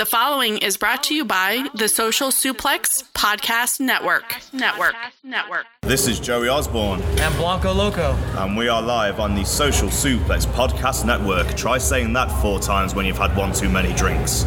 The following is brought to you by the Social Suplex Podcast Network. Network. Network. This is Joey Osborne, and Blanco Loco. and we are live on the Social Suplex Podcast Network. Try saying that four times when you've had one too many drinks.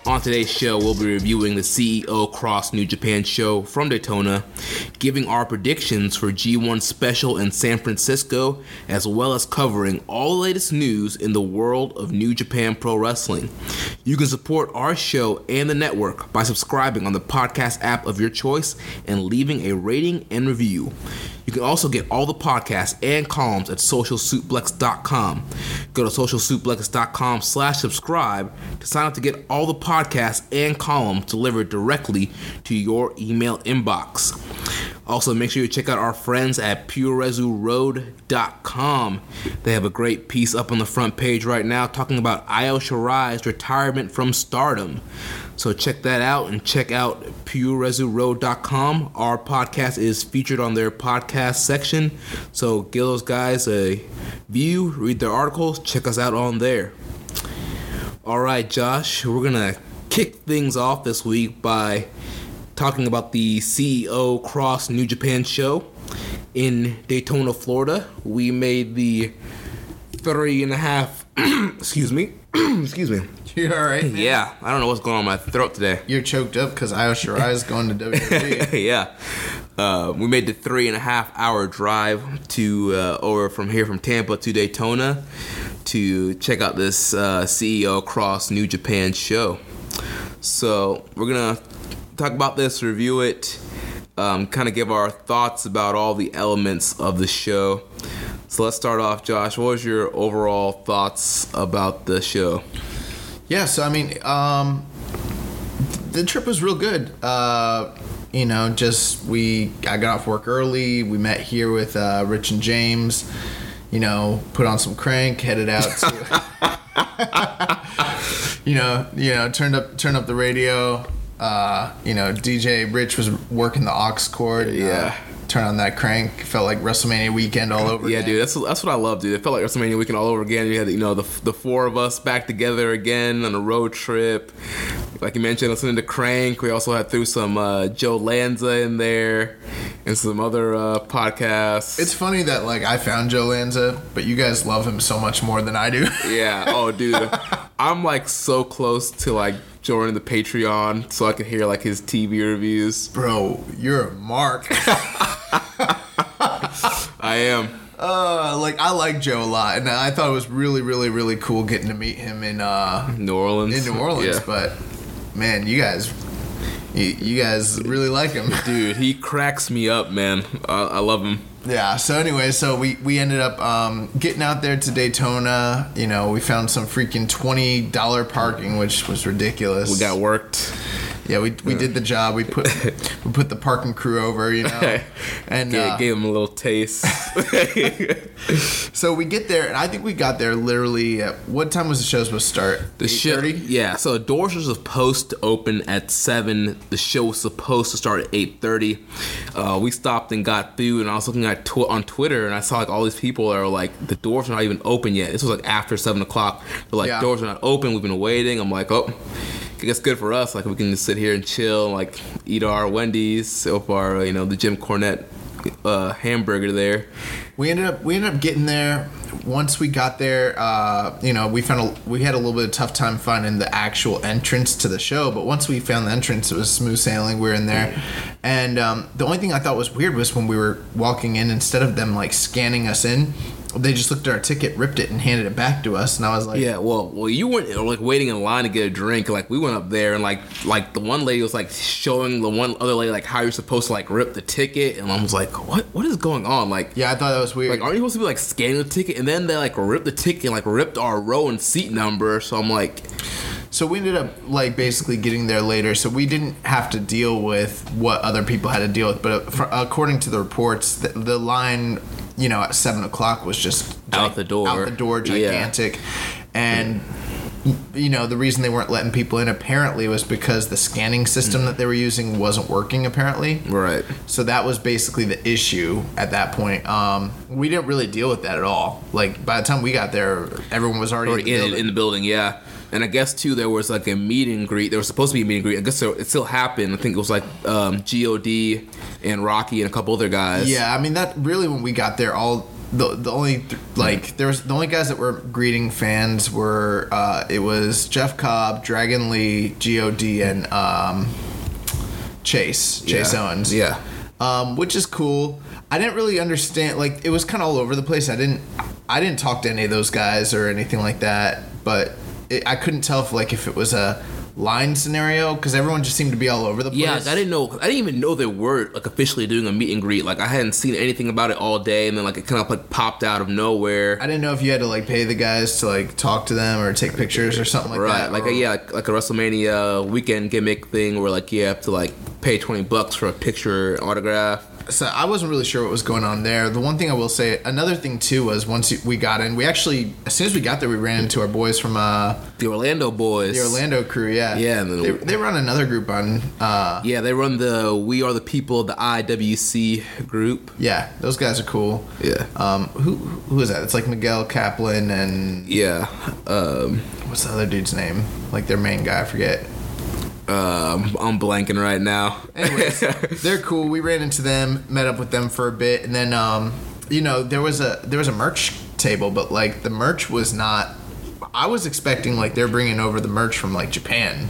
On today's show, we'll be reviewing the CEO Cross New Japan show from Daytona, giving our predictions for G1 Special in San Francisco, as well as covering all the latest news in the world of New Japan Pro Wrestling. You can support our show and the network by subscribing on the podcast app of your choice and leaving a rating and review. You can also get all the podcasts and columns at socialsuplex.com. Go to socialsuplex.com slash subscribe to sign up to get all the podcasts and columns delivered directly to your email inbox. Also, make sure you check out our friends at purerezuroad.com. They have a great piece up on the front page right now talking about Io Shirai's retirement from stardom. So check that out and check out purerezuroad.com. Our podcast is featured on their podcast section. So give those guys a view, read their articles, check us out on there. All right, Josh, we're going to kick things off this week by talking about the CEO Cross New Japan show in Daytona, Florida. We made the three and a half, excuse me, excuse me. You all right? man? Yeah, I don't know what's going on in my throat today. You're choked up because Io Shirai is going to WWE. yeah. Uh, we made the three and a half hour drive to uh, over from here from Tampa to Daytona to check out this uh, CEO Cross New Japan show. So we're gonna talk about this, review it, um, kind of give our thoughts about all the elements of the show. So let's start off, Josh. What was your overall thoughts about the show? yeah, so I mean, um, the trip was real good. Uh, you know, just we I got off work early. We met here with uh, Rich and James. You know, put on some crank, headed out to. you know, you know, turned up turned up the radio. Uh, you know, DJ Rich was working the aux cord. uh, Yeah. turn on that crank. Felt like WrestleMania weekend all over. Yeah, again. dude, that's that's what I love, dude. It felt like WrestleMania weekend all over again. You had you know the the four of us back together again on a road trip. Like you mentioned, listening to Crank. We also had through some uh, Joe Lanza in there and some other uh, podcasts. It's funny that like I found Joe Lanza, but you guys love him so much more than I do. yeah. Oh, dude, I'm like so close to like joining the Patreon so I can hear like his TV reviews. Bro, you're a mark. I am. uh, like I like Joe a lot, and I thought it was really, really, really cool getting to meet him in uh New Orleans. in New Orleans. Yeah. But man, you guys, you, you guys really like him. Dude, he cracks me up, man. I, I love him. Yeah. So anyway, so we we ended up um, getting out there to Daytona. You know, we found some freaking twenty dollar parking, which was ridiculous. We got worked. Yeah, we, we did the job. We put we put the parking crew over, you know, and Gave, uh, gave him a little taste. so we get there, and I think we got there literally. At, what time was the show supposed to start? The show, yeah. So the doors were supposed to open at seven. The show was supposed to start at eight thirty. Uh, we stopped and got food, and I was looking at tw- on Twitter, and I saw like all these people that are like, the doors are not even open yet. This was like after seven o'clock. They're like, Yeah. doors are not open. We've been waiting. I'm like, oh. I guess good for us. Like we can just sit here and chill, like eat our Wendy's, sip our, you know, the Jim Cornette uh, hamburger there. we ended up we ended up getting there once we got there uh, you know we found a, we had a little bit of tough time finding the actual entrance to the show but once we found the entrance it was smooth sailing we were in there and um, the only thing i thought was weird was when we were walking in instead of them like scanning us in they just looked at our ticket ripped it and handed it back to us and i was like Yeah, well, well, you weren't like waiting in line to get a drink. Like we went up there and like like the one lady was like showing the one other lady like how you're supposed to like rip the ticket, and I was like, what what is going on? Like yeah i thought that was weird like aren't you supposed to be like scanning the ticket and then they like ripped the ticket and like ripped our row and seat number? So I'm like, So we ended up like basically getting there later, so we didn't have to deal with what other people had to deal with. But uh, according to the reports, the, the line, you know, at seven o'clock was just Out the door. out the door, Yeah. gigantic, and you know the reason they weren't letting people in apparently was because the scanning system that they were using wasn't working apparently. right. So that was basically the issue at that point. Um, we didn't really deal with that at all. Like by the time we got there, everyone was already, Already in, the in, in the building, yeah. And I guess too, there was like a meet and greet. There was supposed to be a meet and greet. I guess there, it still happened. I think it was like um, God and Rocky and a couple other guys. Yeah, I mean that really when we got there, all the the only th- like there was the only guys that were greeting fans were uh, it was Jeff Cobb, Dragon Lee, God, and um, Chase Chase Yeah. Owens. Yeah. um, which is cool. I didn't really understand like it was kind of all over the place. I didn't I didn't talk to any of those guys or anything like that, but it, I couldn't tell if like if it was a line scenario because everyone just seemed to be all over the place. Yeah, I didn't know. I didn't even know they were like officially doing a meet and greet. Like I hadn't seen anything about it all day, and then like it kind of like popped out of nowhere. I didn't know if you had to like pay the guys to like talk to them or take pictures or something like right, that. like or- a, yeah, like, like a WrestleMania weekend gimmick thing where like you have to like pay twenty bucks for a picture autograph. So I wasn't really sure what was going on there. The one thing I will say, another thing too, was once we got in, we actually as soon as we got there, we ran into our boys from uh, The Orlando boys. the Orlando crew. Yeah, Yeah, then- they, they run another group on. Uh, Yeah, they run the We Are the People, the IWC group. yeah, those guys are cool. Yeah. Um, who who is that? It's like Miguel Kaplan and Yeah. Um, what's the other dude's name? Like their main guy, I forget. Um, I'm blanking right now. Anyways, they're cool. We ran into them, met up with them for a bit, and then um, you know there was a there was a merch table, but like the merch was not. I was expecting like they're bringing over the merch from like Japan,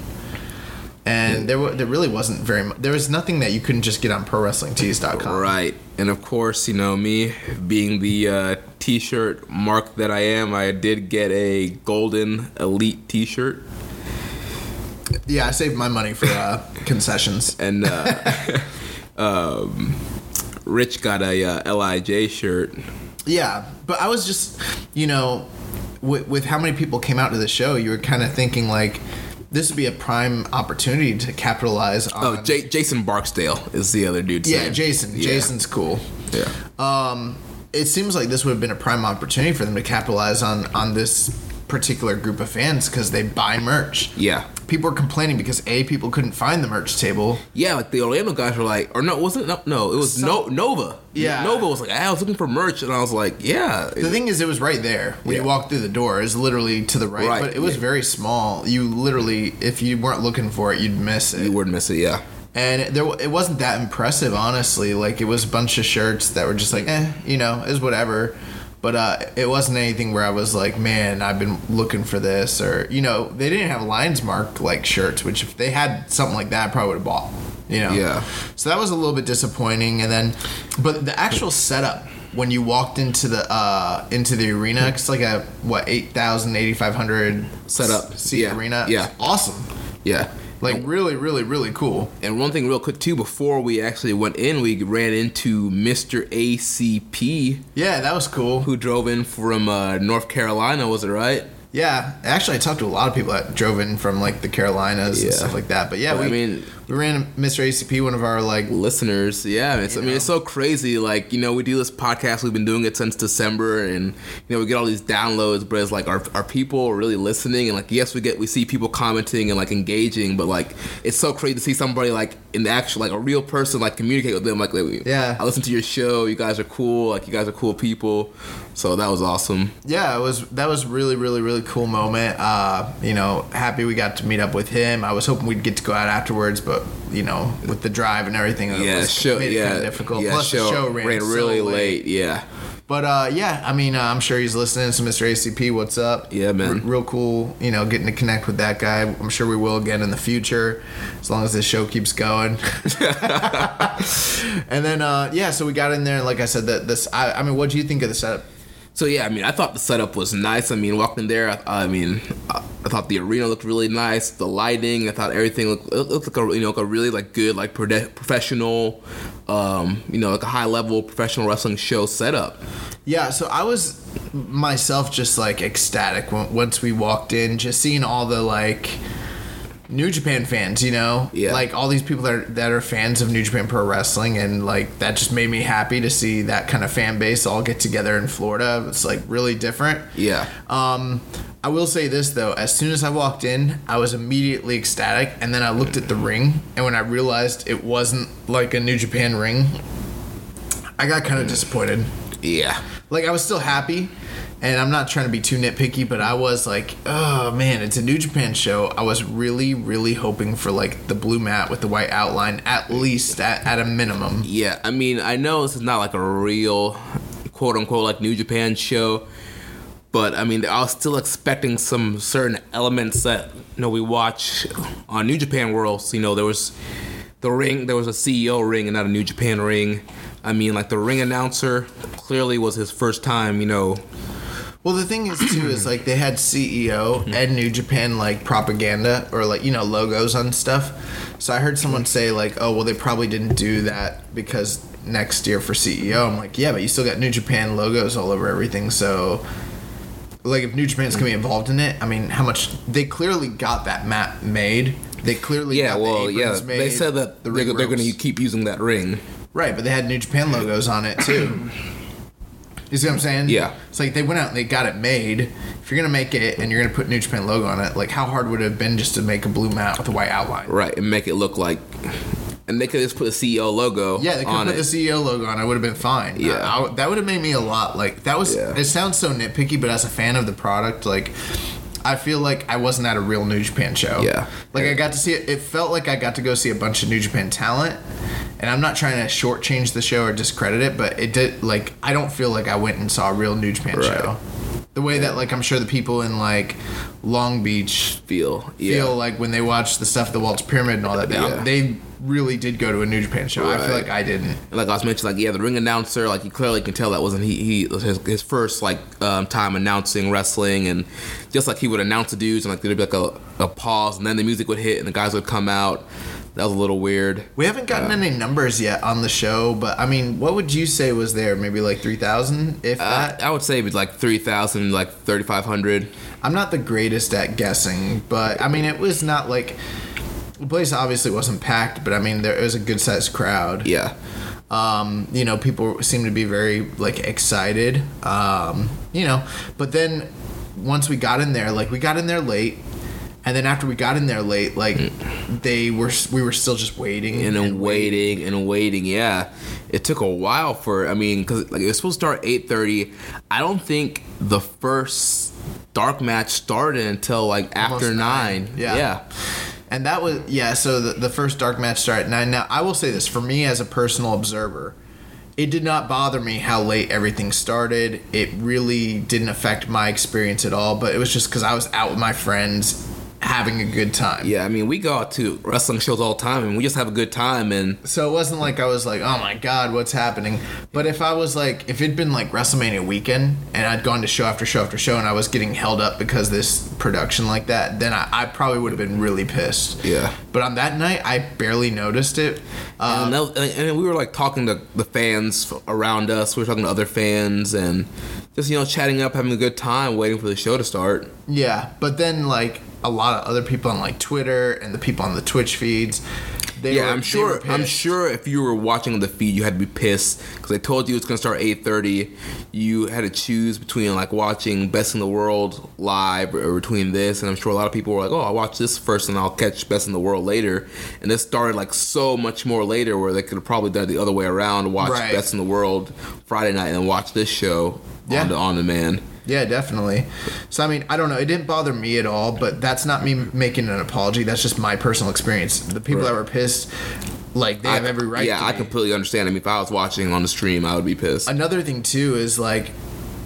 and there wa- there really wasn't very much. There was nothing that you couldn't just get on ProWrestlingTees.com. Right. And of course, you know, me being the uh, t shirt mark that I am, I did get a golden elite t shirt. Yeah, I saved my money for uh, concessions. And uh, um, Rich got a uh, LIJ shirt. Yeah, but I was just, you know, with, with how many people came out to the show, you were kind of thinking like this would be a prime opportunity to capitalize on. Oh, J- Jason Barksdale is the other dude. yeah, Jason. Yeah. Jason's cool. Yeah. Um, it seems like this would have been a prime opportunity for them to capitalize on on this particular group of fans because they buy merch. Yeah. People were complaining because a people couldn't find the merch table. Yeah, like the Orlando guys were like, or no, wasn't no, no it was no, Nova. Yeah. Nova was like, I was looking for merch, and I was like, yeah, The thing is, it was right there when you Yeah. walked through the door. It was literally to the right, Right, but it was yeah. very small. You literally, if you weren't looking for it, you'd miss it. you wouldn't miss it. Yeah, and it, there, it wasn't that impressive, honestly. Like it was a bunch of shirts that were just like, eh, you know, is whatever. But uh, it wasn't anything where I was like, man, I've been looking for this, or you know, they didn't have lines marked like shirts. Which if they had something like that, I probably would have bought. You know. Yeah. So that was a little bit disappointing, and then, but the actual setup when you walked into the uh into the arena, it's like a what 8,000, 8,500 Setup. seat Yeah. arena. Yeah. Awesome. yeah. Like really, really, really cool. And one thing, real quick, too, before we actually went in, we ran into Mr. ACP, Yeah, that was cool. who drove in from uh, North Carolina, was it right? Yeah, actually, I talked to a lot of people that drove in from like the Carolinas and stuff like that. But yeah, Well, we I mean- we ran Mr. ACP, one of our like Listeners, yeah, it's, I mean, it's so crazy. Like, you know, we do this podcast, we've been doing it since December, and, you know, we get all these downloads, but it's like, are, are people really listening? And, like, yes, we get, we see people commenting and, like, engaging, but, like, it's so crazy to see somebody, like, in the actual, like, a real person, like, communicate with them. Like, like, Yeah. I listen to your show, you guys are cool, like, you guys are cool people. So that was awesome. yeah, it was that was really really really cool moment. Uh, you know, happy we got to meet up with him. I was hoping we'd get to go out afterwards, but you know, with the drive and everything, it Yeah, was show. Yeah, kinda difficult. Yeah, Plus, show, the show ran, so really late. late. Yeah. But uh, yeah, I mean, uh, I'm sure he's listening. So, Mr. ACP, what's up? Yeah, man. R- real cool. You know, getting to connect with that guy. I'm sure we will again in the future, as long as this show keeps going. and then, uh, yeah, so we got in there, and like I said, that this. I, I mean, what do you think of the setup? So yeah, I mean, I thought the setup was nice. I mean, walking there, I, I mean, I, I thought the arena looked really nice. The lighting, I thought everything looked, looked like a you know like a really like good like professional, um, you know like a high level professional wrestling show setup. Yeah, so I was myself just like ecstatic once we walked in, just seeing all the like New Japan fans, you know, Yeah. like all these people that are, that are fans of New Japan Pro Wrestling, and like that just made me happy to see that kind of fan base all get together in Florida. It's like really different. Yeah. Um, I will say this though: as soon as I walked in, I was immediately ecstatic, and then I looked at the ring, and when I realized it wasn't like a New Japan ring, I got kind of disappointed Yeah. like I was still happy, and I'm not trying to be too nitpicky, but I was like, oh man, it's a New Japan show. I was really, really hoping for like the blue mat with the white outline, at least at, at a minimum. Yeah, I mean, I know this is not like a real quote unquote like New Japan show, but I mean, I was still expecting some certain elements that you know we watch on New Japan World. So, you know, there was the ring, there was a CEO ring and not a New Japan ring. I mean, like the ring announcer clearly was his first time, you know. Well, the thing is too is like they had CEO mm-hmm. and New Japan like propaganda or like you know logos on stuff. So I heard someone say like, oh well, they probably didn't do that because next year for CEO. I'm like, yeah, but you still got New Japan logos all over everything. So like if New Japan's gonna be involved in it, I mean, how much they clearly got that map made. They clearly Yeah, got the well, yeah, aprons they said that the they're, they're going to keep using that ring. right, but they had New Japan logos on it too. You see what I'm saying? Yeah. It's like they went out and they got it made. If you're gonna make it and you're gonna put New Japan logo on it, like how hard would it have been just to make a blue mat with a white outline? Right, and make it look like. And they could just put a CEO logo Yeah, they could put it. the CEO logo on. it. Would have been fine. Yeah. I- I- that would have made me a lot like that was. Yeah. It sounds so nitpicky, but as a fan of the product, like I feel like I wasn't at a real New Japan show. Yeah. like I got to see it. It felt like I got to go see a bunch of New Japan talent. And I'm not trying to shortchange the show or discredit it, but it did like I don't feel like I went and saw a real New Japan Right. show. The way that like I'm sure the people in like Long Beach feel. Yeah. feel like when they watch the stuff at the Walter Pyramid and all that. They, Yeah. they really did go to a New Japan show. I feel like I didn't. Like I was mentioning, like yeah, the ring announcer, like you clearly can tell that wasn't he. He his, his first like um, time announcing wrestling, and just like he would announce the dudes, and like there'd be like a, a pause, and then the music would hit, and the guys would come out. That was a little weird. We haven't gotten any numbers yet on the show, but I mean, what would you say was there? Maybe like 3,000, if Uh, that? I would say it's like three thousand, like thirty five hundred. I'm not the greatest at guessing, but I mean, it was not like. The place obviously wasn't packed, but I mean, there it was a good sized crowd. Yeah, Um, you know, people seem to be very like excited. Um, you know, but then once we got in there, like we got in there late, and then after we got in there late, like they were we were still just waiting and then waiting and waiting. Yeah, it took a while for. I mean, because like it was supposed to start eight thirty. I don't think the first dark match started until like after nine. nine. Yeah. yeah. And that was yeah. So the, the first dark match started nine. Now I will say this for me as a personal observer, it did not bother me how late everything started. It really didn't affect my experience at all. But it was just because I was out with my friends, having a good time. Yeah, I mean, we go out to wrestling shows all the time, and we just have a good time. And So it wasn't like I was like, oh my god, what's happening? But if I was like, if it'd been like WrestleMania weekend and I'd gone to show after show after show and I was getting held up because this production like that, then I, I probably would have been really pissed. Yeah. But on that night, I barely noticed it. Uh, and, was- and we were like talking to the fans around us. We were talking to other fans, and just you know chatting up, having a good time, waiting for the show to start. yeah, but then like a lot of other people on like Twitter and the people on the Twitch feeds. They yeah, were- I'm sure. I'm sure if you were watching the feed, you had to be pissed because they told you it's gonna start 8:30. You had to choose between like watching Best in the World live or between this, and I'm sure a lot of people were like, "Oh, I'll watch this first, and I'll catch Best in the World later." And this started like so much more later, where they could have probably done it the other way around, watch Right. Best in the World Friday night, and then watch this show Yeah. on the on demand. Yeah, definitely. So I mean, I don't know. It didn't bother me at all, but that's not me making an apology. That's just my personal experience. The people that Right. were pissed, like they have every right. Yeah, I completely understand. I mean, if I was watching on the stream, I would be pissed. Another thing too is like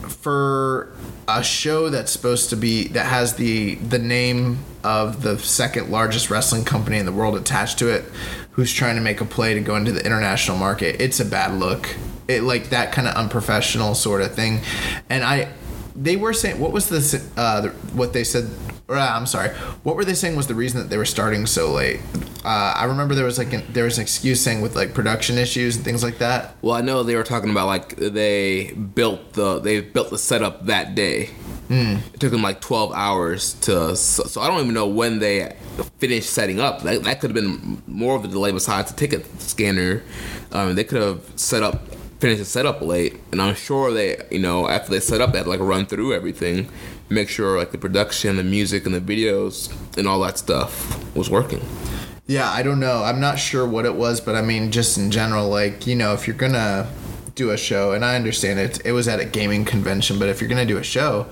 for a show that's supposed to be that has the the name of the second largest wrestling company in the world attached to it, who's trying to make a play to go into the international market. It's a bad look. It like that kind of unprofessional sort of thing, and I. They were saying what was this? Uh, the, what they said? Or, uh, I'm sorry. What were they saying was the reason that they were starting so late? Uh, I remember there was like an, there was an excuse saying with like production issues and things like that. Well, I know they were talking about like they built the they built the setup that day. Hmm. It took them like twelve hours to. So, so I don't even know when they finished setting up. That, that could have been more of a delay besides the ticket scanner. Um, they could have set up finished the setup late, and I'm sure they you know after they set up they had to like run through everything, make sure like the production, the music, and the videos and all that stuff was working. Yeah, I don't know. I'm not sure what it was, but I mean, just in general, like, you know, if you're gonna do a show, and I understand it, it was at a gaming convention, but if you're gonna do a show,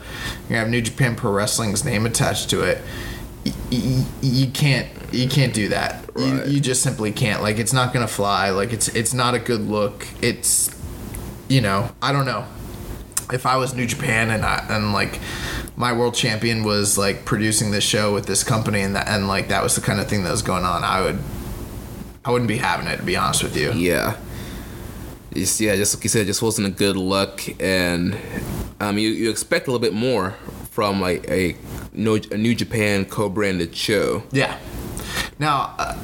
you're have New Japan Pro Wrestling's name attached to it. you can't you can't do that. Right. You, you just simply can't. Like it's not gonna fly. Like it's it's not a good look. It's you know I don't know. If I was New Japan and I and like my world champion was like producing this show with this company and that and like that was the kind of thing that was going on, I would I wouldn't be having it to be honest with you. Yeah. Just, yeah, just like you said, it just wasn't a good look, and um, you, you expect a little bit more from like a, no, a New Japan co-branded show. Yeah. Now, uh,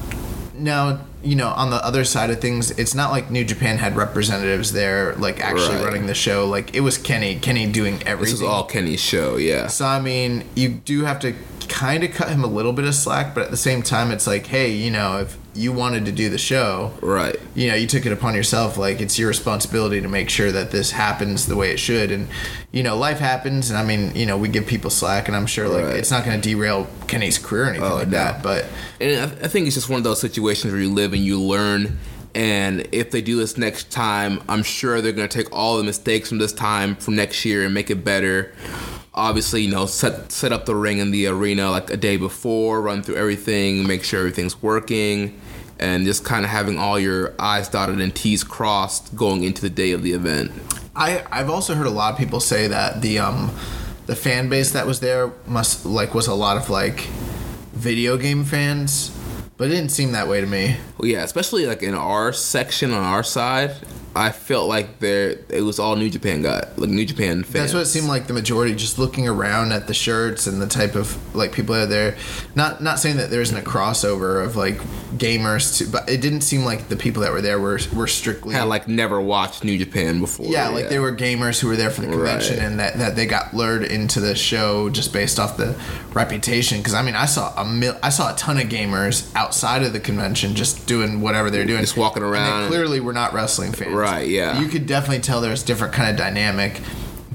now you know on the other side of things, it's not like New Japan had representatives there, like actually Right. running the show. Like it was Kenny, Kenny doing everything. This is all Kenny's show, yeah. So I mean, you do have to kind of cut him a little bit of slack, but at the same time, it's like, hey, you know, if you wanted to do the show, Right. you know, you took it upon yourself. Like it's your responsibility to make sure that this happens the way it should. And you know, life happens, and I mean, you know, we give people slack, and I'm sure like Right. it's not going to derail Kenny's career or anything Oh, like no. that. But And I, I think it's just one of those situations where you live and you learn. And if they do this next time, I'm sure they're going to take all the mistakes from this time from next year and make it better. Obviously, you know, set set up the ring in the arena like a day before, run through everything, make sure everything's working, and just kind of having all your I's dotted and T's crossed going into the day of the event. I I've also heard a lot of people say that the um the fan base that was there must like was a lot of like video game fans, but it didn't seem that way to me. Well, yeah, especially like in our section on our side, I felt like there it was all New Japan guy, like New Japan fans. That's what it seemed like the majority. Just looking around at the shirts and the type of like people that are there. Not not saying that there isn't a crossover of like gamers to, but it didn't seem like the people that were there were were strictly had like never watched New Japan before. yeah, like they were gamers who were there for the convention Right. and that, that they got lured into the show just based off the reputation. Because I mean, I saw a mil- I saw a ton of gamers outside of the convention just doing whatever they're doing, Just walking And they around. clearly, were not wrestling fans. Right, yeah. You could definitely tell there's different kind of dynamic.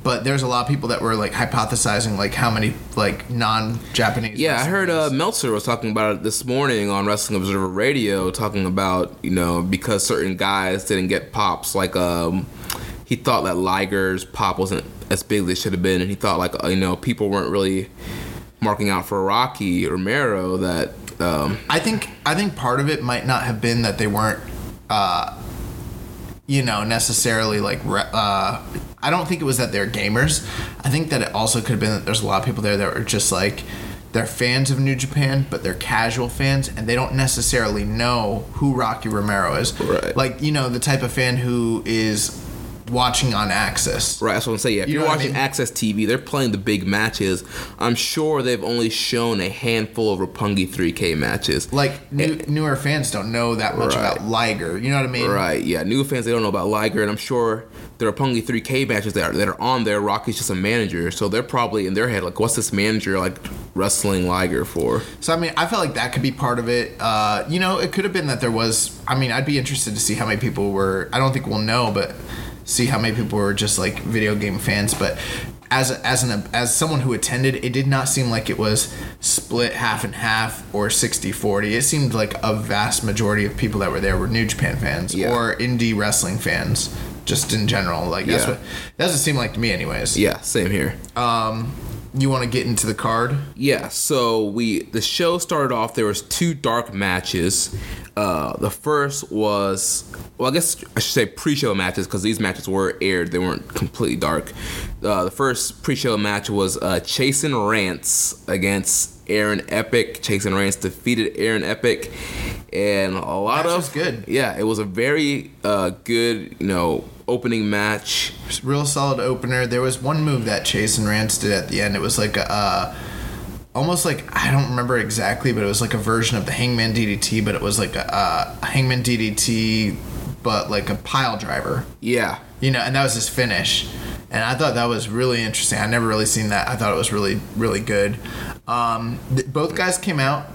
But there's a lot of people that were like hypothesizing like how many like non-Japanese. Yeah, I heard uh, Meltzer was talking about it this morning on Wrestling Observer Radio, talking about you know because certain guys didn't get pops, like um, he thought that Liger's pop wasn't as big as it should have been, and he thought like uh, you know people weren't really marking out for Rocky or Romero that um, I think I think part of it might not have been that they weren't, uh, you know, necessarily like. Uh, I don't think it was that they're gamers. I think that it also could have been that there's a lot of people there that were just like they're fans of New Japan, but they're casual fans and they don't necessarily know who Rocky Romero is. Right. Like you know the type of fan who is watching on Access. Right, that's what I'm saying. Yeah, if you you're what I watching mean? Access TV, they're playing the big matches. I'm sure they've only shown a handful of Roppongi 3K matches. Like new, newer fans don't know that much Right. about Liger. You know what I mean? Right, yeah. New fans they don't know about Liger, and I'm sure the Roppongi 3K matches that are that are on there. Rocky's just a manager, so they're probably in their head like, "What's this manager like wrestling Liger for?" So I mean, I felt like that could be part of it. Uh, you know, it could have been that there was. I mean, I'd be interested to see how many people were. I don't think we'll know, but see how many people were just like video game fans. But as as an as someone who attended, it did not seem like it was split half and half or 60-40. It seemed like a vast majority of people that were there were New Japan fans Yeah. or indie wrestling fans. just in general. Like that's Yeah. what that's what it seemed like to me, anyways. Yeah, same here. Um, You want to get into the card? Yeah, so we the show started off. There was two dark matches. Uh, the first was well, I guess I should say pre-show matches because these matches were aired. They weren't completely dark. Uh, the first pre-show match was uh, Chasyn Rance against Aaron Epic. Chasyn Rance defeated Aaron Epic, and a lot Match of was good. Yeah, it was a very uh, good, you know, opening match. real solid opener. There was one move that Chasyn Rance did at the end. It was like a, uh, almost like I don't remember exactly, but it was like a version of the Hangman DDT, but it was like a, uh, a Hangman DDT, but like a pile driver. Yeah, You know, and that was his finish. And I thought that was really interesting. I never really seen that. I thought it was really, really good. Um, th- both guys came out.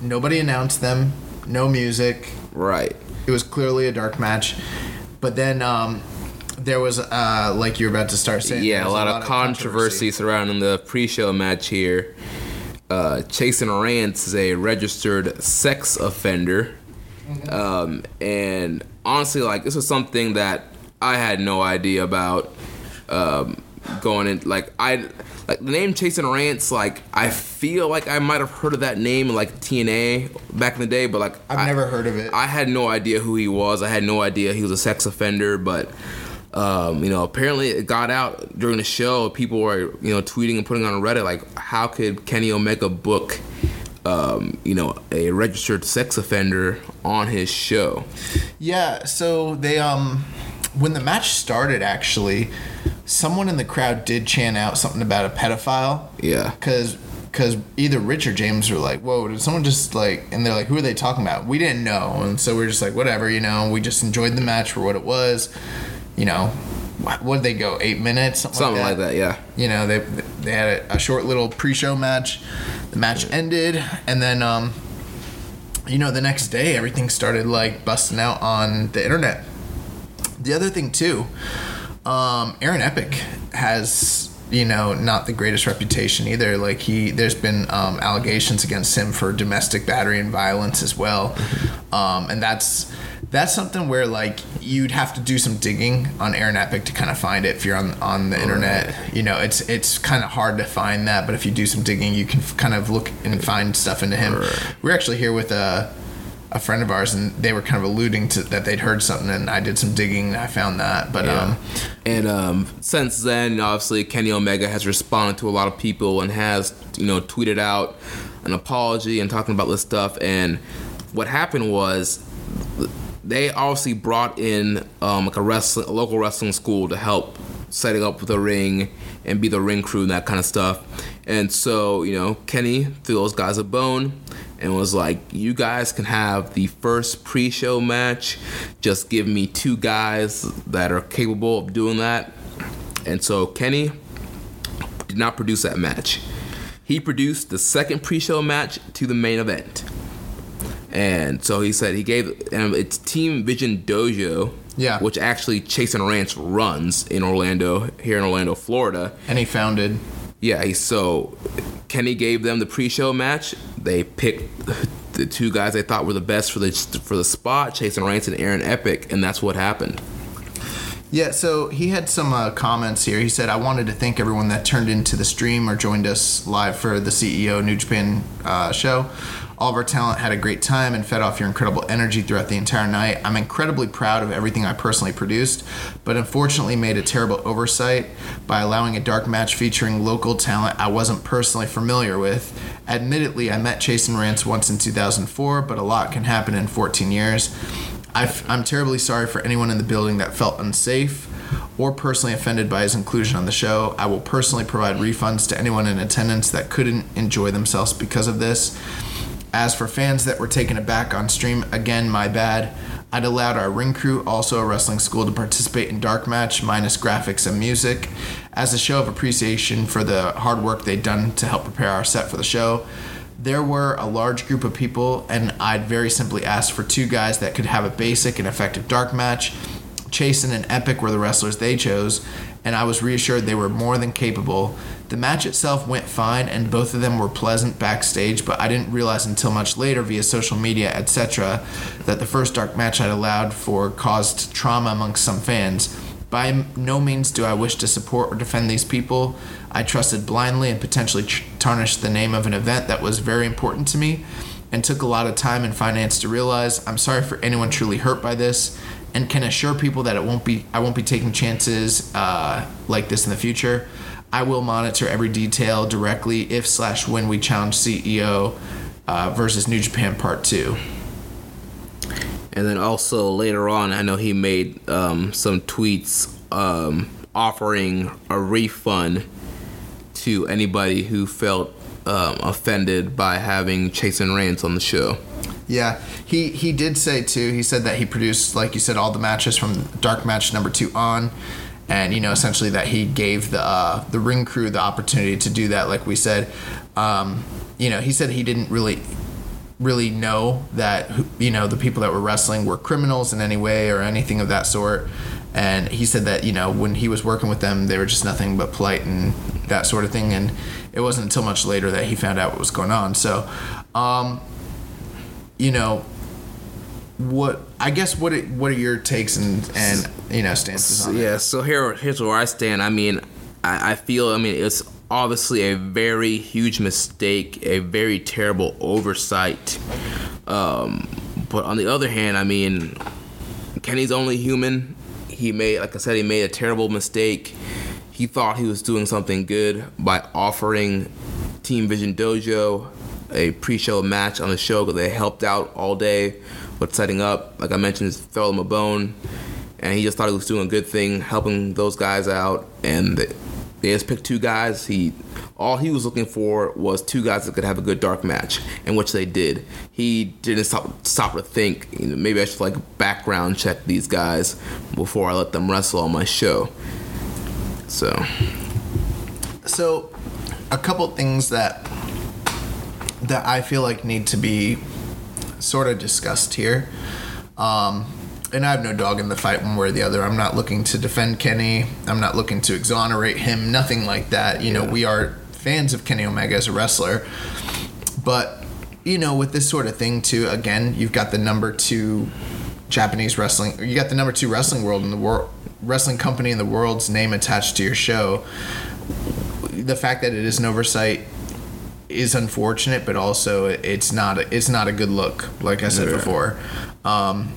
Nobody announced them. No music. right. It was clearly a dark match. But then um, there was, uh, like you were about to start saying, Yeah, there a lot, of controversy surrounding the pre-show match here. Uh, Chasyn Rance is a registered sex offender, um, and honestly, like this was something that I had no idea about um, going in. Like I, like the name Chasyn Rance, like I feel like I might have heard of that name in like TNA back in the day, but like I've I- never heard of it. I had no idea who he was. I had no idea he was a sex offender, but um, you know, apparently it got out during the show. People were, you know, tweeting and putting on Reddit like, how could Kenny Omega book, um, you know, a registered sex offender on his show? Yeah, so they um when the match started actually, someone in the crowd did chant out something about a pedophile. Yeah. Cause because either Rich or James were like, "Whoa, did someone just like?" And they're like, "Who are they talking about?" We didn't know, and so we are just like, "Whatever," you know. We just enjoyed the match for what it was. You know, what would they go? Eight minutes, something, Something like like that. that, yeah. You know, they they had a, a short little pre-show match. The match ended, and then um, you know, the next day everything started like busting out on the internet. The other thing too, um, Aaron Epic has you know not the greatest reputation either. Like he, there's been um, allegations against him for domestic battery and violence as well, um, and that's that's something where like you'd have to do some digging on Aaron Epic to kind of find it if you're on on the internet. You know, it's it's kind of hard to find that, but if you do some digging, you can f- kind of look and find stuff into him. We're actually here with a a friend of ours, and they were kind of alluding to that they'd heard something, and I did some digging, and I found that. But um, And um, since then, obviously, Kenny Omega has responded to a lot of people and has, you know, tweeted out an apology and talking about this stuff. And what happened was they obviously brought in um, like a wrestling, a local wrestling school to help setting up the ring and be the ring crew and that kind of stuff. And so, you know, Kenny threw those guys a bone and was like, "You guys can have the first pre-show match. Just give me two guys that are capable of doing that." And so Kenny did not produce that match. He produced the second pre-show match to the main event. And so he said he gave um, it's Team Vision Dojo, Yeah. which actually Chasyn Rance runs in Orlando, here in Orlando, Florida. and he founded. Yeah, so Kenny gave them the pre-show match. They picked the two guys they thought were the best for the for the spot, Chasyn Rance and Aaron Epic, and that's what happened. Yeah, so he had some uh, comments here. He said, I wanted to thank everyone that turned into the stream or joined us live for the CEO New Japan uh, show. All of our talent had a great time and fed off your incredible energy throughout the entire night. I'm incredibly proud of everything I personally produced, but unfortunately made a terrible oversight by allowing a dark match featuring local talent I wasn't personally familiar with. Admittedly, I met Chasyn Rance once in 2004, but a lot can happen in 14 years. i am terribly sorry for anyone in the building that felt unsafe or personally offended by his inclusion on the show. I will personally provide refunds to anyone in attendance that couldn't enjoy themselves because of this. As for fans that were taken aback on stream, again, my bad. I'd allowed our ring crew, also a wrestling school, to participate in Dark Match minus graphics and music as a show of appreciation for the hard work they'd done to help prepare our set for the show. There were a large group of people, and I'd very simply asked for two guys that could have a basic and effective dark match. Chasyn and Epic were the wrestlers they chose, and I was reassured they were more than capable. The match itself went fine, and both of them were pleasant backstage, but I didn't realize until much later via social media, etc., that the first dark match I'd allowed for caused trauma amongst some fans. By no means do I wish to support or defend these people. I trusted blindly and potentially tarnished the name of an event that was very important to me and took a lot of time and finance to realize. I'm sorry for anyone truly hurt by this and can assure people that it won't be I won't be taking chances uh, like this in the future. I will monitor every detail directly if slash when we challenge CEO uh, versus New Japan Part Two. And then also later on, I know he made um, some tweets um, offering a refund to anybody who felt um, offended by having Chasyn Rance on the show. Yeah, he he did say too. He said that he produced, like you said, all the matches from Dark Match number two on, and you know essentially that he gave the uh, the ring crew the opportunity to do that. Like we said, um, you know, he said he didn't really really know that you know the people that were wrestling were criminals in any way or anything of that sort. And he said that you know when he was working with them, they were just nothing but polite and that sort of thing. And it wasn't until much later that he found out what was going on. So. Um, you know, what I guess what it, what are your takes and and you know stances on yeah, so here here's where I stand. I mean, I, I feel I mean it's obviously a very huge mistake, a very terrible oversight. Um, but on the other hand, I mean, Kenny's only human. He made, like I said, he made a terrible mistake. He thought he was doing something good by offering Team Vision Dojo a pre-show match on the show because they helped out all day with setting up. Like I mentioned, throw him a bone, and he just thought he was doing a good thing, helping those guys out. And they, they just picked two guys. He all he was looking for was two guys that could have a good dark match, and which they did. He didn't stop stop to think. You know, maybe I should like background check these guys before I let them wrestle on my show. So So, a couple things that that I feel like need to be sort of discussed here. Um, and I have no dog in the fight one way or the other. I'm not looking to defend Kenny. I'm not looking to exonerate him. Nothing like that. You know, we are fans of Kenny Omega as a wrestler. But, you know, with this sort of thing, too, again, you've got the number two Japanese wrestling, you got the number two wrestling world in the world, wrestling company in the world's name attached to your show. The fact that it is an oversight is unfortunate, but also it's not a, it's not a good look. Like I said Yeah. before, um,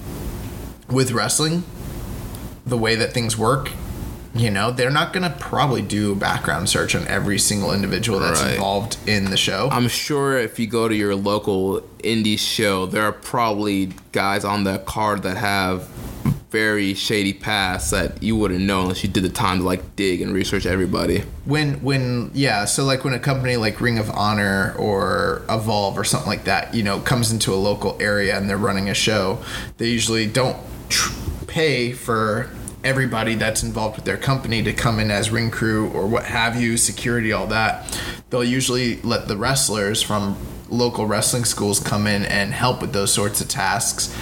with wrestling, the way that things work, you know, they're not gonna probably do a background search on every single individual that's Right. involved in the show. I'm sure if you go to your local indie show, there are probably guys on that card that have very shady past that you wouldn't know unless you did the time to like dig and research everybody. when when yeah so like when a company like ring of honor or evolve or something like that you know comes into a local area and they're running a show they usually don't tr- pay for everybody that's involved with their company to come in as ring crew or what have you security all that they'll usually let the wrestlers from local wrestling schools come in and help with those sorts of tasks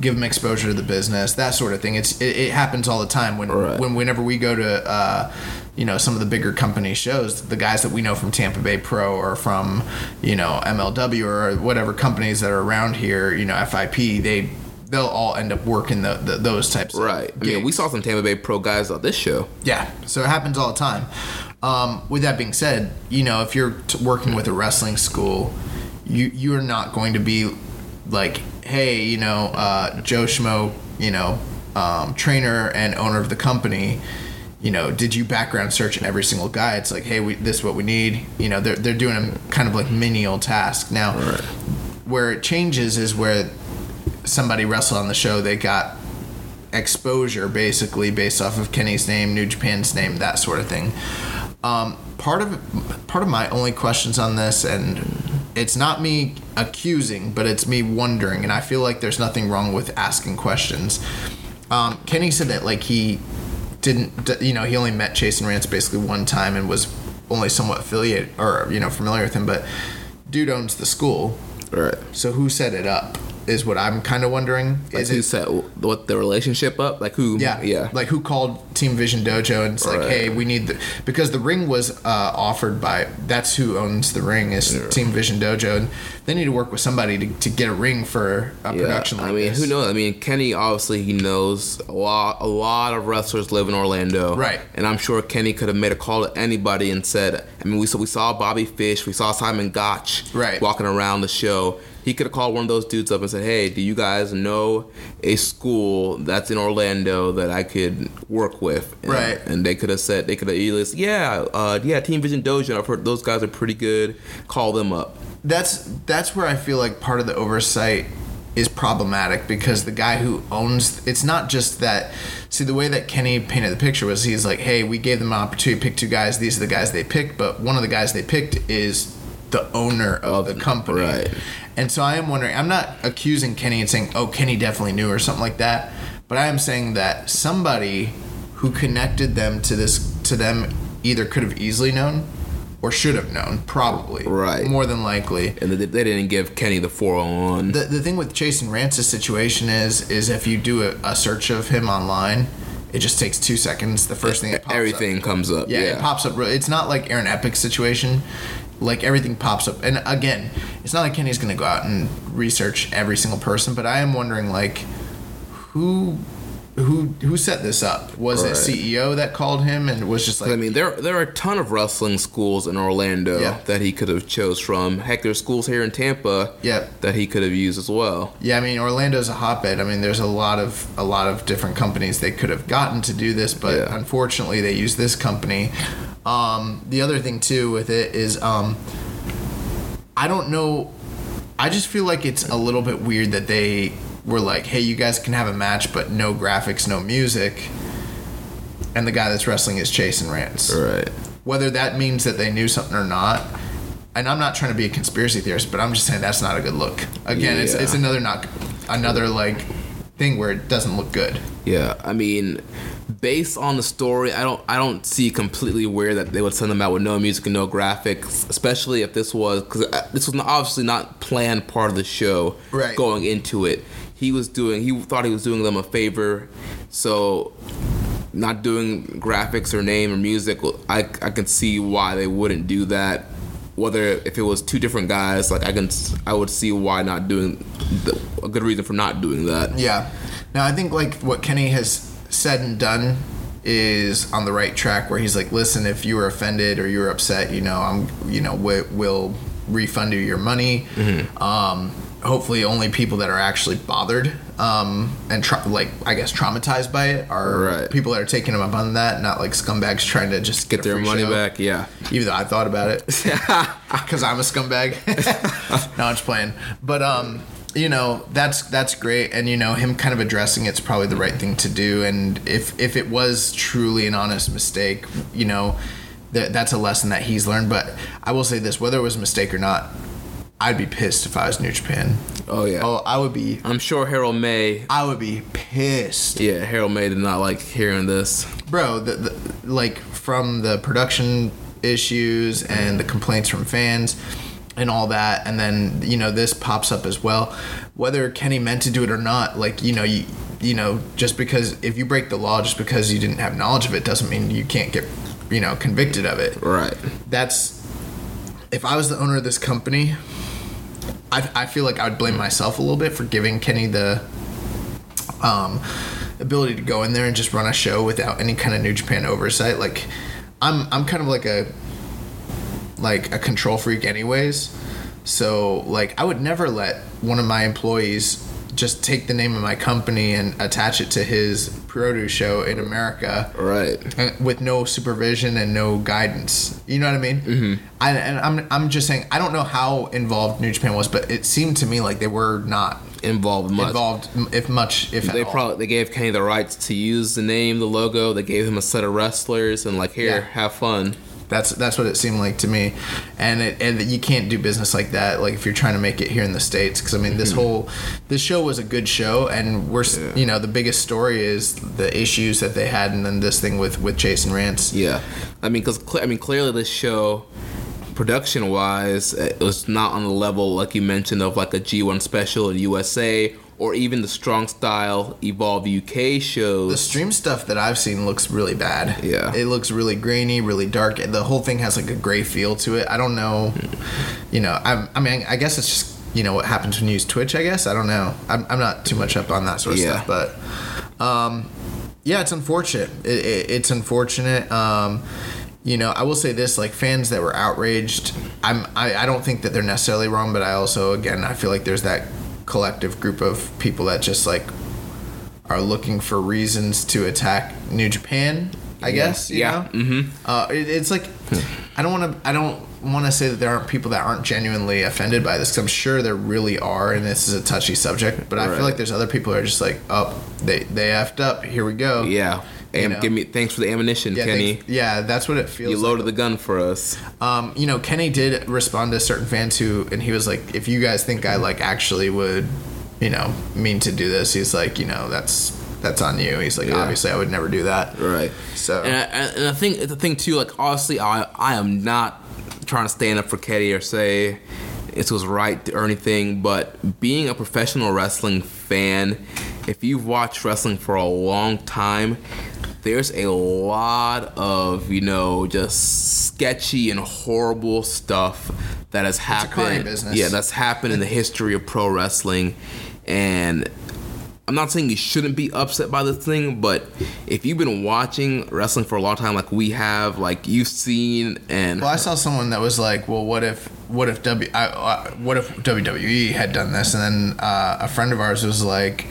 give them exposure to the business that sort of thing it's it, it happens all the time when Right. when whenever we go to uh, you know some of the bigger company shows the guys that we know from Tampa Bay Pro or from you know MLW or whatever companies that are around here you know FIP they they'll all end up working the, the those types Right. of I mean, we saw some Tampa Bay pro guys on this show. Yeah, so it happens all the time. Um, with that being said, you know, if you're t- working with a wrestling school, you you're not going to be like, hey, you know, uh, Joe Schmo, you know, um, trainer and owner of the company. You know, did you background search in every single guy? It's like, hey, we, this is what we need. You know, they're they're doing a kind of like menial task now. Where it changes is where somebody wrestled on the show. They got exposure basically based off of Kenny's name, New Japan's name, that sort of thing. Um, part of part of my only questions on this, and it's not me accusing, but it's me wondering, and I feel like there's nothing wrong with asking questions. Um, Kenny said that like he didn't, you know, he only met Chasyn Rance basically one time and was only somewhat affiliated or you know familiar with him, but dude owns the school. Right. So who set it up? Is what I'm kind of wondering. Like is who it set what the relationship up? Like who? yeah, yeah. Like who called Team Vision Dojo and it's like, hey, we need the because the ring was uh, offered by that's who owns the ring is Team Vision Dojo, and they need to work with somebody to, to get a ring for a production like I mean, this. who knows? I mean, Kenny obviously he knows a lot. A lot of wrestlers live in Orlando, Right. And I'm sure Kenny could have made a call to anybody and said, I mean, we saw we saw Bobby Fish, we saw Simon Gotch, Right. walking around the show. He could have called one of those dudes up and said, "Hey, do you guys know a school that's in Orlando that I could work with?" And, Right. And they could have said, they could have easily, said, "Yeah, uh, yeah, Team Vision Dojo. I've heard those guys are pretty good. Call them up." that's that's where I feel like part of the oversight is problematic because the guy who owns it's not just that see the way that Kenny painted the picture was he's like hey we gave them an opportunity to pick two guys these are the guys they picked but one of the guys they picked is the owner of the company right. And so I am wondering I'm not accusing Kenny and saying oh Kenny definitely knew or something like that but I am saying that somebody who connected them to this to them either could have easily known or should have known probably Right. more than likely And they, they didn't give Kenny the 401. the, the thing with Chasyn Rance's situation is is if you do a, a search of him online, it just takes two seconds. The first thing that pops Everything up. comes up. Yeah, Yeah, it pops up. It's not like Aaron Epic's situation. Like everything pops up, and again, it's not like Kenny's gonna go out and research every single person. But I am wondering, like, who, who, who set this up? Was Right. it CEO that called him and was just like, I mean, there there are a ton of wrestling schools in Orlando Yeah. that he could have chose from. Heck, there's schools here in Tampa Yep. that he could have used as well. Yeah, I mean Orlando's a hotbed. I mean, there's a lot of a lot of different companies they could have gotten to do this, but Yeah. unfortunately they used this company. Um, the other thing too with it is um, I don't know. I just feel like it's a little bit weird that they were like, "Hey, you guys can have a match, but no graphics, no music." And the guy that's wrestling is Chasyn Rance Right. whether that means that they knew something or not. And I'm not trying to be a conspiracy theorist, but I'm just saying that's not a good look. Again, it's Yeah. it's another not another like thing where it doesn't look good. Yeah, I mean, based on the story, I don't I don't see completely where that they would send them out with no music and no graphics, especially if this was because uh, this was obviously not planned part of the show. Right. Going into it, he was doing he thought he was doing them a favor, so not doing graphics or name or music, I I can see why they wouldn't do that. Whether if it was two different guys, like I can I would see why not doing the, a good reason for not doing that. Yeah. Now I think like what Kenny has said and done is on the right track where he's like, listen, if you were offended or you were upset, you know, I'm, you know, we, we'll refund you your money. Um, hopefully, only people that are actually bothered um, and tra- like I guess traumatized by it are Right. people that are taking them up on that, not like scumbags trying to just Get a their money show. back, yeah. Even though I thought about it, because I'm a scumbag. no, I'm just playing. But um, you know, that's that's great, and you know, him kind of addressing it's probably the right thing to do. And if if it was truly an honest mistake, you know, that that's a lesson that he's learned. But I will say this: whether it was a mistake or not, I'd be pissed if I was New Japan. Oh yeah. Oh, I would be. I'm sure Harold Meij. I would be pissed. Yeah, Harold Meij did not like hearing this. bro the, the, like from the production issues and the complaints from fans and all that and then you know this pops up as well whether kenny meant to do it or not like you know you you know just because if you break the law just because you didn't have knowledge of it doesn't mean you can't get you know convicted of it Right. that's if I was the owner of this company, I, I feel like I would blame myself a little bit for giving Kenny the um, ability to go in there and just run a show without any kind of New Japan oversight. Like, I'm I'm kind of like a like a control freak, anyways. So like, I would never let one of my employees just take the name of my company and attach it to his produce show in America Right. with no supervision and no guidance. You know what I mean? Mm-hmm. I, and I'm I'm just saying I don't know how involved New Japan was, but it seemed to me like they were not Involved much. involved, if much, if They at all. probably they gave Kenny the rights to use the name, the logo. They gave him a set of wrestlers and like here, Yeah. have fun. That's that's what it seemed like to me, and it and you can't do business like that. Like if you're trying to make it here in the states, because I mean this hmm. whole this show was a good show, and we're s you know the biggest story is the issues that they had, and then this thing with with Chasyn Rance. Yeah. I mean, because I mean, clearly this show production wise, it was not on the level like you mentioned of like a G1 special in USA or even the Strong Style Evolve UK shows. The stream stuff that I've seen looks really bad. Yeah. It looks really grainy, really dark. The whole thing has like a gray feel to it. I don't know. You know, I'm, I mean, I guess it's just, you know, what happens when you use Twitch, I guess. I don't know. I'm, I'm not too much up on that sort of Yeah. stuff, but um, yeah, it's unfortunate. It, it, it's unfortunate. Um, you know, I will say this: like fans that were outraged, I'm I, I don't think that they're necessarily wrong, but I also again I feel like there's that collective group of people that just like are looking for reasons to attack New Japan. I guess. you Yeah. know? Mm-hmm. Uh, it, it's like I don't want to. I don't want to say that there aren't people that aren't genuinely offended by this. Because I'm sure there really are, and this is a touchy subject. But I Right. feel like there's other people who are just like, oh, they they effed up. Here we go. Yeah. And know. give me thanks for the ammunition, Yeah, Kenny. thanks- yeah, that's what it feels. You like. loaded the gun for us. Um, you know, Kenny did respond to certain fans who, and he was like, if you guys think I like actually would, you know, mean to do this, he's like, you know, that's that's on you. He's like, Yeah. obviously, I would never do that. Right. So- and I, and I think the thing too, like honestly, I I am not trying to stand up for Kenny or say it was right or anything, but being a professional wrestling fan, if you've watched wrestling for a long time, there's a lot of you know just sketchy and horrible stuff that has happened. business. Yeah, that's happened in the history of pro wrestling, and I'm not saying you shouldn't be upset by this thing, but if you've been watching wrestling for a long time, like we have, like you've seen, and Well, I saw someone that was like, well, what if what if W I, uh, what if WWE had done this, and then uh, a friend of ours was like.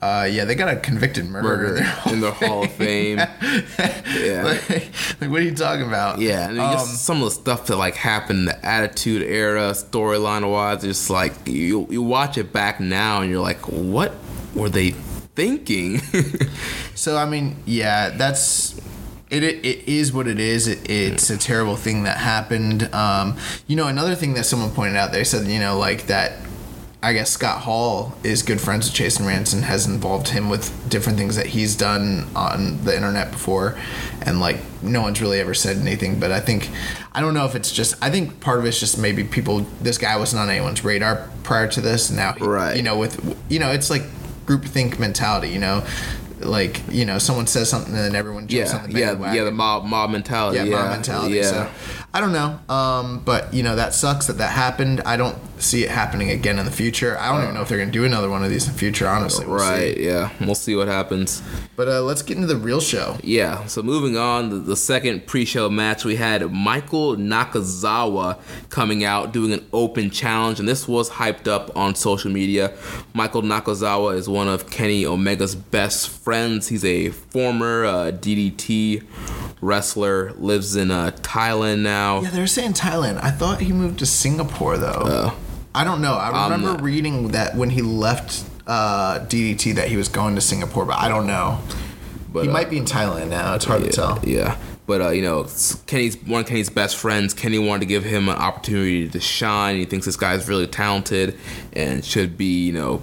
Uh, yeah, they got a convicted murderer murder in the Hall of Fame. Yeah. like, like, what are you talking about? Yeah, and Um, just some of the stuff that like happened in the Attitude Era, storyline wise, just like you you watch it back now, and you're like, what were they thinking? So I mean, yeah, that's it. It, it is what it is. It, it's a terrible thing that happened. Um, you know, another thing that someone pointed out, they said, you know, like that. I guess Scott Hall is good friends with Jason Ranson, has involved him with different things that he's done on the internet before, and like no one's really ever said anything. But I think I don't know if it's just I think part of it's just maybe people. This guy wasn't on anyone's radar prior to this. Now, he, Right. You know, with you know, it's like groupthink mentality. You know, like you know, someone says something and then everyone jumps yeah, on the yeah, bandwagon. yeah, the mob mob mentality. yeah, Yeah, mob mentality. Yeah. So I don't know, um, but you know that sucks that that happened. I don't see it happening again in the future. I don't even know if they're gonna do another one of these in the future. Honestly, We'll see. right. Yeah, we'll see what happens. But uh, let's get into the real show. Yeah, so moving on, the, the second pre show match, we had Michael Nakazawa coming out doing an open challenge, and this was hyped up on social media. Michael Nakazawa is one of Kenny Omega's best friends. He's a former uh, DDT wrestler, lives in uh, Thailand now. Yeah, they're saying Thailand. I thought he moved to Singapore though. Uh, I don't know. I I'm remember not- reading that when he left uh, DDT that he was going to Singapore, but I don't know. But, he uh, might be in Thailand now. It's hard yeah, to tell. Yeah. But uh, you know, Kenny's one of Kenny's best friends. Kenny wanted to give him an opportunity to shine. He thinks this guy's really talented and should be, you know,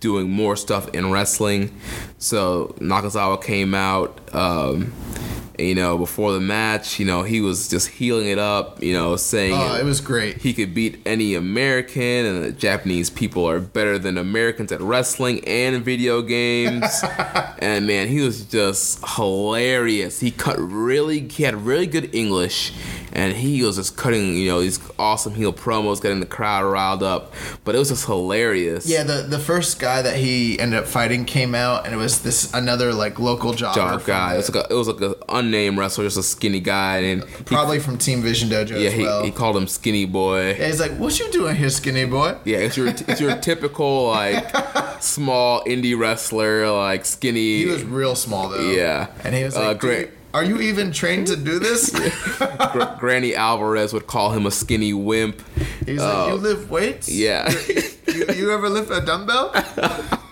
doing more stuff in wrestling. So Nakazawa came out. Um, you know, before the match, you know, he was just heeling it up. You know, saying Oh, it was great. he could beat any American, and the Japanese people are better than Americans at wrestling and video games. and man, he was just hilarious. He cut really, he had really good English, and he was just cutting, you know, these awesome heel promos, getting the crowd riled up. But it was just hilarious. Yeah, the the first guy that he ended up fighting came out, and it was this another like local jobber. Job from guy. It was like a, it was like an unnamed wrestler, just a skinny guy, and he, probably from Team Vision Dojo yeah, as he, well. he called him Skinny Boy. yeah, he's like, "What you doing here, skinny boy?" Yeah, it's your it's your typical like small indie wrestler, like skinny. He was real small though. Yeah. and he was Uh, like, great. "Dude, "Are you even trained to do this?" Gr- Granny Alvarez would call him a skinny wimp. He's like, "You lift weights? Uh, Yeah. You, you ever lift a dumbbell?"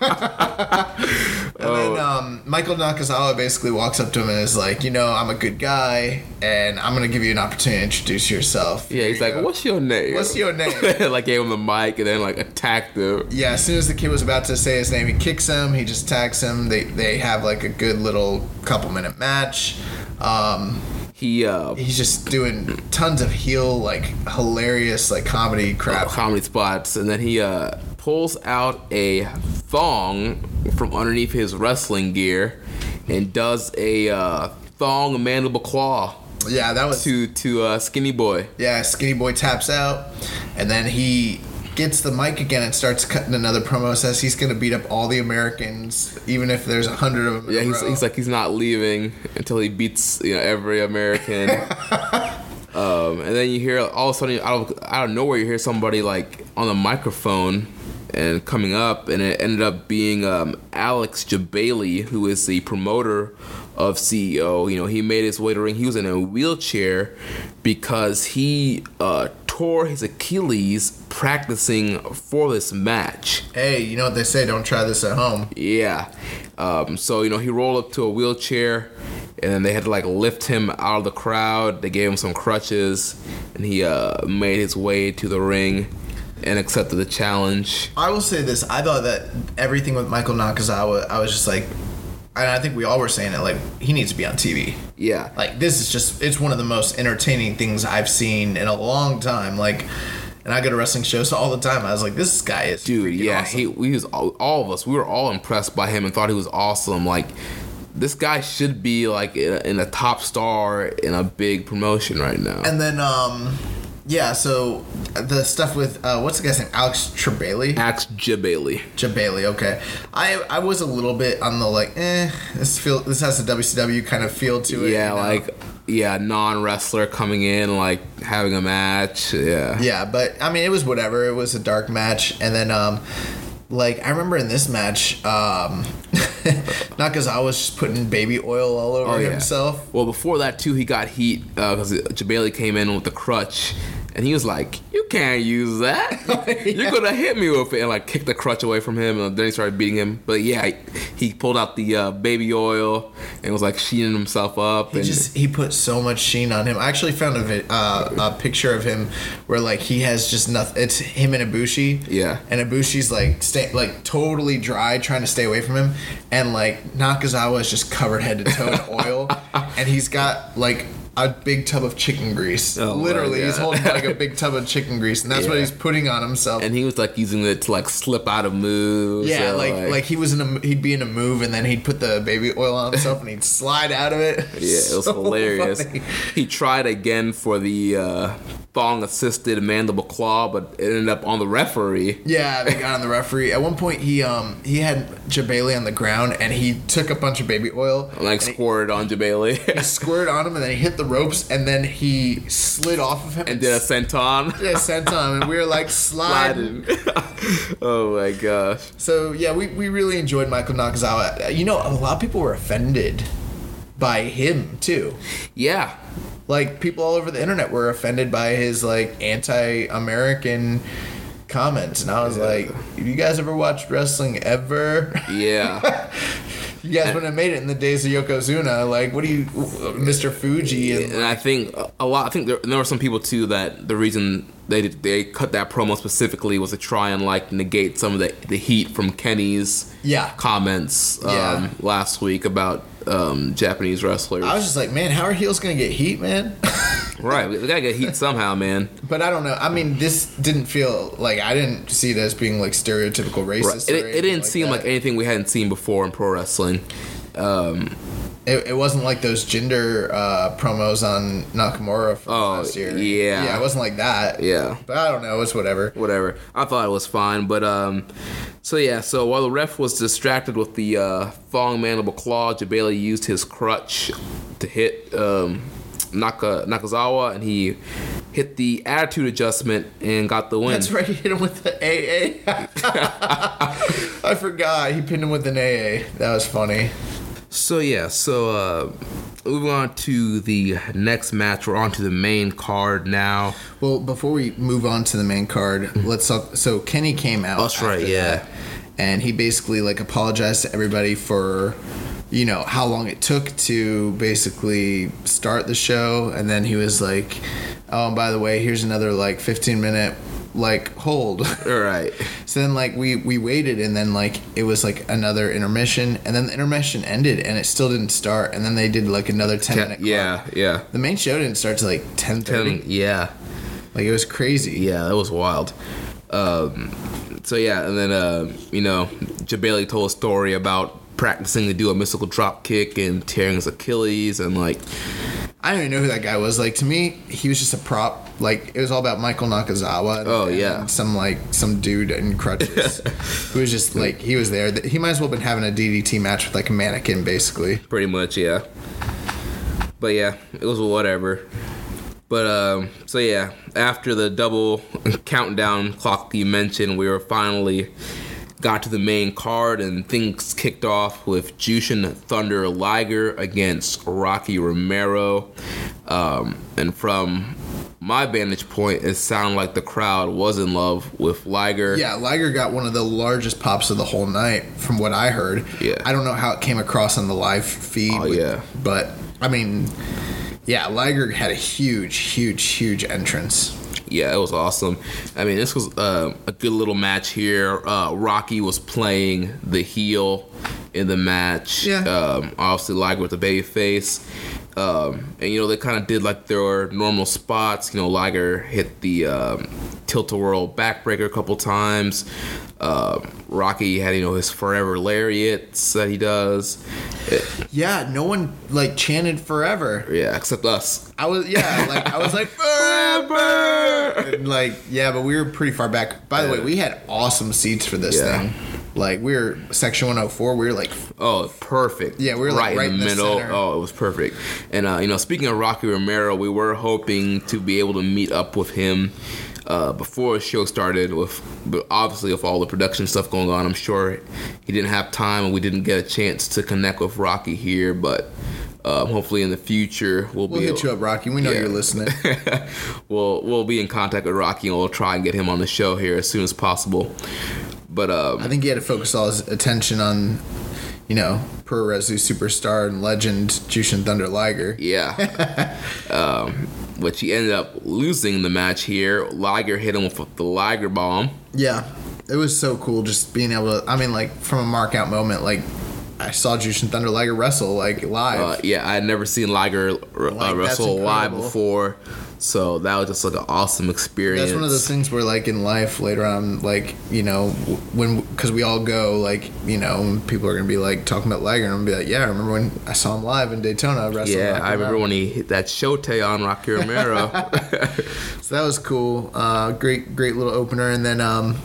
and then um, Michael Nakazawa basically walks up to him and is like, "You know, I'm a good guy, and I'm gonna give you an opportunity to introduce yourself." Yeah, he's you like, go." "What's your name?" What's your name? like gave him the mic and then like attacked him. Yeah, as soon as the kid was about to say his name, he kicks him. He just attacks him. They they have like a good little couple minute match. Um, he uh, He's just doing tons of heel, like hilarious, like comedy crap. comedy spots, and then he uh, pulls out a thong from underneath his wrestling gear and does a uh, thong mandible claw Yeah, that was to to uh, Skinny Boy. Yeah, Skinny Boy taps out, and then he gets the mic again and starts cutting another promo. Says he's gonna beat up all the Americans, even if there's a hundred of them. Yeah, he's, he's like he's not leaving until he beats you know every American. um, and then you hear all of a sudden out of out of nowhere you hear somebody like on the microphone and coming up, and it ended up being um, Alex Jebailey, who is the promoter of CEO. You know, he made his way to ring. He was in a wheelchair because he uh, tore his Achilles practicing for this match. hey, you know what they say? Don't try this at home. Yeah. Um, so you know he rolled up to a wheelchair, and then they had to like lift him out of the crowd. They gave him some crutches, and he uh, made his way to the ring and accepted the challenge. I will say this: I thought that everything with Michael Nakazawa, I was just like, and I think we all were saying it, like he needs to be on TV. Yeah. Like this is just it's one of the most entertaining things I've seen in a long time. Like, and I go to wrestling shows all the time. I was like, this guy is Dude, yeah, awesome. he we was all, all of us. We were all impressed by him and thought he was awesome. Like this guy should be like in a, in a top star in a big promotion right now. And then, um, yeah, so the stuff with uh, what's the guy's name? Alex Trebali. Alex Jebailey. Jebailey. Okay, I I was a little bit on the like, eh, this feel this has a WCW kind of feel to it. Yeah, you know? like yeah, non wrestler coming in like having a match. Yeah. yeah, but I mean, it was whatever. It was a dark match, and then um. Like I remember in this match, um, Nakazawa was just putting baby oil all over Oh, yeah. himself. Well, before that too, he got heat because Jebailey came in with the crutch, and he was like, "You can't use that. You're gonna hit me with it," and like kicked the crutch away from him, and then he started beating him. But yeah, he, pulled out the uh, baby oil and was like sheening himself up. He and just he put so much sheen on him. I actually found a vi- uh, a picture of him where like he has just nothing. It's him and Ibushi. Yeah. And Ibushi's like stay like totally dry, trying to stay away from him, and like Nakazawa is just covered head to toe in oil, and he's got like. A big tub of chicken grease. Oh Literally, he's holding like a big tub of chicken grease, and that's what he's putting on himself. and he was like using it to like slip out of moves. yeah, or, like, like he was in a he'd be in a move, and then he'd put the baby oil on himself, and he'd slide out of it. Yeah, it was hilarious. funny. He tried again for the uh, thong assisted mandible claw, but it ended up on the referee. Yeah, they got on the referee. At one point, he um he had Jebailey on the ground, and he took a bunch of baby oil, Like and he- squirted on Jebailey. he squirted on him, and then he hit the ropes, and then he slid off of him and did a senton. did a senton, and we were like sliding. Sliding. oh my gosh. So yeah, we, we really enjoyed Michael Nakazawa. You know, a lot of people were offended by him too. Yeah. Like people all over the internet were offended by his like anti-American comments, and I was Yeah. like, "Have you guys ever watched wrestling ever?" Yeah. You guys wouldn't have made it in the days of Yokozuna. Like, what do you, Mr. Fuji? And and I think a lot. I think there, there were some people too that the reason they did, they cut that promo specifically was to try and like negate some of the the heat from Kenny's Yeah. comments um, Yeah. last week about um, Japanese wrestlers. I was just like, man, how are heels gonna get heat, man? right, we, gotta get heat somehow, man. but I don't know. I mean, this didn't feel like I didn't see this being like stereotypical Right. racist. It, or it didn't seem that. like anything we hadn't seen before in pro wrestling. Um, It, it wasn't like those Jinder uh, promos on Nakamura from Oh, last year. yeah. yeah, it wasn't like that. yeah. but I don't know. It's whatever. whatever. I thought it was fine, but um, so yeah. So while the ref was distracted with the uh, thong mandible claw, Jebailey used his crutch to hit um, Naka Nakazawa, and he hit the attitude adjustment and got the win. That's right. He hit him with the AA. I forgot. He pinned him with an AA. That was funny. So yeah. So uh, moving on to the next match, we're on to the main card now. Well, before we move on to the main card, let's talk. So Kenny came out. That's right, yeah. that, and he basically like apologized to everybody for, you know, how long it took to basically start the show, and then he was like, "Oh, and by the way, here's another like 15 minute." Like hold. All right. So then like we we waited and then like it was like another intermission and then the intermission ended and it still didn't start and then they did like another 10 minute clock. yeah, yeah. The main show didn't start till like 10:30. Ten, yeah, Like it was crazy. yeah, that was wild. Um, so yeah, and then uh, you know, Jebailey told a story about practicing to do a mystical drop kick and tearing his Achilles and like I don't even know who that guy was. Like to me, he was just a prop. Like it was all about Michael Nakazawa. And, Oh, yeah. some like some dude in crutches who was just like he was there. He might as well have been having a DDT match with like a mannequin, basically. pretty much yeah. But yeah, it was whatever. But um, so yeah, after the double countdown clock you mentioned, we were finally got to the main card and things kicked off with Jushin Thunder Liger against Rocky Romero. Um, and from my vantage point, it sounded like the crowd was in love with Liger. Yeah, Liger got one of the largest pops of the whole night, from what I heard. Yeah. I don't know how it came across on the live feed. Oh, yeah. But I mean, yeah, Liger had a huge, huge, huge entrance. Yeah, it was awesome. I mean, this was uh, a good little match here. Uh, Rocky was playing the heel in the match. Yeah. Um, obviously, Liger with the baby face. Um, and, you know, they kind of did like their normal spots. You know, Liger hit the um, tilt a whirl backbreaker a couple times. Um Rocky had, you know, his forever lariats that he does. Yeah, no one like chanted forever. Yeah, except us. I was yeah, like I was like forever. And, like yeah, but we were pretty far back. By the way, we had awesome seats for this Yeah. thing. Like we were section 104. We were like Oh, perfect. Yeah, we were, like, right in the middle. Oh, it was perfect. And uh, you know, speaking of Rocky Romero, we were hoping to be able to meet up with him uh, before the show started. With but obviously, with all the production stuff going on, I'm sure he didn't have time, and we didn't get a chance to connect with Rocky here. But um, hopefully, in the future, we'll, we'll be hit you up, Rocky. We know Yeah. you're listening. we'll we'll be in contact with Rocky, and we'll try and get him on the show here as soon as possible. But um, I think he had to focus all his attention on, you know, Pro Resu superstar and legend Jushin Thunder Liger. Yeah. um, which he ended up losing the match here. Liger hit him with the Liger bomb. Yeah, it was so cool just being able to. I mean, like from a mark out moment, like I saw Jushin Thunder Liger wrestle like live. Uh, yeah, I had never seen Liger uh, that's wrestle live before, so that was just like an awesome experience. That's one of those things where, like in life, later on, like you know, when because we all go, like you know, people are gonna be like talking about Liger, and I'm gonna be like, yeah, I remember when I saw him live in Daytona wrestling. Yeah, Rocky I remember Mountain." when he hit that shotei on Rocky Romero. So that was cool. Uh, great, great little opener, and then um,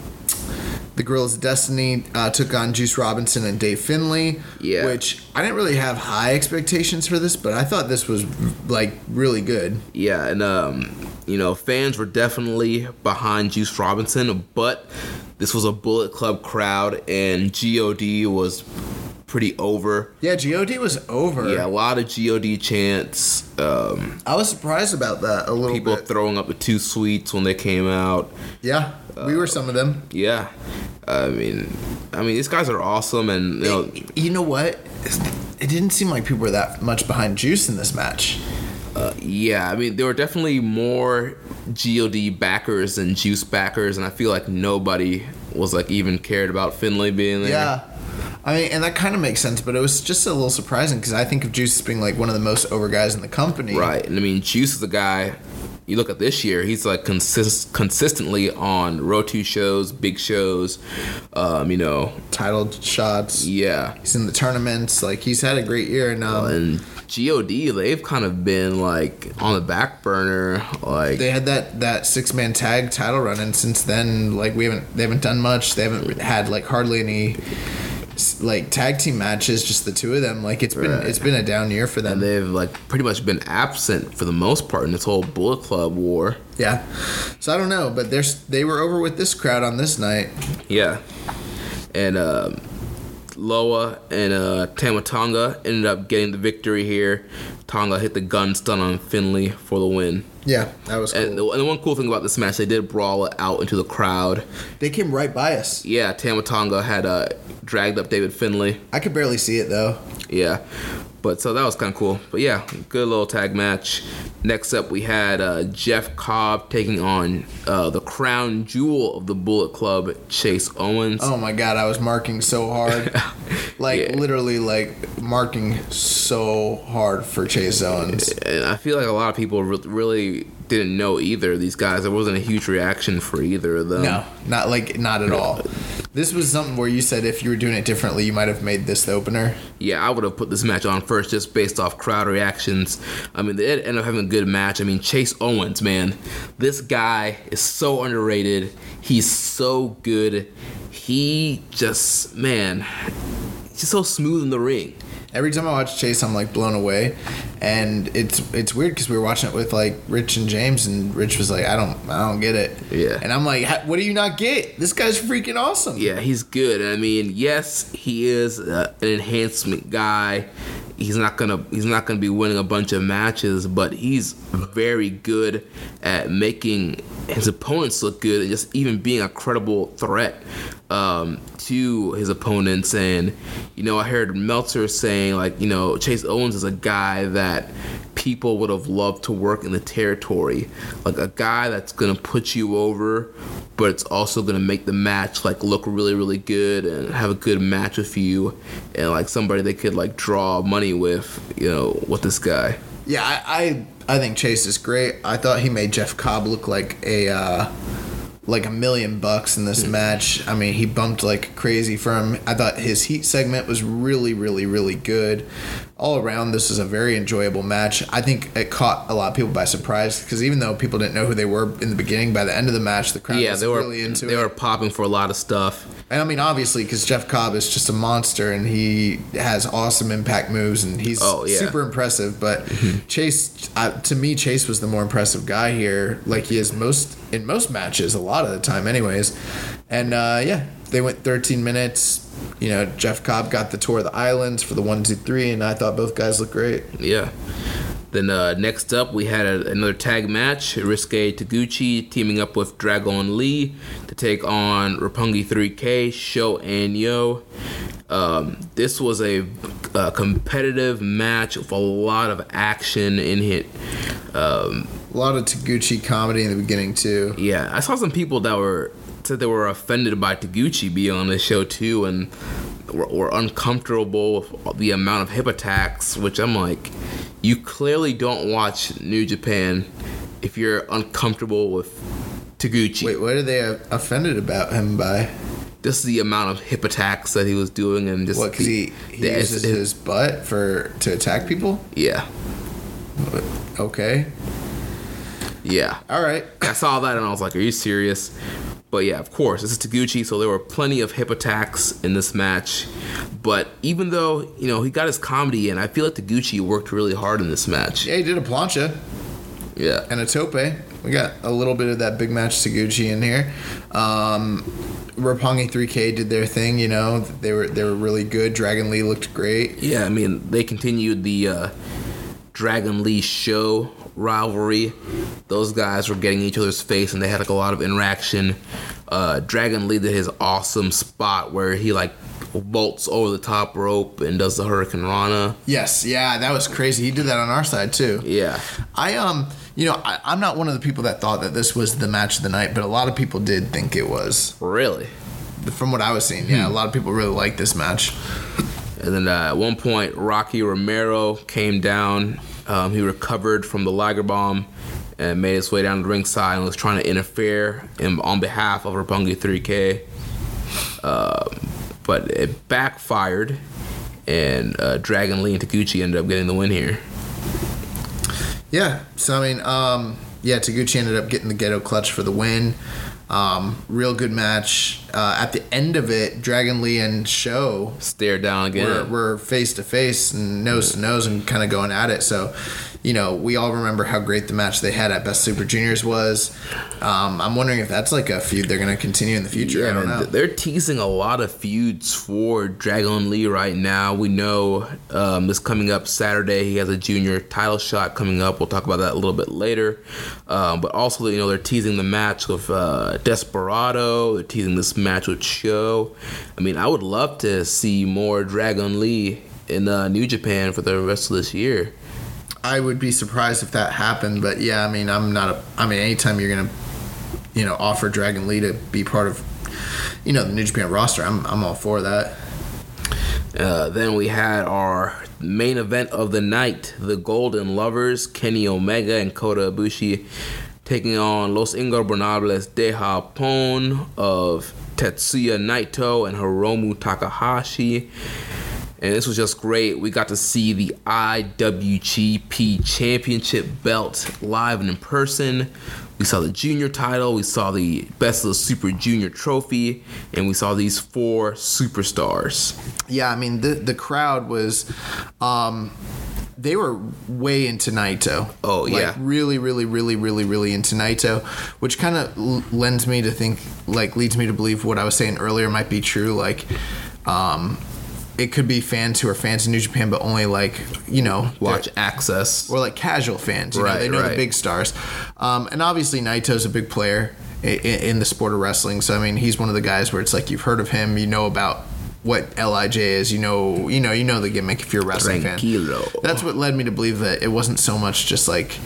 the Guerrillas Destiny uh, took on Juice Robinson and Dave Finlay. Yeah. which I didn't really have high expectations for this, but I thought this was like really good. yeah, and um, you know, fans were definitely behind Juice Robinson, but this was a Bullet Club crowd, and God was pretty over. Yeah, God was over. Yeah, a lot of God chants. Um, I was surprised about that a little people bit. throwing up the two sweets when they came out. yeah, we were some of them. Yeah, I mean, I mean, these guys are awesome, and you know, you know what? It didn't seem like people were that much behind Juice in this match. yeah, I mean, there were definitely more God backers than Juice backers, and I feel like nobody was like even cared about Finlay being there. Yeah. I mean, and that kind of makes sense, but it was just a little surprising because I think of Juice as being like one of the most over guys in the company. right. And I mean, Juice is a guy. You look at this year; he's like consist- consistently on row Two shows, big shows. Um, you know, Title shots. yeah. He's in the tournaments. Like he's had a great year, and um, and God, they've kind of been like on the back burner. Like, they had that that six man tag title run, and since then, like we haven't they haven't done much. They haven't had like hardly any like tag team matches. Just the two of them. Like it's been Right. it's been a down year for them. and they've like pretty much been absent for the most part in this whole Bullet Club war. yeah. So I don't know, but they're they were over with this crowd on this night. Yeah, and um, Loa and uh, Tama Tonga ended up getting the victory here. Tonga hit the gun stun on Finlay for the win. Yeah, that was cool. And, the, and the one cool thing about this match, they did brawl it out into the crowd. they came right by us. Yeah, Tama Tonga had uh, dragged up David Finlay. I could barely see it though. Yeah. But so that was kind of cool. But yeah, good little tag match. Next up, we had uh, Jeff Cobb taking on uh, the crown jewel of the Bullet Club, Chase Owens. Oh my god, I was marking so hard. like Yeah. literally like marking so hard for Chase Owens. And I feel like a lot of people re- really didn't know either of these guys. There wasn't a huge reaction for either of them. No, not like not at all. This was something where you said if you were doing it differently, you might have made this the opener. Yeah, I would have put this match on first just based off crowd reactions. I mean, they ended up having a good match. I mean, Chase Owens, man, this guy is so underrated. He's so good. He just, man, he's just so smooth in the ring. Every time I watch Chase, I'm like blown away, and it's it's weird because we were watching it with like Rich and James, and Rich was like, "I don't, I don't get it." Yeah. and I'm like, "What do you not get? This guy's freaking awesome." Yeah, he's good. I mean, yes, he is uh, an enhancement guy. He's not gonna he's not gonna be winning a bunch of matches, but he's very good at making his opponents look good and just even being a credible threat um, to his opponents. And you know, I heard Meltzer saying like, you know, Chase Owens is a guy that people would have loved to work in the territory, like a guy that's gonna put you over, but it's also gonna make the match like look really really good and have a good match with you, and like somebody they could like draw money with, you know, with this guy. Yeah, I, I I think Chase is great. I thought he made Jeff Cobb look like a uh, like a million bucks in this match. I mean, he bumped like crazy for him. I thought his heat segment was really, really, really good. All around, this was a very enjoyable match. I think it caught a lot of people by surprise because even though people didn't know who they were in the beginning, by the end of the match, the crowd Yeah, was they were really into they it. were popping for a lot of stuff. And I mean, obviously, because Jeff Cobb is just a monster and he has awesome impact moves and he's Oh, yeah. super impressive. But Chase, uh, to me, Chase was the more impressive guy here, like he is most in most matches, a lot of the time, anyways. And uh, yeah, they went 13 minutes. You know, Jeff Cobb got the tour of the islands for the one, two, three, and I thought both guys looked great. Yeah. Then uh, next up, we had a, another tag match: Ryusuke Taguchi teaming up with Dragon Lee to take on Roppongi 3K, Sho and Yo. Um, this was a, uh competitive match with a lot of action in it. Um, A lot of Taguchi comedy in the beginning too. yeah, I saw some people that were said they were offended by Taguchi being on the show too, and were, were uncomfortable with the amount of hip attacks. Which I'm like, you clearly don't watch New Japan if you're uncomfortable with Taguchi. Wait, what are they uh, offended about him by? Just the amount of hip attacks that he was doing, and just What? Because he, he the- uses his butt for to attack people. yeah, Okay. yeah. All right. I saw that and I was like, "Are you serious?" But yeah, of course, this is Taguchi, so there were plenty of hip attacks in this match. But even though you know he got his comedy in, I feel like Taguchi worked really hard in this match. Yeah, he did a plancha Yeah, and a tope. We got a little bit of that big match Taguchi in here. Um, Roppongi 3K did their thing. You know, they were they were really good. Dragon Lee looked great. yeah. I mean, they continued the uh, Dragon Lee show rivalry. Those guys were getting each other's face, and they had like a lot of interaction. Uh, Dragon Lee did his awesome spot where he like bolts over the top rope and does the Hurricanrana. Yes, yeah, that was crazy. He did that on our side too. Yeah. I um, you know, I, I'm not one of the people that thought that this was the match of the night, but a lot of people did think it was. Really? From what I was seeing, yeah, a lot of people really liked this match. And then uh, at one point, Rocky Romero came down. Um, he recovered from the Liger Bomb and made his way down the ringside and was trying to interfere in, on behalf of Roppongi 3K. Um, but it backfired, and uh, Dragon Lee and Taguchi ended up getting the win here. Yeah. So I mean, um, yeah, Taguchi ended up getting the ghetto clutch for the win. Um, real good match. Uh, at the end of it, Dragon Lee and Sho Stare down again. We're face to face and nose to nose and kind of going at it. So, you know, we all remember how great the match they had at Best Super Juniors was. Um, I'm wondering if that's like a feud they're going to continue in the future. I don't know. They're teasing a lot of feuds for Dragon Lee right now. We know um, this coming up Saturday. He has a junior title shot coming up. We'll talk about that a little bit later. Um, but also, you know, they're teasing the match with uh, Desperado. They're teasing this match with Sho. I mean, I would love to see more Dragon Lee in uh, New Japan for the rest of this year. I would be surprised if that happened, but yeah, I mean, I'm not. A, I mean, anytime you're gonna, you know, offer Dragon Lee to be part of, you know, the New Japan roster, I'm I'm all for that. Uh, then we had our main event of the night: the Golden Lovers, Kenny Omega and Kota Ibushi, taking on Los Ingobernables de Japón of Tetsuya Naito and Hiromu Takahashi. And this was just great. We got to see the IWGP Championship belt live and in person. We saw the junior title, we saw the Best of the Super Junior trophy, and we saw these four superstars. Yeah, I mean, the the crowd was, um, they were way into Naito. Oh, like, yeah. really, really, really, really, really into Naito, which kind of l- lends me to think, like, leads me to believe what I was saying earlier might be true. Like, um, it could be fans who are fans of New Japan, but only like you know Watch Access. or like casual fans. You know, Right, they know the big stars, um, and obviously Naito's a big player in, in the sport of wrestling. So I mean, he's one of the guys where it's like you've heard of him, you know about what Lij is, you know, you know, you know the gimmick if you're a wrestling Tranquilo. fan. That's what led me to believe that it wasn't so much just like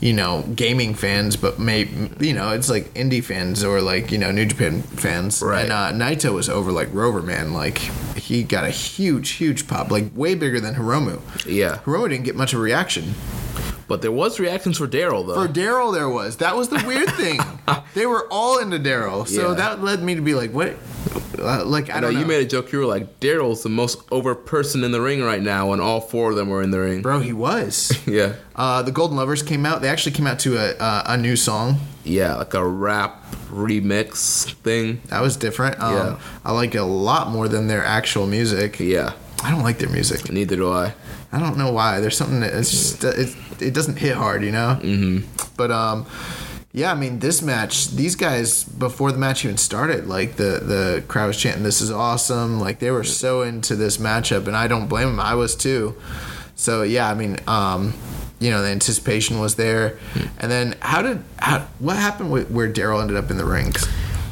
you know gaming fans, but maybe you know it's like indie fans or like you know New Japan fans. Right. And uh, Naito was over like Rover Man, like he got a huge, huge pop, like way bigger than Hiromu. Yeah. Hiromu didn't get much of a reaction. But there was reactions for Daryl though. For Daryl, there was. That was the weird thing. they were all into Daryl, so Yeah. that led me to be like, what? Uh, like I don't know. you made a joke. You were like, Daryl's the most over person in the ring right now, and all four of them were in the ring. Bro, he was. Yeah, Uh, the Golden Lovers came out. They actually came out to a uh, a new song. yeah, like a rap remix thing. That was different. Um, Yeah. I like it a lot more than their actual music. Yeah, I don't like their music. neither do I. I don't know why. There's something that it's just it, it doesn't hit hard, you know. Mm-hmm. But um, yeah. I mean, this match, these guys before the match even started, like the the crowd was chanting, "This is awesome!" Like they were so into this matchup, and I don't blame them. I was too. So yeah, I mean, um, you know, the anticipation was there. And then how did how what happened with, where Daryl ended up in the rings?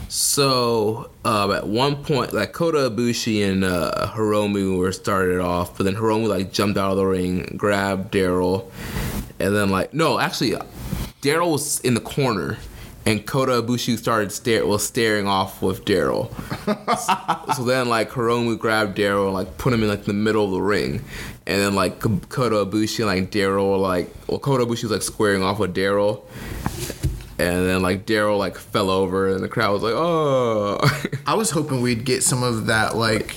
So um, at one point, like Kota Ibushi and uh, Hiromu were started off, but then Hiromu like jumped out of the ring, grabbed Daryl, and then like no, actually, Daryl was in the corner, and Kota Ibushi started stare was staring off with Daryl. so then like Hiromu grabbed Daryl and like put him in like the middle of the ring, and then like Kota Ibushi and like Daryl like well Kota Ibushi was like squaring off with Daryl. And then like Daryl like fell over, and the crowd was like, "Oh!" I was hoping we'd get some of that, like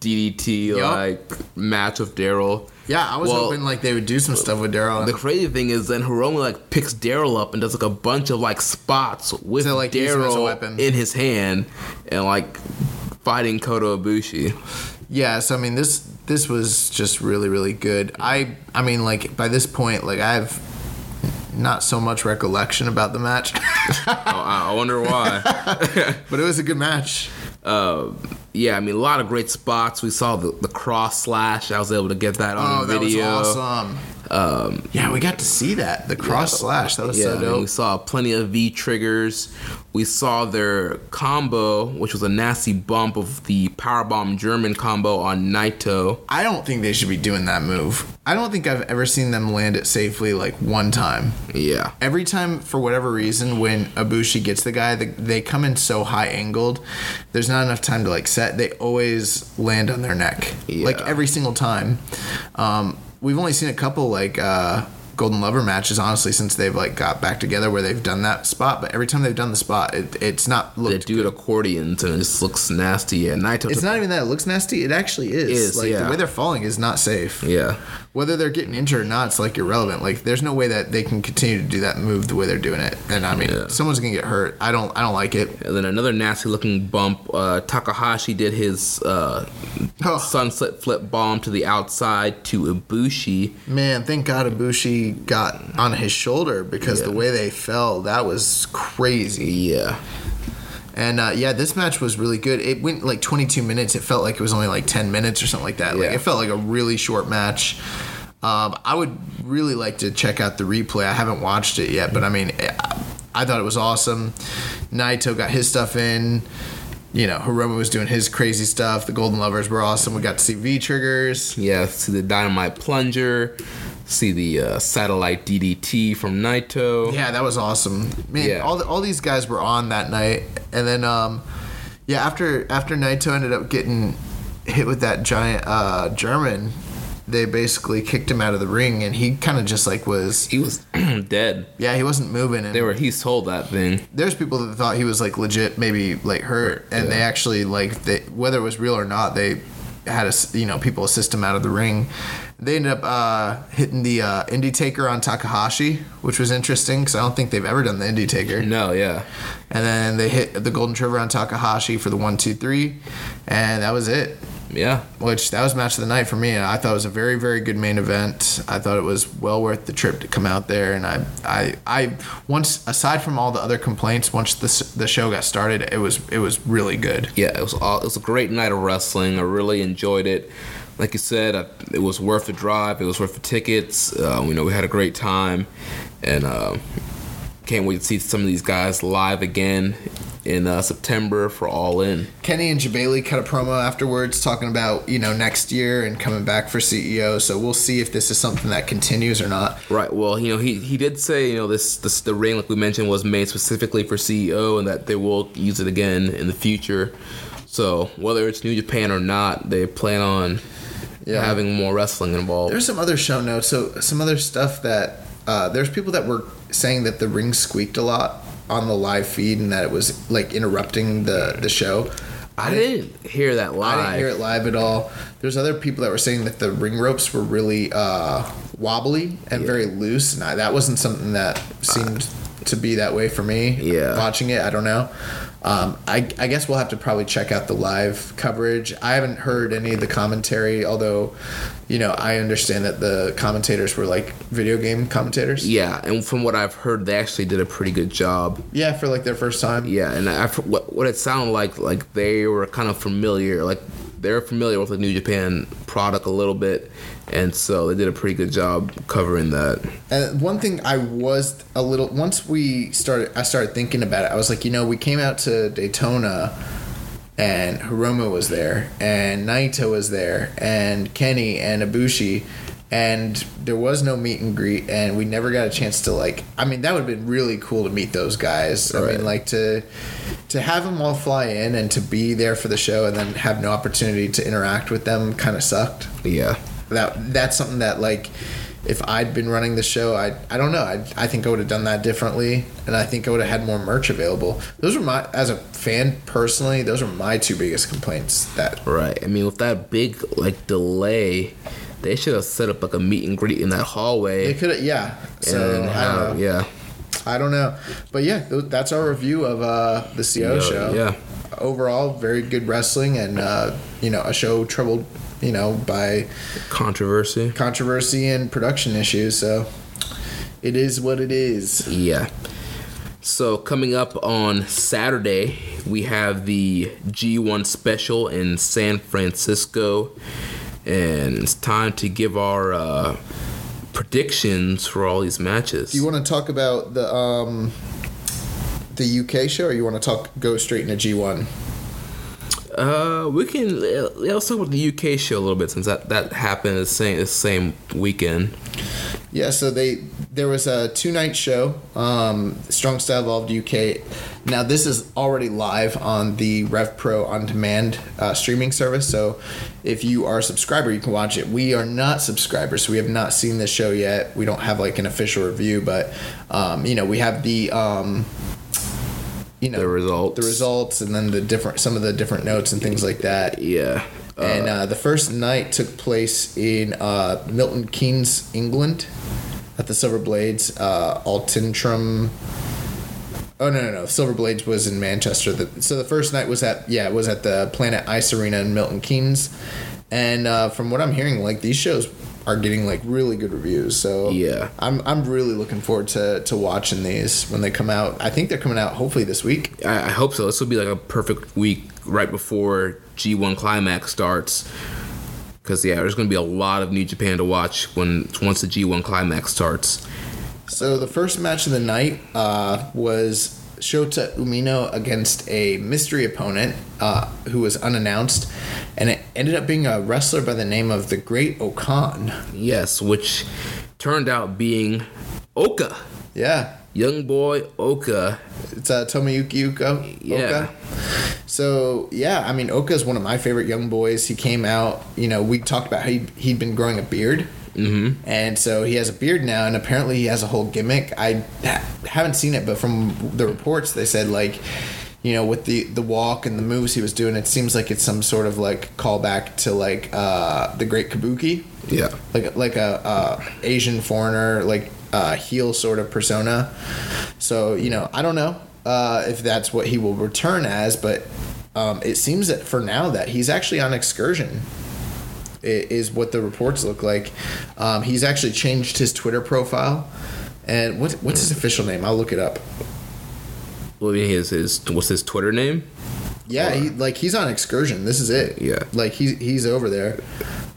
DDT Yup. like match of Daryl. yeah, I was Well, hoping like they would do some stuff with Daryl. The crazy thing is, then Hiromu like picks Daryl up and does like a bunch of like spots with To, like, Daryl weapon. in his hand, and like fighting Kota Ibushi. Yeah, so I mean this this was just really really good. I I mean like by this point like I have not so much recollection about the match, oh, I I wonder why. but it was a good match. uh, yeah, I mean a lot of great spots. We saw the, the cross slash. I was able to get that on Oh, that video. was awesome. Um, yeah, we got to see that the cross slash. That was Yeah, so I mean, we saw plenty of V triggers. We saw their combo, which was a nasty bump of the powerbomb German combo on Naito. I don't think they should be doing that move. I don't think I've ever seen them land it safely like one time. Yeah, every time for whatever reason when Ibushi gets the guy, they come in so high angled. There's not enough time to like set. They always land on their neck, Yeah. like every single time. Um, we've only seen a couple like uh, Golden Lover matches, honestly, since they've like got back together where they've done that spot. But every time they've done the spot, it, it's not they looked. do it accordions and it just looks nasty. Yeah, Naito. It's not even that it looks nasty. It actually is. Is, like yeah. the way they're falling is not safe. Yeah, Whether they're getting injured or not, it's like irrelevant. Like there's no way that they can continue to do that move the way they're doing it. And I mean, Yeah. someone's gonna get hurt. I don't. I don't like it. and then another nasty looking bump. Uh, Takahashi did his uh, Oh. sunset flip bomb to the outside to Ibushi. Man, thank God Ibushi got on his shoulder because the way they fell, that was crazy. Yeah, And uh, yeah, this match was really good. It went like 22 minutes. It felt like it was only like 10 minutes or something like that. Like it felt like a really short match. Um, I would really like to check out the replay. I haven't watched it yet, but I mean, I, I thought it was awesome. Naito got his stuff in. you know, Hiromu was doing his crazy stuff. The Golden Lovers were awesome. We got to see V triggers. Yeah, see the dynamite plunger, see the uh, satellite DDT from Naito. Yeah, that was awesome. Man, Yeah. all the, all these guys were on that night, and then um, yeah, after after Naito ended up getting hit with that giant uh, German, they basically kicked him out of the ring, and he kind of just like was He was dead. yeah, he wasn't moving. And They were. He sold that thing. there's people that thought he was like legit, maybe like hurt, and they actually like they, whether it was real or not, they had a you know people assist him out of the ring. They ended up uh, hitting the uh, Indie Taker on Takahashi, which was interesting because I don't think they've ever done the Indie Taker. No, yeah. And then they hit the Golden Trigger on Takahashi for the one, two, three, and that was it. Yeah. Which that was match of the night for me, I thought it was a very, very good main event. I thought it was well worth the trip to come out there, and I, I, I once aside from all the other complaints, once the the show got started, it was it was really good. Yeah, it was all, it was a great night of wrestling. I really enjoyed it. Like you said, I, it was worth the drive. It was worth the tickets. Uh, you know, we had a great time, and uh, can't wait to see some of these guys live again in uh, September for All In. Kenny and Jabali cut a promo afterwards talking about you know next year and coming back for CEO. So we'll see if this is something that continues or not. Right. Well, you know, he, he did say, you know, this, this the ring, like we mentioned, was made specifically for CEO, and that they will use it again in the future. So whether it's New Japan or not, they plan on Yeah. having more wrestling involved. There's some other show notes. So some other stuff that uh, there's people that were saying that the ring squeaked a lot on the live feed and that it was like interrupting the the show. I didn't hear that live. I didn't hear it live at all. There's other people that were saying that the ring ropes were really uh, wobbly and very loose, and I, that wasn't something that seemed to be that way for me. Yeah. watching it, I don't know. Um, I, I guess we'll have to probably check out the live coverage. I haven't heard any of the commentary, although, you know, I understand that the commentators were like video game commentators. Yeah, and from what I've heard, they actually did a pretty good job. Yeah, for like their first time. Yeah, and I, what what it sounded like, like they were kind of familiar, like they're familiar with the New Japan product a little bit, and so they did a pretty good job covering that. And one thing I was a little once we started, I started thinking about it. I was like, you know, we came out to Daytona, and Hiromu was there, and Naito was there, and Kenny and Ibushi, and there was no meet and greet, and we never got a chance to like. I mean, that would have been really cool to meet those guys. I mean, like to to have them all fly in and to be there for the show, and then have no opportunity to interact with them, kind of sucked Yeah, that that's something that like if I'd been running the show, I I don't know. I I think I would have done that differently, and I think I would have had more merch available. Those were my as a fan personally. Those are my two biggest complaints. That right. I mean, with that big like delay, they should have set up like a meet and greet in that hallway. they could have yeah. So I yeah, I don't know, but yeah, that's our review of uh, the CEO Yeah, show. yeah. Overall, very good wrestling, and uh, you know, a show troubled, you know, by controversy. controversy and production issues. So it is what it is. Yeah. So coming up on Saturday, we have the G1 special in San Francisco, and it's time to give our uh, predictions for all these matches. Do you want to talk about the um, the UK show, or you want to talk go straight into G1? Uh, we can yeah, let's talk about the UK show a little bit since that that happened the same the same weekend. Yeah, so they there was a two night show, um, Strong Style Evolved UK. Now this is already live on the Rev Pro on demand uh, streaming service. So if you are a subscriber, you can watch it. We are not subscribers, so we have not seen the show yet. We don't have like an official review, but um, you know we have the. Um, you know The results. the results, and then the different, some of the different notes and things like that. Yeah. Uh, and uh, the first night took place in uh, Milton Keynes, England, at the Silver Blades. Uh, Altrincham. Oh no no no! Silver Blades was in Manchester. The, so the first night was at yeah it was at the Planet Ice Arena in Milton Keynes, and uh, from what I'm hearing, like these shows are getting like really good reviews. So Yeah. I'm I'm really looking forward to to watching these when they come out. I think they're coming out hopefully this week. I, I hope so. This will be like a perfect week right before G1 Climax starts. Because yeah, there's gonna be a lot of New Japan to watch when once the G1 Climax starts. So the first match of the night uh, was Shota Umino against a mystery opponent uh, who was unannounced, and it ended up being a wrestler by the name of the Great Okan. Yes, which turned out being Oka. Yeah, Young boy Oka. it's uh, Tomoyuki Oka. Yeah. Oka. So yeah, I mean Oka is one of my favorite young boys. He came out, you know, we talked about how he, he'd been growing a beard. Mm-hmm. And so he has a beard now, and apparently he has a whole gimmick. I ha- haven't seen it, but from the reports, they said like, you know, with the the walk and the moves he was doing, it seems like it's some sort of like callback to like uh, the Great Kabuki, Yeah. like like a uh, Asian foreigner, like uh, heel sort of persona. So you know, I don't know uh, if that's what he will return as, but um, it seems that for now that he's actually on excursion. Is what the reports look like. Um, he's actually changed his Twitter profile, and what what's his official name? I'll look it up. What his his what's his Twitter name? Yeah, he like he's on excursion. This is it. Yeah. like he's he's over there.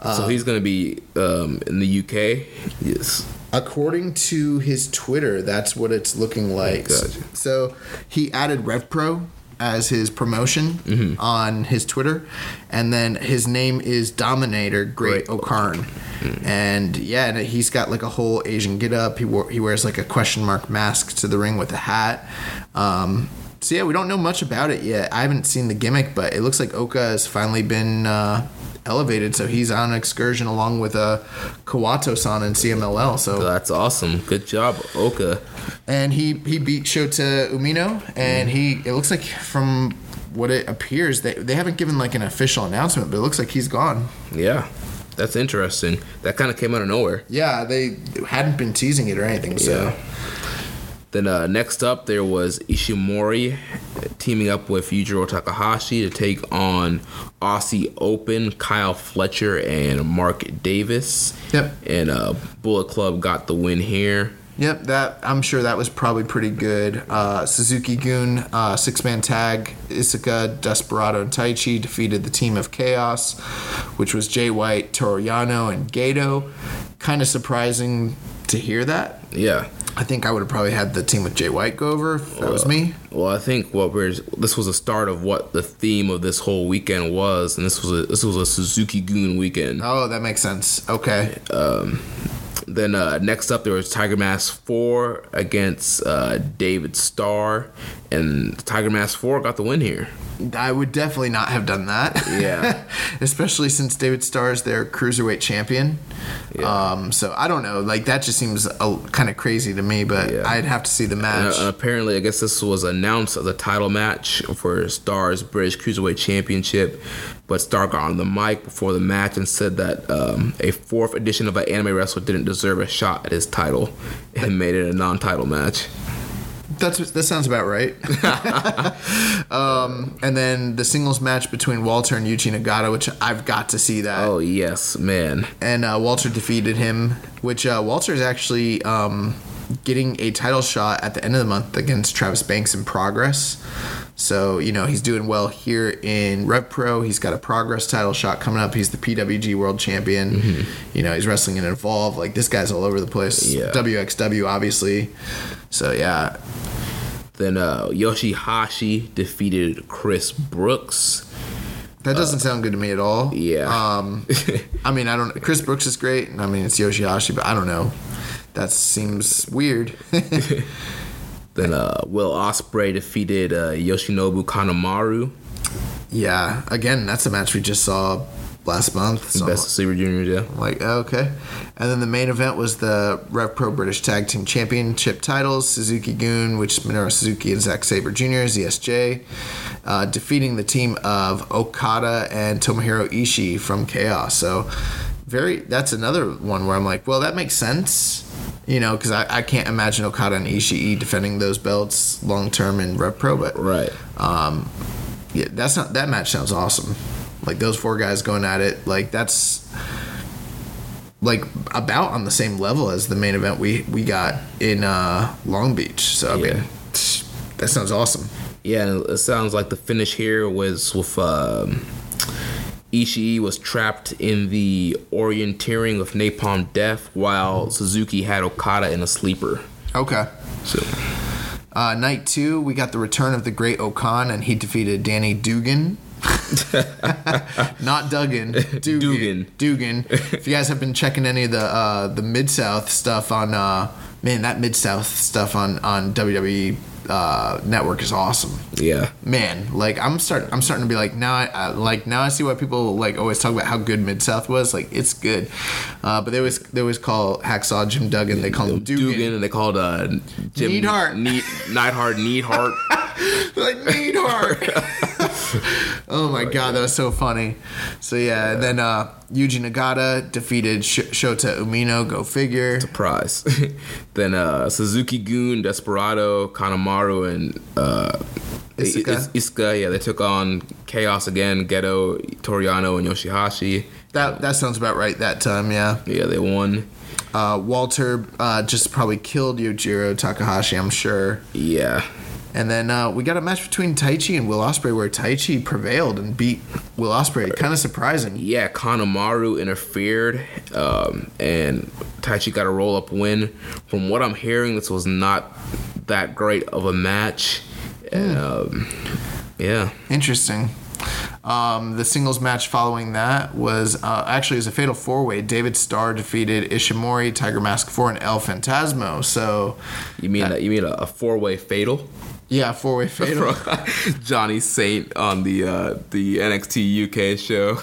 so he's gonna be um, in the UK. Yes. According to his Twitter, that's what it's looking like. Gotcha. So he added RevPro as his promotion Mm-hmm. on his Twitter, and then his name is Dominator Great Okarn. And yeah, and he's got like a whole Asian get up. He wore, he wears like a question mark mask to the ring with a hat. Um, so yeah, we don't know much about it yet. I haven't seen the gimmick, but it looks like Oka has finally been uh, elevated. So he's on an excursion along with uh, Kawato-san and CMLL. So That's awesome. Good job, Oka. and he he beat Shota Umino, and he it looks like from what it appears they they haven't given like an official announcement, but it looks like he's gone. Yeah. That's interesting. That kind of came out of nowhere. Yeah, they hadn't been teasing it or anything. So Yeah. Then uh, next up, there was Ishimori teaming up with Yujiro Takahashi to take on Aussie Open, Kyle Fletcher, and Mark Davis. Yep. And uh, Bullet Club got the win here. Yep, that I'm sure that was probably pretty good. Uh, Suzuki-gun, uh, six man tag, Iizuka, Desperado, and Taichi defeated the team of Chaos, which was Jay White, Toru Yano, and Gedo. Kind of surprising to hear that. Yeah. I think I would have probably had the team with Jay White go over if that was me. Well, I think what we're this was the start of what the theme of this whole weekend was, and this was a this was a Suzuki-gun weekend. Oh, that makes sense. Okay. Um, Then uh, next up, there was Tiger Mask 4 against uh, David Starr, and Tiger Mask 4 got the win here. I would definitely not have done that. Yeah. Especially since David Starr is their cruiserweight champion. Yeah. Um, so I don't know. Like that just seems a, kind of crazy to me. But Yeah. I'd have to see the And, match. uh, apparently, I guess this was announced as a title match for Starr's British Cruiserweight Championship, but Starr got on the mic before the match and said that um, a fourth edition of an anime wrestler didn't deserve a shot at his title and made it a non-title match. That's that sounds about right. um, and then the singles match between Walter and Yuji Nagata, which I've got to see that. Oh yes, man. and uh, Walter defeated him, which uh, Walter is actually um, getting a title shot at the end of the month against Travis Banks in Progress. So you know he's doing well here in Rev Pro. He's got a Progress title shot coming up. He's the PWG World Champion. You know he's wrestling in Evolve. Like this guy's all over the place. Yeah. WXW obviously. So yeah, Then uh, Yoshihashi defeated Chris Brooks. that doesn't sound good to me at all. Yeah. Um, I mean I don't. Chris Brooks is great. I mean it's Yoshihashi, but I don't know. That seems weird. Then uh, Will Ospreay defeated uh, Yoshinobu Kanemaru. Yeah, again, that's a match we just saw last month. So Best of Super Juniors, yeah. I'm like, okay. And then the main event was the Rev Pro British Tag Team Championship titles. Suzuki-gun, which is Minoru Suzuki and Zack Sabre Jr., ZSJ, uh, defeating the team of Okada and Tomohiro Ishii from Chaos. So, very, that's another one where I'm like, well, that makes sense. You know, because I, I can't imagine Okada and Ishii defending those belts long term in Rev Pro, but Right. um, yeah, that's not that match sounds awesome. Like those four guys going at it, like that's like about on the same level as the main event we we got in uh, Long Beach. So I Yeah. mean, that sounds awesome. Yeah, it sounds like the finish here was with um, Ishii was trapped in the orienteering of Napalm Death while Suzuki had Okada in a sleeper. Okay. So Uh, night two, we got the return of the Great Okan, and he defeated Danny Dugan. Not Duggan, Dugan. Dugan. Dugan. If you guys have been checking any of the uh, the Mid South stuff on, uh, man, that Mid South stuff on on WWE uh, Network is awesome. Yeah. Man, like I'm starting, I'm starting to be like now, I, I like now I see why people like always talk about how good Mid South was. Like it's good, uh, but they always they always call Hacksaw Jim Duggan. They call him Dugan. Dugan, and they called uh, Jim Neidhart. Need, Neidhart, Neidhart. like Neidhart. oh my god, that was so funny. So yeah, and then uh, Yuji Nagata defeated Sh- Shota Umino. Go figure. Prize. then uh, Suzuki-gun, Desperado, Kanemaru, and uh, Iizuka. Is- Iizuka. Yeah, they took on Chaos again. Gedo, Toriano, and Yoshihashi. That that sounds about right that time. Yeah. Yeah, they won. Uh, Walter uh, just probably killed Yujiro Takahashi. I'm sure. Yeah. And then uh, we got a match between Taichi and Will Ospreay where Taichi prevailed and beat Will Ospreay. Kind of surprising. Yeah, Kanemaru interfered, um, and Taichi got a roll up win. From what I'm hearing, this was not that great of a match. And, um, yeah. Interesting. Um, the singles match following that was uh, actually it was a fatal four way. David Starr defeated Ishimori, Tiger Mask Four, and El Fantasmo. So You mean that? You mean a, a four way fatal? Yeah, four way fatal. Johnny Saint on the uh, the NXT UK show.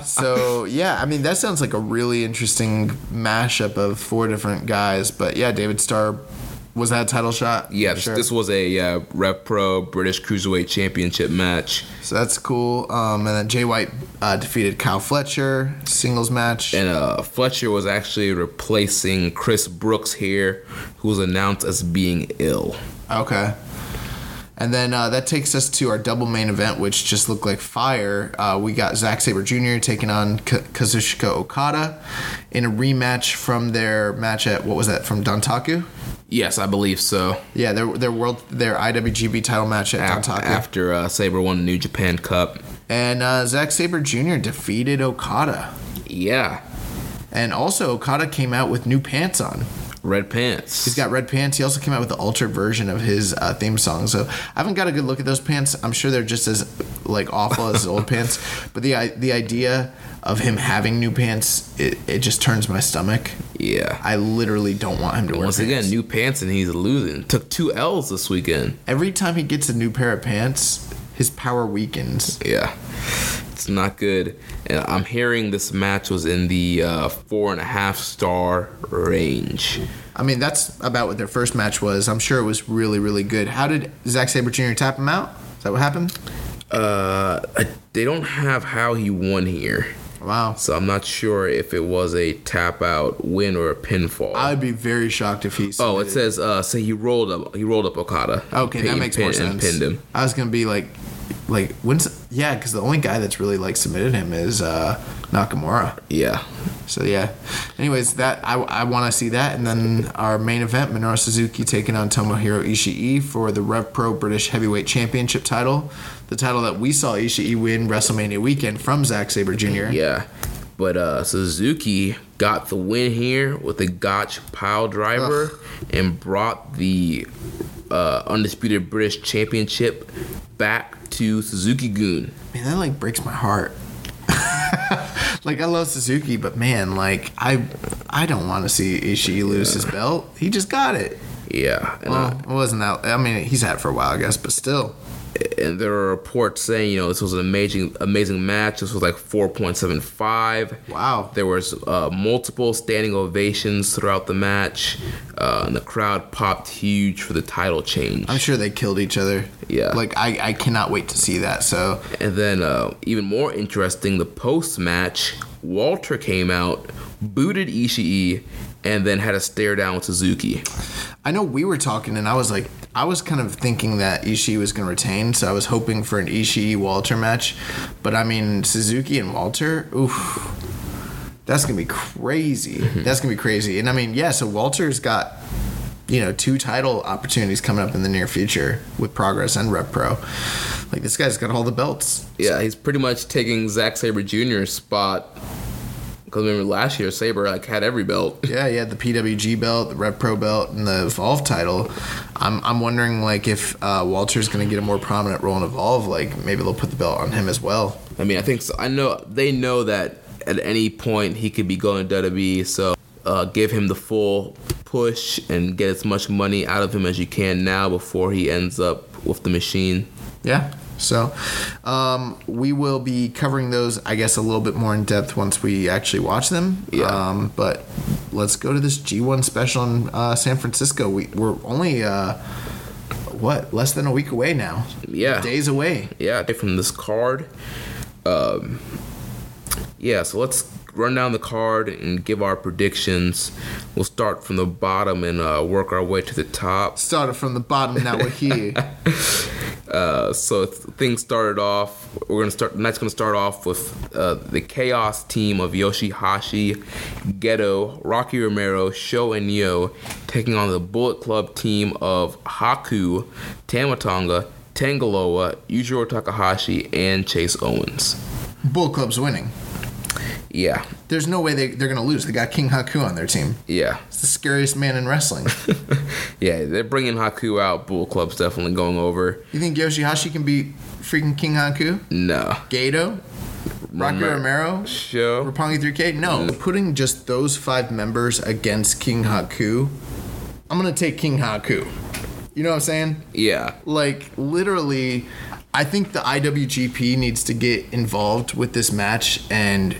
so yeah, I mean that sounds like a really interesting mashup of four different guys. But yeah, David Starr was that a title shot? yeah, this, Sure. this was a uh, Rev Pro British Cruiserweight Championship match, So that's cool. Um, and then Jay White uh, defeated Kyle Fletcher singles match. and uh, Fletcher was actually replacing Chris Brooks here, who was announced as being ill. Okay. And then uh, that takes us to our double main event, which just looked like fire. Uh, we got Zack Sabre Jr. taking on K- Kazuchika Okada in a rematch from their match at what was that from Dontaku? Yes, I believe so. Yeah, their their world their IWGP title match at Af- Dontaku. After uh, Sabre won the New Japan Cup. And uh, Zack Sabre Jr. defeated Okada. Yeah, And also Okada came out with new pants on. Red pants. He's got red pants. He also came out with the altered version of his uh, theme song. So I haven't got a good look at those pants. I'm sure they're just as like awful as his old pants. But the the idea of him having new pants, it, it just turns my stomach. yeah. I literally don't want him to wear Once pants. again, new pants and he's losing. Took two L's this weekend. Every time he gets a new pair of pants, his power weakens. Yeah, it's not good. And I'm hearing this match was in the uh, four and a half star range. I mean, that's about what their first match was. I'm sure it was really, really good. How did Zack Sabre Jr. tap him out? Is that what happened? Uh, they don't have how he won here, Wow. so I'm not sure if it was a tap out win or a pinfall. I'd be very shocked if he. oh, it says uh, say he rolled up. He rolled up Okada. Okay, that makes pin- more And sense. pinned him. I was gonna be like, like when's yeah, because the only guy that's really like submitted him is uh, Nakamura. Yeah. So yeah. Anyways, that I, I want to see that, and then our main event, Minoru Suzuki taking on Tomohiro Ishii for the Rev Pro British Heavyweight Championship title, the title that we saw Ishii win WrestleMania weekend from Zack Sabre Jr. Yeah. But uh, Suzuki got the win here with a Gotch pile driver and brought the uh, undisputed British Championship back to Suzuki-gun. Man, that like breaks my heart. like I love Suzuki, but man, like I I don't want to see Ishii lose his belt. He just got it. Yeah. Well, uh, it wasn't that. I mean, he's had it for a while, I guess, but still. And there are reports saying, you know, this was an amazing, amazing match. This was like 4.75. Wow. There was uh, multiple standing ovations throughout the match, uh, and the crowd popped huge for the title change. I'm sure they killed each other. Yeah. Like I, I cannot wait to see that. So And then, uh, even more interesting, the post match, Walter came out, booted Ishii, and then had a stare down with Suzuki. I know we were talking, and I was like, I was kind of thinking that Ishii was going to retain, so I was hoping for an Ishii Walter match. But I mean, Suzuki and Walter, oof, that's gonna be crazy. Mm-hmm. That's gonna be crazy. And I mean, yeah, so Walter's got you know two title opportunities coming up in the near future with Progress and Rev Pro. Like this guy's got all the belts. Yeah, he's pretty much taking Zack Sabre Jr.'s spot Because remember last year, Sabre like had every belt. Yeah, he had the PWG belt, the Rev Pro belt, and the Evolve title. I'm, I'm wondering like if uh, Walter's going to get a more prominent role in Evolve. Like maybe they'll put the belt on him as well. I mean, I think so. I know they know that at any point he could be going to WWE. So uh, give him the full push and get as much money out of him as you can now before he ends up with the machine. Yeah. So, um, we will be covering those, I guess, a little bit more in depth once we actually watch them. Yeah. Um, but let's go to this G1 special in uh, San Francisco. We, we're only, uh, what, less than a week away now? Yeah. Days away. Yeah, from this card. Um, yeah, so let's run down the card and give our predictions. We'll start from the bottom and uh, work our way to the top. Started from the bottom, now we're here. Uh, so things started off. We're gonna start. Night's gonna start off with uh, the Chaos team of Yoshihashi, Gedo, Rocky Romero, Sho, and Yo taking on the Bullet Club team of Haku, Tama Tonga, Tangaloa, Yujiro Takahashi, and Chase Owens. Bullet Club's winning. Yeah, There's no way they, they're going to lose. They got King Haku on their team. yeah, It's the scariest man in wrestling. yeah. They're bringing Haku out. Bull Club's definitely going over. you think Yoshihashi can beat freaking King Haku? No, Gedo? Rocky Romero- Romero? Sho. Roppongi 3K? No. Mm. Putting just those five members against King Haku, I'm going to take King Haku. You know what I'm saying? Yeah, Like, literally, I think the IWGP needs to get involved with this match and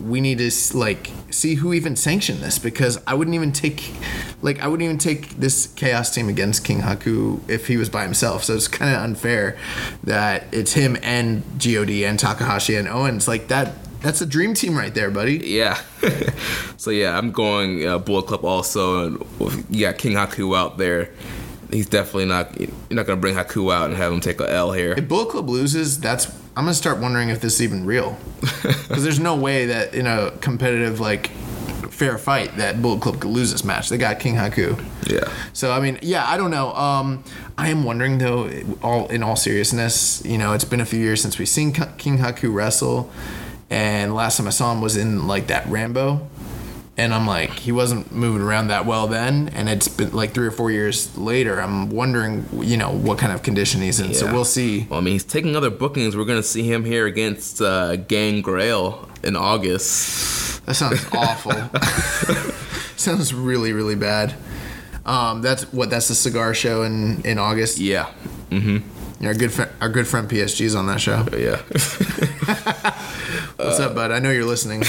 we need to, like, see who even sanctioned this because I wouldn't even take, like, I wouldn't even take this Chaos team against King Haku if he was by himself. So it's kind of unfair that it's him and God and Takahashi and Owens. Like, that. That's a dream team right there, buddy. Yeah. so yeah, I'm going uh, Bullet Club also, and yeah, King Haku out there. He's definitely not. You're not gonna bring Haku out and have him take a L here. If Bullet Club loses, that's I'm gonna start wondering if this is even real, because there's no way that in a competitive like fair fight that Bullet Club could lose this match. They got King Haku. Yeah. So I mean, yeah, I don't know. Um, I am wondering though, all in all seriousness, you know, it's been a few years since we've seen King Haku wrestle, and last time I saw him was in like that Rambo, and I'm like, he wasn't moving around that well then, and it's been like three or four years later. I'm wondering, you know, what kind of condition he's in. So we'll see. Well, I mean, he's taking other bookings. We're gonna see him here against uh, Gangrel in August. That sounds awful. sounds really, really bad. Um, that's what. That's the cigar show in in August. Yeah. Our good friend, our good friend PSG's on that show. Yeah. What's up, bud? I know you're listening.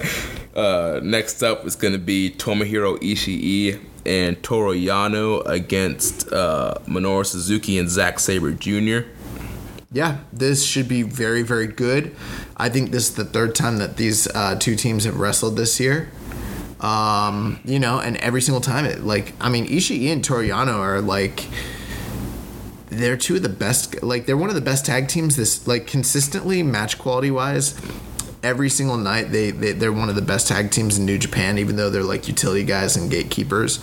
uh, next up is gonna be Tomohiro Ishii and Toru Yano against uh, Minoru Suzuki and Zack Sabre Jr. yeah, this should be very, very good. I think this is the third time that these uh, two teams have wrestled this year. Um, you know, and every single time it like I mean Ishii and Toriano are like they're two of the best like they're one of the best tag teams this like consistently match quality wise every single night they, they they're one of the best tag teams in New Japan even though they're like utility guys and gatekeepers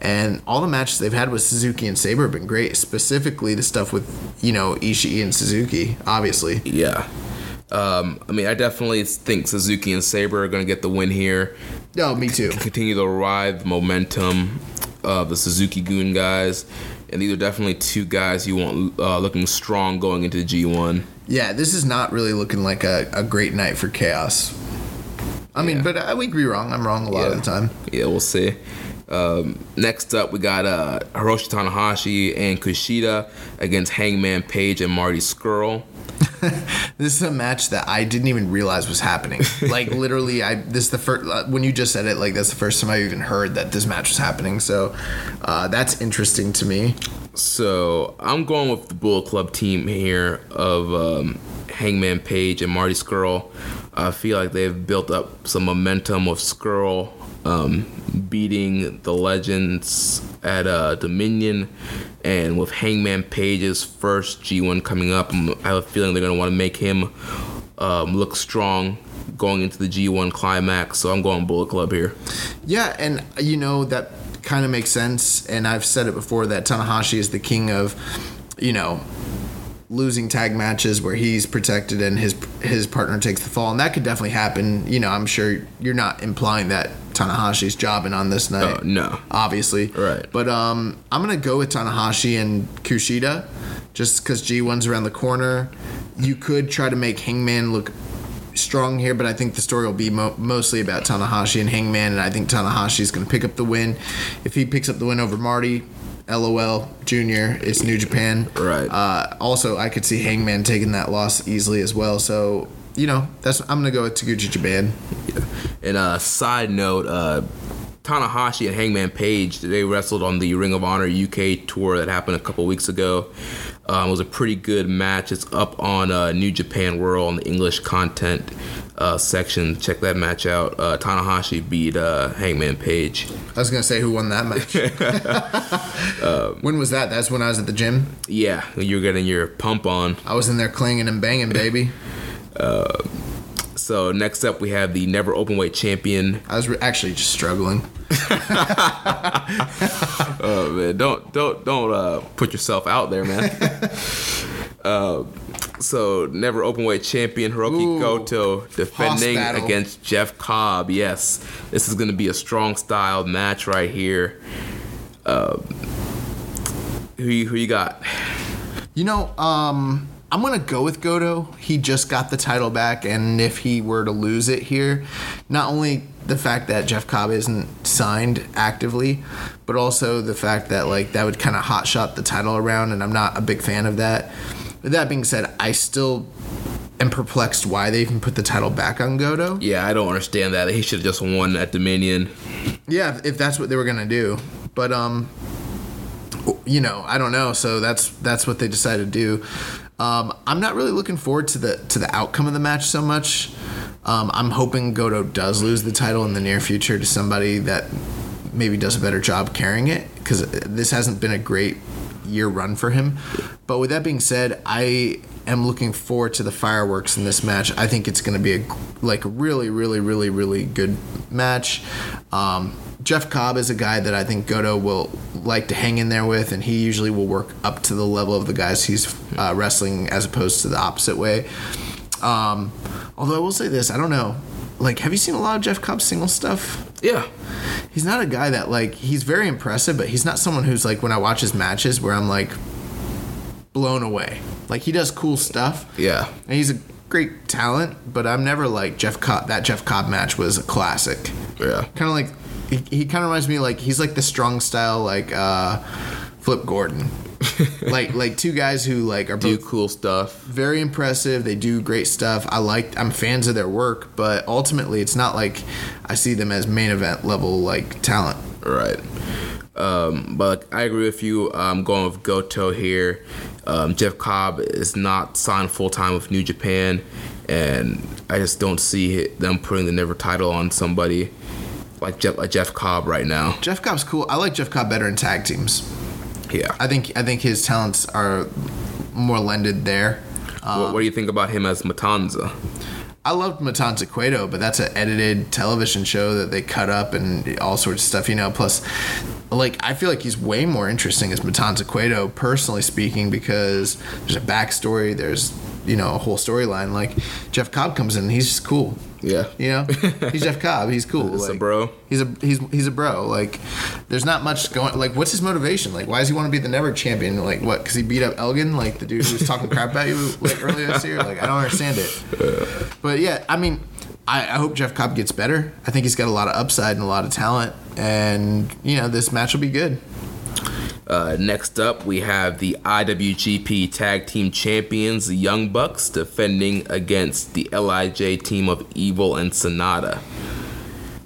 and all the matches they've had with Suzuki and Sabre have been great specifically the stuff with you know Ishii and Suzuki obviously Yeah. Um, I mean, I definitely think Suzuki and Sabre are going to get the win here. oh me too Continue to ride the momentum of the Suzuki-gun guys. And these are definitely two guys you want uh, looking strong going into the G1. yeah this is not really looking like a, a great night for chaos I mean Yeah. but I, we agree wrong I'm wrong a lot of the time Yeah, we'll see. Um, next up, we got uh, Hiroshi Tanahashi and Kushida against Hangman Page and Marty Scurll. This is a match that I didn't even realize was happening. Like literally, I this is the first uh, when you just said it. Like that's the first time I even heard that this match was happening. So uh, that's interesting to me. So I'm going with the Bullet Club team here of um, Hangman Page and Marty Scurll. I feel like they've built up some momentum with Scurll um, beating the Legends at uh, Dominion, and with Hangman Page's first G1 coming up, I'm- have a feeling they're going to want to make him um, look strong going into the G1 climax. So I'm going Bullet Club here. Yeah, and you know that kind of makes sense. And I've said it before that Tanahashi is the king of, you know, losing tag matches where he's protected and his his partner takes the fall, and that could definitely happen. You know, I'm sure you're not implying that Tanahashi's jobbing on this night. Oh, no. obviously. Right. But um, I'm gonna go with Tanahashi and Kushida, just because G1's around the corner. You could try to make Hangman look strong here, but I think the story will be mo- mostly about Tanahashi and Hangman, and I think Tanahashi's going to pick up the win. If he picks up the win over Marty, LOL Junior, it's New Japan. Right. Uh, also, I could see Hangman taking that loss easily as well. So you know, that's I'm going to go with Taguchi Japan. And uh, side note, uh, Tanahashi and Hangman Page they wrestled on the Ring of Honor UK tour that happened a couple weeks ago. Um, it was a pretty good match. It's up on uh, New Japan World on the English content uh, section. Check that match out. Uh, Tanahashi beat uh, Hangman Page. I was going to say who won that match. when was that? That's when I was at the gym. Yeah, you were getting your pump on. I was in there clanging and banging, baby. So next up, we have the never open weight champion. I was re- actually just struggling. Oh man, don't don't don't uh, put yourself out there, man. uh, so never open weight champion Hirooki Ooh. Goto defending against Jeff Cobb. Yes, this is going to be a strong style match right here. Uh, who you, who you got? You know, um, I'm gonna go with Goto. He just got the title back, and if he were to lose it here, not only the fact that Jeff Cobb isn't signed actively, but also the fact that like that would kind of hot shot the title around, and I'm not a big fan of that. With that being said, I still am perplexed why they even put the title back on Goto. Yeah, I don't understand that. He should have just won at Dominion. Yeah, if- if that's what they were gonna do, but um, you know, I don't know. So that's that's what they decided to do. Um, I'm not really looking forward to the to the outcome of the match so much. Um, I'm hoping Goto does lose the title in the near future to somebody that maybe does a better job carrying it because this hasn't been a great year run for him. But with that being said, I am looking forward to the fireworks in this match. I think it's going to be a like really, really, really, really good match. Um, Jeff Cobb is a guy that I think Goto will like to hang in there with, and he usually will work up to the level of the guys he's uh, wrestling as opposed to the opposite way. Um, although I will say this, I don't know. Like, have you seen a lot of Jeff Cobb single stuff? Yeah, he's not a guy that like he's very impressive, but he's not someone who's like when I watch his matches where I'm like blown away. Like he does cool stuff. yeah. And he's a great talent, but I'm never like Jeff Cobb. That Jeff Cobb match was a classic. Yeah. Kind of like he, he kind of reminds me like he's like the strong style like uh Flip Gordon. like like two guys who like are Do cool stuff. very impressive. They do great stuff. I like. I'm fans of their work, but ultimately, it's not like I see them as main event level like talent. Right. Um, but I agree with you. I'm going with Goto here. Um, Jeff Cobb is not signed full time with New Japan, and I just don't see them putting the Never title on somebody like Jeff, like Jeff Cobb right now. Jeff Cobb's cool. I like Jeff Cobb better in tag teams. Yeah. I think I think his talents are more lended there. what, what do you think about him as Matanza? I loved Matanza Cueto, but that's an edited television show that they cut up and all sorts of stuff, you know. Plus, like, I feel like he's way more interesting as Matanza Cueto, personally speaking, because there's a backstory, there's, you know, a whole storyline. Like, Jeff Cobb comes in and he's just cool. Yeah. You know, he's Jeff Cobb. He's cool. Just a bro. He's a he's he's a bro. Like, there's not much going. Like, what's his motivation? Like, why does he want to be the never champion? Like, what? Because he beat up Elgin, like the dude who was talking crap about you like earlier this year. Like, I don't understand it. But yeah, I mean, I, I hope Jeff Cobb gets better. I think he's got a lot of upside and a lot of talent, and you know, this match will be good. Uh, next up, we have the IWGP Tag Team Champions, the Young Bucks, defending against the LIJ team of Evil and Sanada.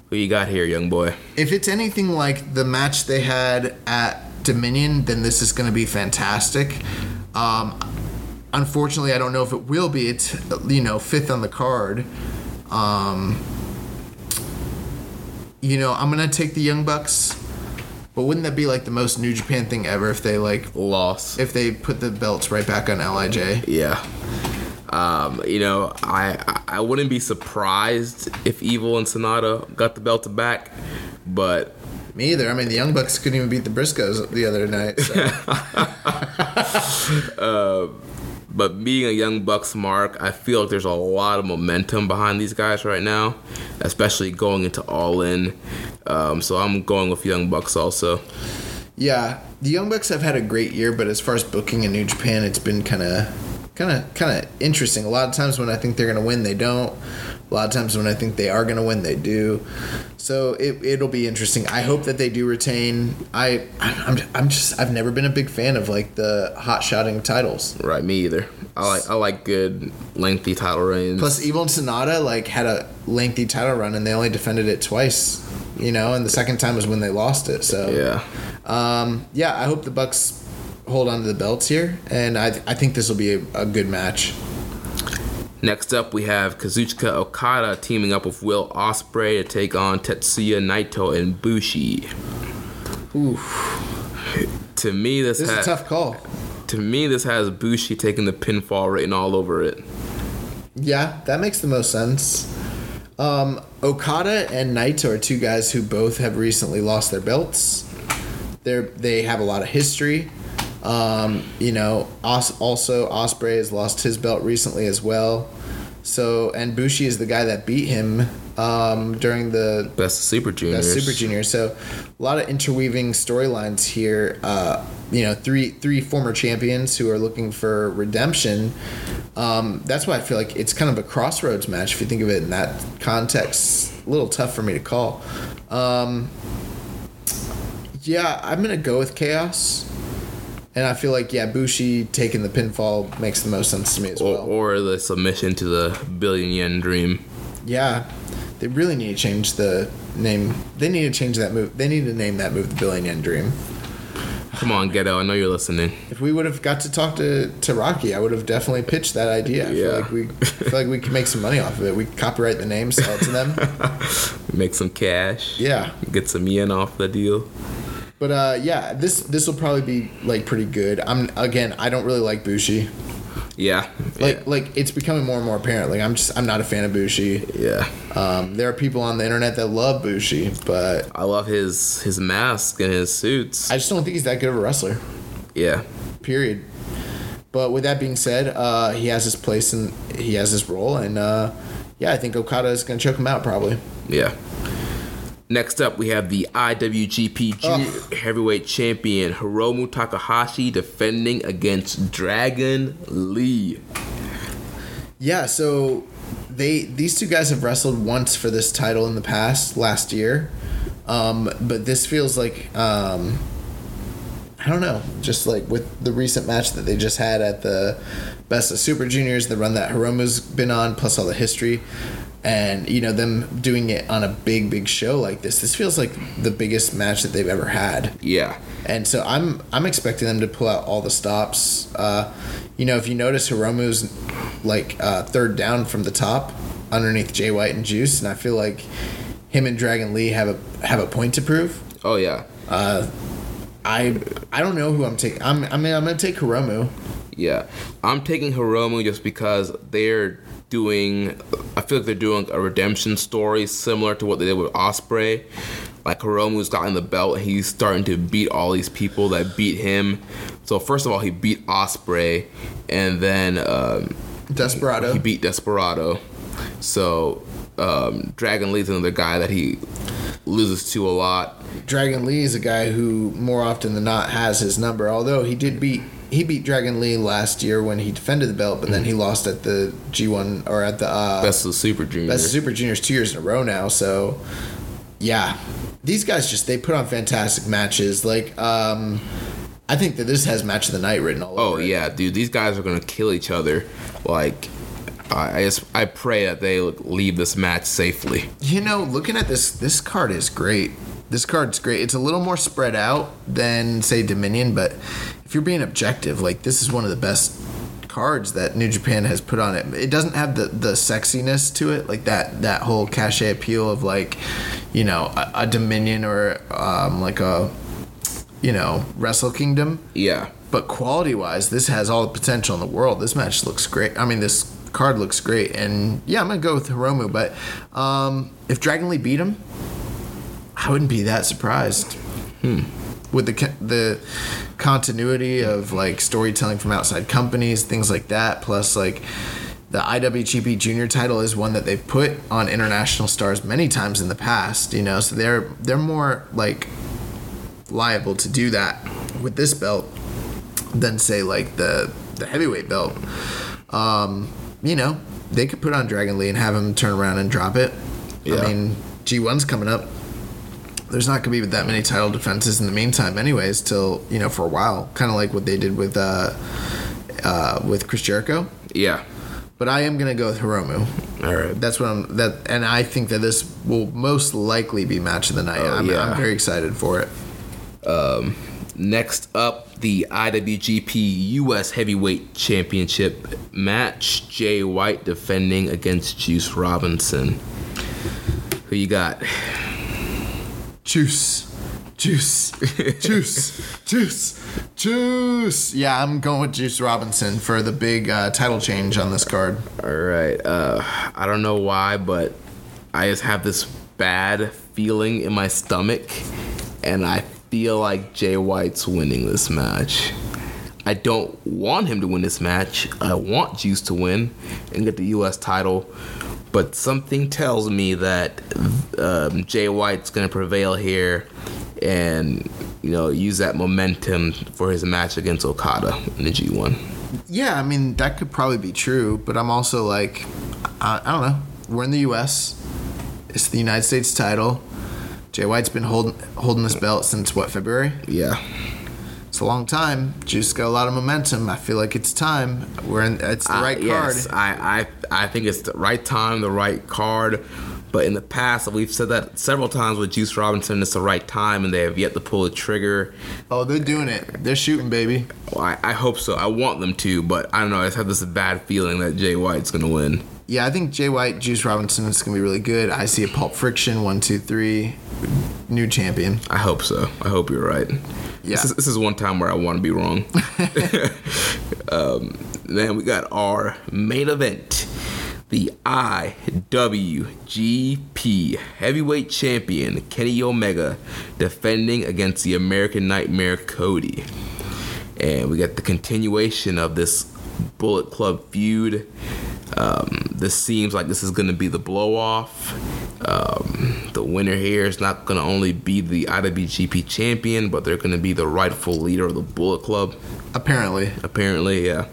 Who you got here, young boy? If it's anything like the match they had at Dominion, then this is going to be fantastic. Um, unfortunately, I don't know if it will be. It's you know fifth on the card. Um, you know, I'm gonna take the Young Bucks. But wouldn't that be like the most New Japan thing ever if they like Loss. if they put the belts right back on Lij? Yeah. Um, you know, I I- wouldn't be surprised if Evil and Sanada got the belt back, but Me either. I mean, the Young Bucks couldn't even beat the Briscoes the other night. So. but being a young Bucks mark, I feel like there's a lot of momentum behind these guys right now, especially going into All In. Um, so I'm going with Young Bucks also. Yeah, the Young Bucks have had a great year, but as far as booking in New Japan, it's been kind of, kind of, kind of interesting. A lot of times when I think they're gonna win, they don't. A lot of times when I think they are gonna win, they do. So it it'll be interesting. I hope that they do retain. I I'm I'm just I've never been a big fan of like the hot shotting titles. Right, me either. I like I like good lengthy title reigns. Plus, Evil and Sanada like had a lengthy title run, and they only defended it twice. You know, and the second time was when they lost it. So yeah, um, yeah, I hope the Bucks hold on to the belts here, and I I think this will be a, a good match. Next up, we have Kazuchika Okada teaming up with Will Ospreay to take on Tetsuya Naito and Bushi. Oof, To me, this, this is a tough call. to me this has Bushi taking the pinfall written all over it. Yeah, that makes the most sense. Um, Okada and Naito are two guys who both have recently lost their belts. They're they have a lot of history. Um, you know, Os- also Ospreay has lost his belt recently as well. So and Bushi is the guy that beat him um, during the Best Super Juniors. Best Super Junior. So a lot of interweaving storylines here. Uh, you know, three three former champions who are looking for redemption. Um, that's why I feel like it's kind of a crossroads match if you think of it in that context. A little tough for me to call. Um, yeah, I'm gonna go with chaos. And I feel like yeah, Bushi taking the pinfall makes the most sense to me as Or, well. or the submission to the billion yen dream. Yeah, they really need to change the name. They need to change that move. They need to name that move the Billion Yen Dream. Come on, Gedo. I know you're listening. If we would have got to talk to, to Rocky, I would have definitely pitched that idea. I feel Yeah. like we I feel like we could make some money off of it. We could copyright the name, sell it to them. Make some cash. Yeah, Get some yen off the deal. But uh, yeah, this this will probably be like pretty good. I'm again, I don't really like Bushi. Yeah. Like like it's becoming more and more apparent. Like I'm just I'm not a fan of Bushi. yeah. Um, there are people on the internet that love Bushi, but I love his his mask and his suits. I just don't think he's that good of a wrestler. yeah. period. But with that being said, uh, he has his place and he has his role, and uh, yeah, I think Okada is going to choke him out probably. Yeah. Next up, we have the IWGP Junior Heavyweight Champion Hiromu Takahashi defending against Dragon Lee. Yeah, so they these two guys have wrestled once for this title in the past last year, um, but this feels like um, I don't know, just like with the recent match that they just had at the Best of Super Juniors, the run that Hiromu's been on, plus all the history. And you know them doing it on a big, big show like this. This feels like the biggest match that they've ever had. Yeah. And so I'm I'm expecting them to pull out all the stops. Uh, you know, if you notice Hiromu's like uh, third down from the top underneath Jay White and Juice, and I feel like him and Dragon Lee have a have a point to prove. Oh yeah. Uh I I don't know who I'm taking. I'm I mean I'm gonna take Hiromu. Yeah. I'm taking Hiromu just because they're doing I feel like they're doing a redemption story similar to what they did with Ospreay. Like Hiromu's gotten the belt and he's starting to beat all these people that beat him. So first of all he beat Ospreay and then um, Desperado. he beat Desperado. So um, Dragon Lee's another guy that he loses to a lot. Dragon Lee is a guy who more often than not has his number. Although he did beat he beat Dragon Lee last year when he defended the belt, but then he lost at the G1 or at the uh, Best of the Super Junior. Best of Super Juniors two years in a row now. So, yeah, these guys just they put on fantastic matches. Like, um, I think that this has match of the night written all Oh over. it. yeah, dude, these guys are gonna kill each other. Like, I I just I pray that they leave this match safely. You know, looking at this, this card is great. This card's great. It's a little more spread out than say Dominion, but if you're being objective, like this is one of the best cards that New Japan has put on it. It doesn't have the the sexiness to it, like that that whole cachet appeal of like, you know, a, a Dominion or um, like a, you know, Wrestle Kingdom. Yeah, But quality wise, this has all the potential in the world. This match looks great. I mean, this card looks great. And yeah, I'm going to go with Hiromu. But um, if Dragon Lee beat him, I wouldn't be that surprised. with the the continuity of like storytelling from outside companies, things like that. Plus, like the IWGP Junior title is one that they've put on international stars many times in the past. You know, so they're they're more like liable to do that with this belt than say like the the heavyweight belt. Um, you know, they could put on Dragon Lee and have him turn around and drop it. Yeah. I mean, G1's coming up. There's not going to be that many title defenses in the meantime, anyways, till you know for a while. Kind of like what they did with uh, uh, with Chris Jericho. Yeah. But I am going to go with Hiromu. All right. That's what I'm. That and I think that this will most likely be match of the night. Oh, I'm, yeah. I'm very excited for it. Next up, the IWGP US Heavyweight Championship match. Jay White defending against Juice Robinson. Who you got? Juice, juice, juice, juice, juice. Yeah, I'm going with Juice Robinson for the big uh, title change on this card. All right. Uh, I don't know why, but I just have this bad feeling in my stomach, and I feel like Jay White's winning this match. I don't want him to win this match. I want Juice to win and get the U.S. title, but something tells me that um, Jay White's going to prevail here and you know use that momentum for his match against Okada in the G1. Yeah, I mean that could probably be true, but I'm also like, I, I don't know. We're in the U.S. It's the United States title. Jay White's been holding holding this belt since what February? Yeah. It's a long time. Juice got a lot of momentum. I feel like it's time. We're in. It's the right card. Yes, I, I I think it's the right time, the right card. But in the past, we've said that several times with Juice Robinson. It's the right time, and they have yet to pull the trigger. Oh, they're doing it. They're shooting, baby. Well, I, I hope so. I want them to, but I don't know. I just have this bad feeling that Jay White's gonna win. Yeah, I think Jay White, Juice Robinson is going to be really good. I see a Pulp Friction, one, two, three, new champion. I hope so. I hope you're right. Yeah. This is, this is one time where I want to be wrong. um, then we got our main event. The IWGP Heavyweight Champion Kenny Omega defending against the American Nightmare Cody. And we got the continuation of this Bullet Club feud. Um, this seems like this is going to be the blow off. Um, the winner here is not going to only be the IWGP champion, but they're going to be the rightful leader of the Bullet Club. Apparently. Apparently, yeah.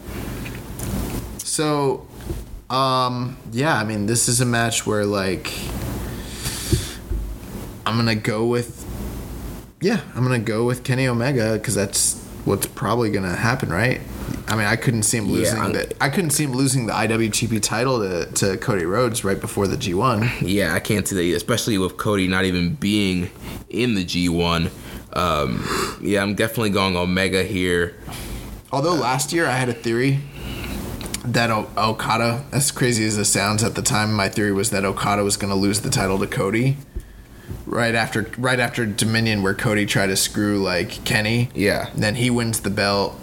So, um, yeah, I mean, this is a match where, like, I'm going to go with, yeah, I'm going to go with Kenny Omega because that's what's probably going to happen, right? I mean, I couldn't see him Yeah, losing I'm- the I couldn't see him losing the IWGP title to, to Cody Rhodes right before the G1. Yeah, I can't see that especially with Cody not even being in the G1. Um, yeah, I'm definitely going Omega here. Although last year I had a theory that o- Okada, as crazy as it sounds at the time, my theory was that Okada was going to lose the title to Cody right after right after Dominion, where Cody tried to screw like Kenny. Yeah. Then he wins the belt,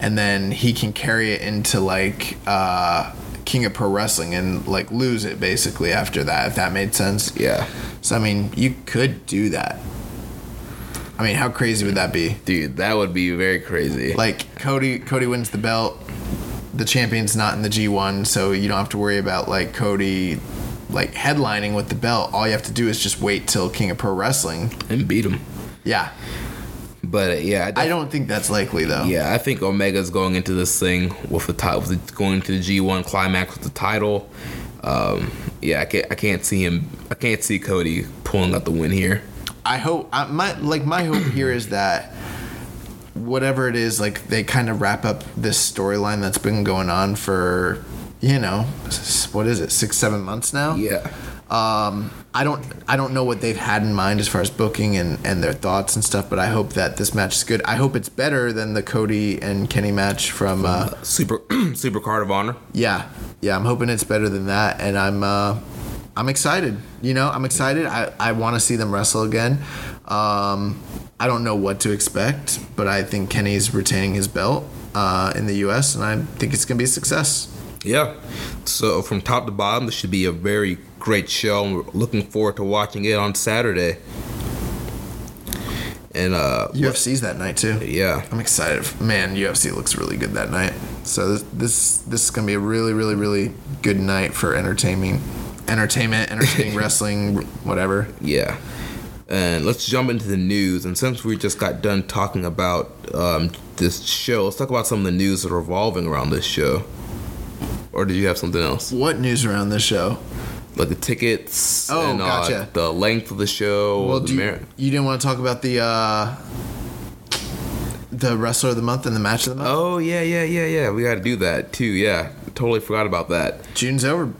and then he can carry it into like uh, King of Pro Wrestling and like lose it basically after that. If that made sense. Yeah. So I mean, you could do that. I mean, how crazy would that be? Dude, that would be very crazy. like Cody Cody wins the belt. The champion's not in the G1, so you don't have to worry about like Cody like headlining with the belt. All you have to do is just wait till King of Pro Wrestling. and beat him. Yeah. But uh, yeah, I don't think that's likely though. Yeah, I think Omega's going into this thing with the title, with the, going to the G1 climax with the title. Um, yeah, I can't, I can't see him. I can't see Cody pulling out the win here. I hope I, my like my hope here is that whatever it is, like they kind of wrap up this storyline that's been going on for you know what is it six seven months now. Yeah, Um, I don't I don't know what they've had in mind as far as booking and, and their thoughts and stuff, but I hope that this match is good. I hope it's better than the Cody and Kenny match from uh, super super card of honor. yeah yeah. I'm hoping it's better than that, and I'm uh, I'm excited. You know, I'm excited. I I want to see them wrestle again. Um, I don't know what to expect, but I think Kenny's retaining his belt uh, in the U.S. and I think it's gonna be a success. Yeah. So from top to bottom, this should be a very great show. We're looking forward to watching it on Saturday. And uh, UFC's that night too. yeah, I'm excited. Man, UFC looks really good that night. So this this, this is gonna be a really really really good night for entertaining, entertainment, entertaining wrestling, whatever. Yeah. And let's jump into the news. And since we just got done talking about um, this show, let's talk about some of the news that are revolving around this show. Or did you have something else? What news around this show? Like the tickets Oh, and uh, the length of the show. Well, the you, you didn't want to talk about the uh, the wrestler of the month and the match of the month? Oh, yeah, yeah, yeah, yeah. We got to do that too. Yeah. Totally forgot about that. June's over.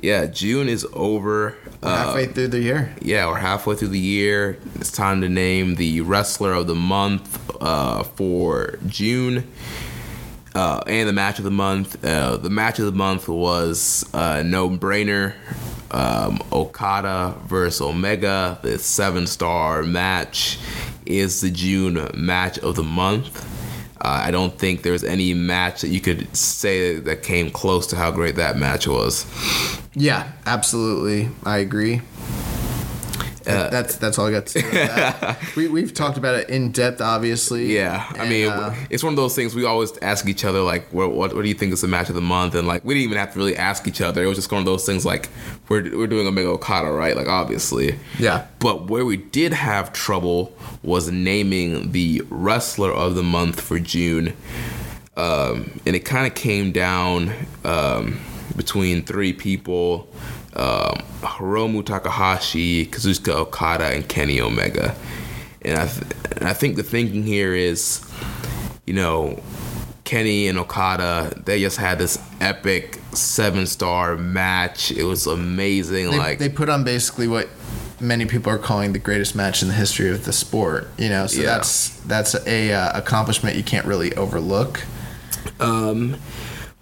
Yeah, June is over. We're Uh, halfway through the year. yeah, we're halfway through the year. It's time to name the wrestler of the month uh, for June. Uh, and the match of the month. Uh, the match of the month was uh, no brainer. Um, Okada versus Omega. The seven star match is the June match of the month. Uh, I don't think there's any match that you could say that came close to how great that match was. Yeah, absolutely. I agree. That- that's that's all I got to say. We we've talked about it in depth, obviously. Yeah, I mean, uh, it's one of those things we always ask each other, like, what, what, what do you think is the match of the month? And, like, we didn't even have to really ask each other. It was just one of those things, like, we're, we're doing Omega Okada, right? Like, obviously. Yeah. But where we did have trouble was naming the wrestler of the month for June. Um, and it kind of came down um, between three people um, Hiromu Takahashi, Kazuchika Okada, and Kenny Omega. And I, th- and I think the thinking here is, you know, Kenny and Okada, they just had this epic seven star match. It was amazing. they, like, they put on basically what many people are calling the greatest match in the history of the sport. You know, so Yeah. that's that's a uh, accomplishment you can't really overlook. Um,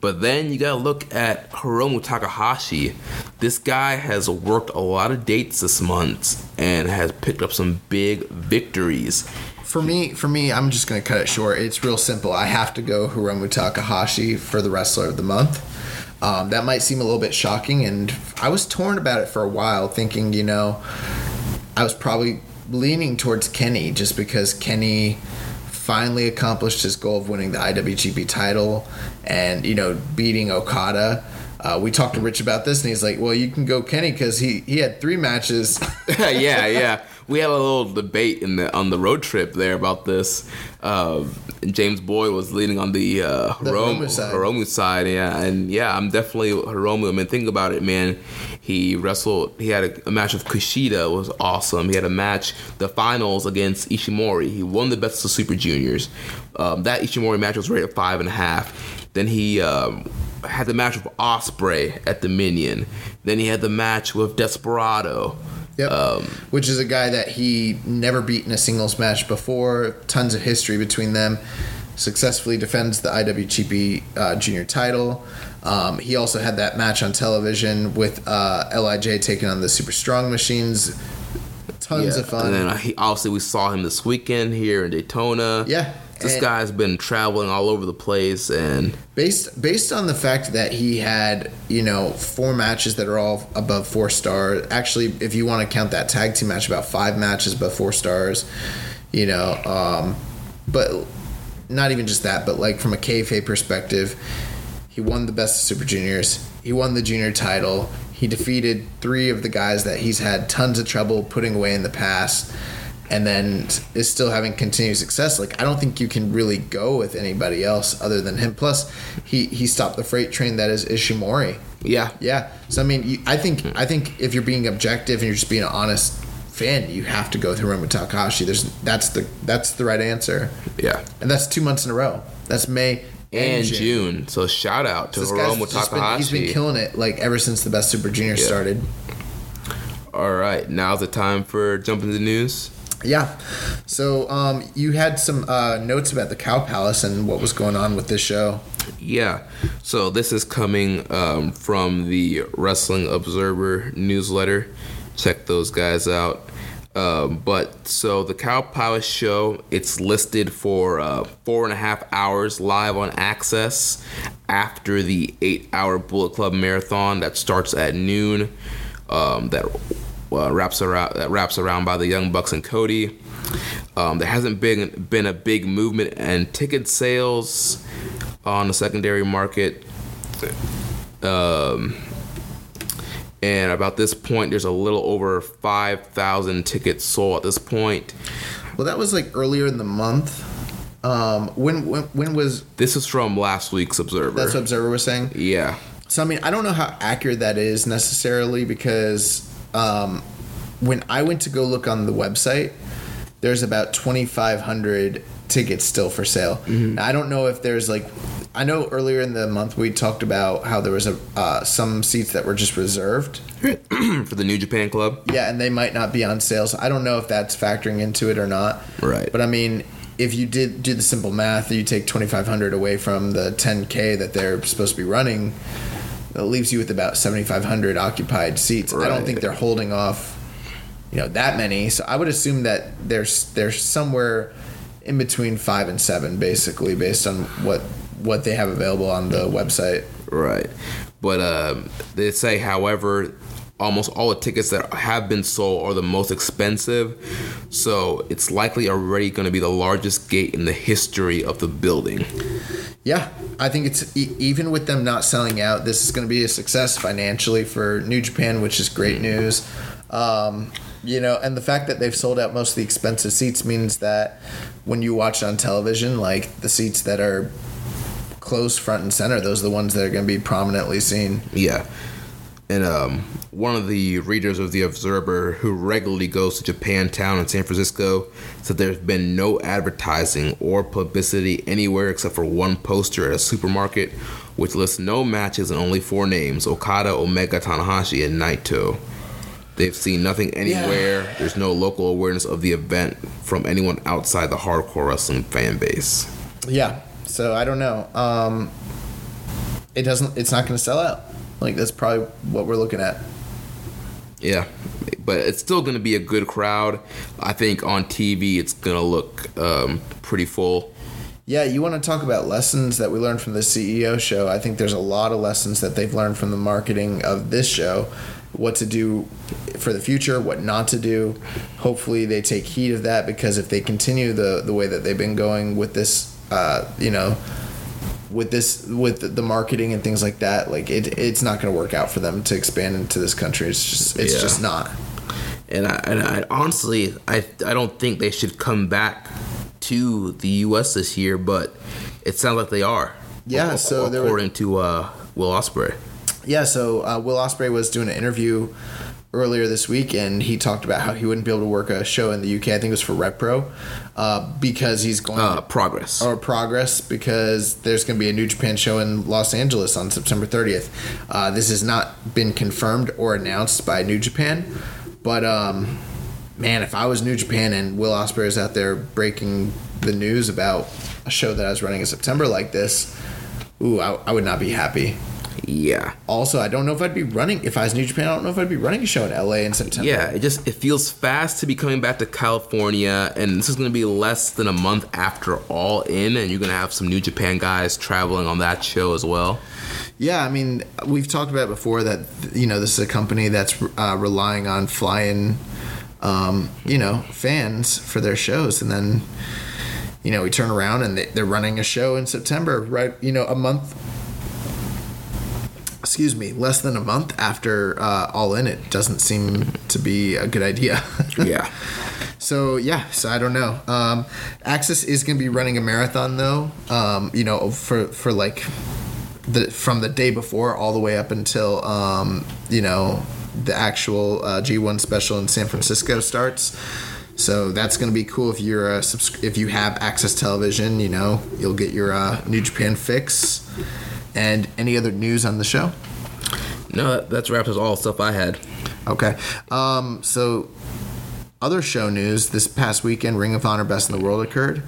but then you gotta look at Hiromu Takahashi. This guy has worked a lot of dates this month and has picked up some big victories. For me, for me, I'm just gonna cut it short. It's real simple. I have to go Hiromu Takahashi for the wrestler of the month. Um, that might seem a little bit shocking, and I was torn about it for a while, thinking, you know, I was probably leaning towards Kenny just because Kenny finally accomplished his goal of winning the IWGP title and you know beating Okada. Uh, we talked to Rich about this, and he's like, "Well, you can go Kenny because he he had three matches." yeah, yeah. We had a little debate in the on the road trip there about this. Uh, James Boyd was leaning on the uh, The Hiromu, Hiromu side. Hiromu side, yeah, and yeah, I'm definitely Hiromu. I mean, think about it, man. He wrestled. He had a, a match with Kushida. It was awesome. He had a match, the finals against Ishimori. He won the best of Super Juniors. Um, that Ishimori match was rated five and a half. Then he um, had the match with Ospreay at Dominion. Then he had the match with Desperado. Yep. Um, Which is a guy that he never beat in a singles match before. Tons of history between them. Successfully defends the IWGP uh, Junior title. Um, he also had that match on television with uh, Lij taking on the Super Strong Machines. Tons Yeah, of fun. And then uh, he, obviously we saw him this weekend here in Daytona. Yeah, This guy's been traveling all over the place and based based on the fact that he had you know four matches that are all above four stars actually if you want to count that tag team match about five matches above four stars you know um, but not even just that but like from a kayfabe perspective he won the best of super juniors he won the junior title he defeated three of the guys that he's had tons of trouble putting away in the past and then is still having continued success. Like I don't think you can really go with anybody else other than him. Plus, he he stopped the freight train that is Ishimori. yeah. Yeah. So I mean, you, I think I think if you're being objective and you're just being an honest fan, you have to go through Hiromu Takahashi. There's that's the that's the right answer, Yeah. and that's two months in a row. That's May And June. So shout out to guy's Hiromu just been, he's been killing it like ever since the Best Super Junior Yeah. started. all right, now's the time for jumping to the news. Yeah. So um, you had some uh, notes about the Cow Palace and what was going on with this show. Yeah. So this is coming um, from the Wrestling Observer newsletter. Check those guys out. Um, but so the Cow Palace show, it's listed for uh, four and a half hours live on Access after the eight-hour Bullet Club marathon that starts at noon. Um, that uh, wraps around that wraps around by the Young Bucks and Cody. Um, there hasn't been been a big movement in ticket sales on the secondary market. Um, and about this point, there's a little over five thousand tickets sold at this point. Well, that was like earlier in the month. Um, when, when when was This is from last week's Observer. that's what Observer was saying? yeah, So I mean, I don't know how accurate that is necessarily because um, when I went to go look on the website, there's about 2,500 tickets still for sale. Now, I don't know if there's like, I know earlier in the month we talked about how there was a uh, some seats that were just reserved. for the New Japan Club. Yeah, and they might not be on sale. So I don't know if that's factoring into it or not. Right. But I mean, if you did do the simple math, you take 2,500 away from the 10K that they're supposed to be running, it leaves you with about 7,500 occupied seats. I don't think they're holding off, you know, that many. So I would assume that there's there's somewhere in between five and seven, basically, based on what what they have available on the website. Right. But um, they say, however, almost all the tickets that have been sold are the most expensive. So it's likely already going to be the largest gate in the history of the building. Yeah, I think it's e- even with them not selling out, this is going to be a success financially for New Japan, which is great news. Um, you know, and the fact that they've sold out most of the expensive seats means that when you watch on television, like the seats that are close front and center, those are the ones that are going to be prominently seen. Yeah. And um, one of the readers of the Observer, who regularly goes to Japantown in San Francisco, said there's been no advertising or publicity anywhere except for one poster at a supermarket, which lists no matches and only four names: Okada, Omega, Tanahashi, and Naito. They've seen nothing anywhere. There's no local awareness of the event from anyone outside the hardcore wrestling fan base. Yeah, so I don't know. Um, it doesn't. It's not going to sell out. Like that's probably what we're looking at. Yeah, but it's still going to be a good crowd. I think on TV it's going to look um, pretty full. Yeah, you want to talk about lessons that we learned from the CEO show. I think there's a lot of lessons that they've learned from the marketing of this show. What to do for the future, what not to do. Hopefully, they take heed of that because if they continue the the way that they've been going with this, uh, you know, with this with the marketing and things like that, like it, it's not going to work out for them to expand into this country. It's just it's Yeah. just not. And I, and I honestly, I I don't think they should come back to the U.S. this year, but it sounds like they are. Yeah, Ac- so there were- according to uh, Will Ospreay. Yeah, so uh, Will Ospreay was doing an interview earlier this week, and he talked about how he wouldn't be able to work a show in the UK. I think it was for Rev Pro, uh, because he's going Uh, progress. or Progress because there's going to be a New Japan show in Los Angeles on September 30th. Uh, this has not been confirmed or announced by New Japan, but um, man, if I was New Japan and Will Ospreay is out there breaking the news about a show that I was running in September like this, ooh, I, I would not be happy Yeah. also i don't know if i'd be running if i was new japan i don't know if i'd be running a show in la in september Yeah, it just it feels fast to be coming back to California, and this is going to be less than a month after All In, and you're going to have some New Japan guys traveling on that show as well. yeah i mean we've talked about before that you know this is a company that's uh, relying on flying um, you know fans for their shows and then you know we turn around and they, they're running a show in september right you know a month excuse me less than a month after uh, all in it doesn't seem to be a good idea Yeah. So yeah, so I don't know. Um, Axis is going to be running a marathon though. Um, you know, for for like the from the day before all the way up until um, you know the actual uh, G1 special in San Francisco starts. So that's going to be cool if you're a subs- if you have Access Television. You know, you'll get your uh, New Japan fix. And any other news on the show? No, that, that's wraps us all the stuff I had. Okay. Um, so, other show news this past weekend, Ring of Honor Best in the World occurred.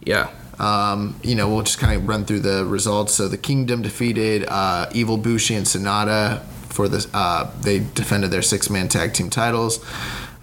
Yeah. Um, you know, we'll just kind of run through the results. So, the Kingdom defeated uh, Evil Bushi and Sanada for the. Uh, they defended their six man tag team titles.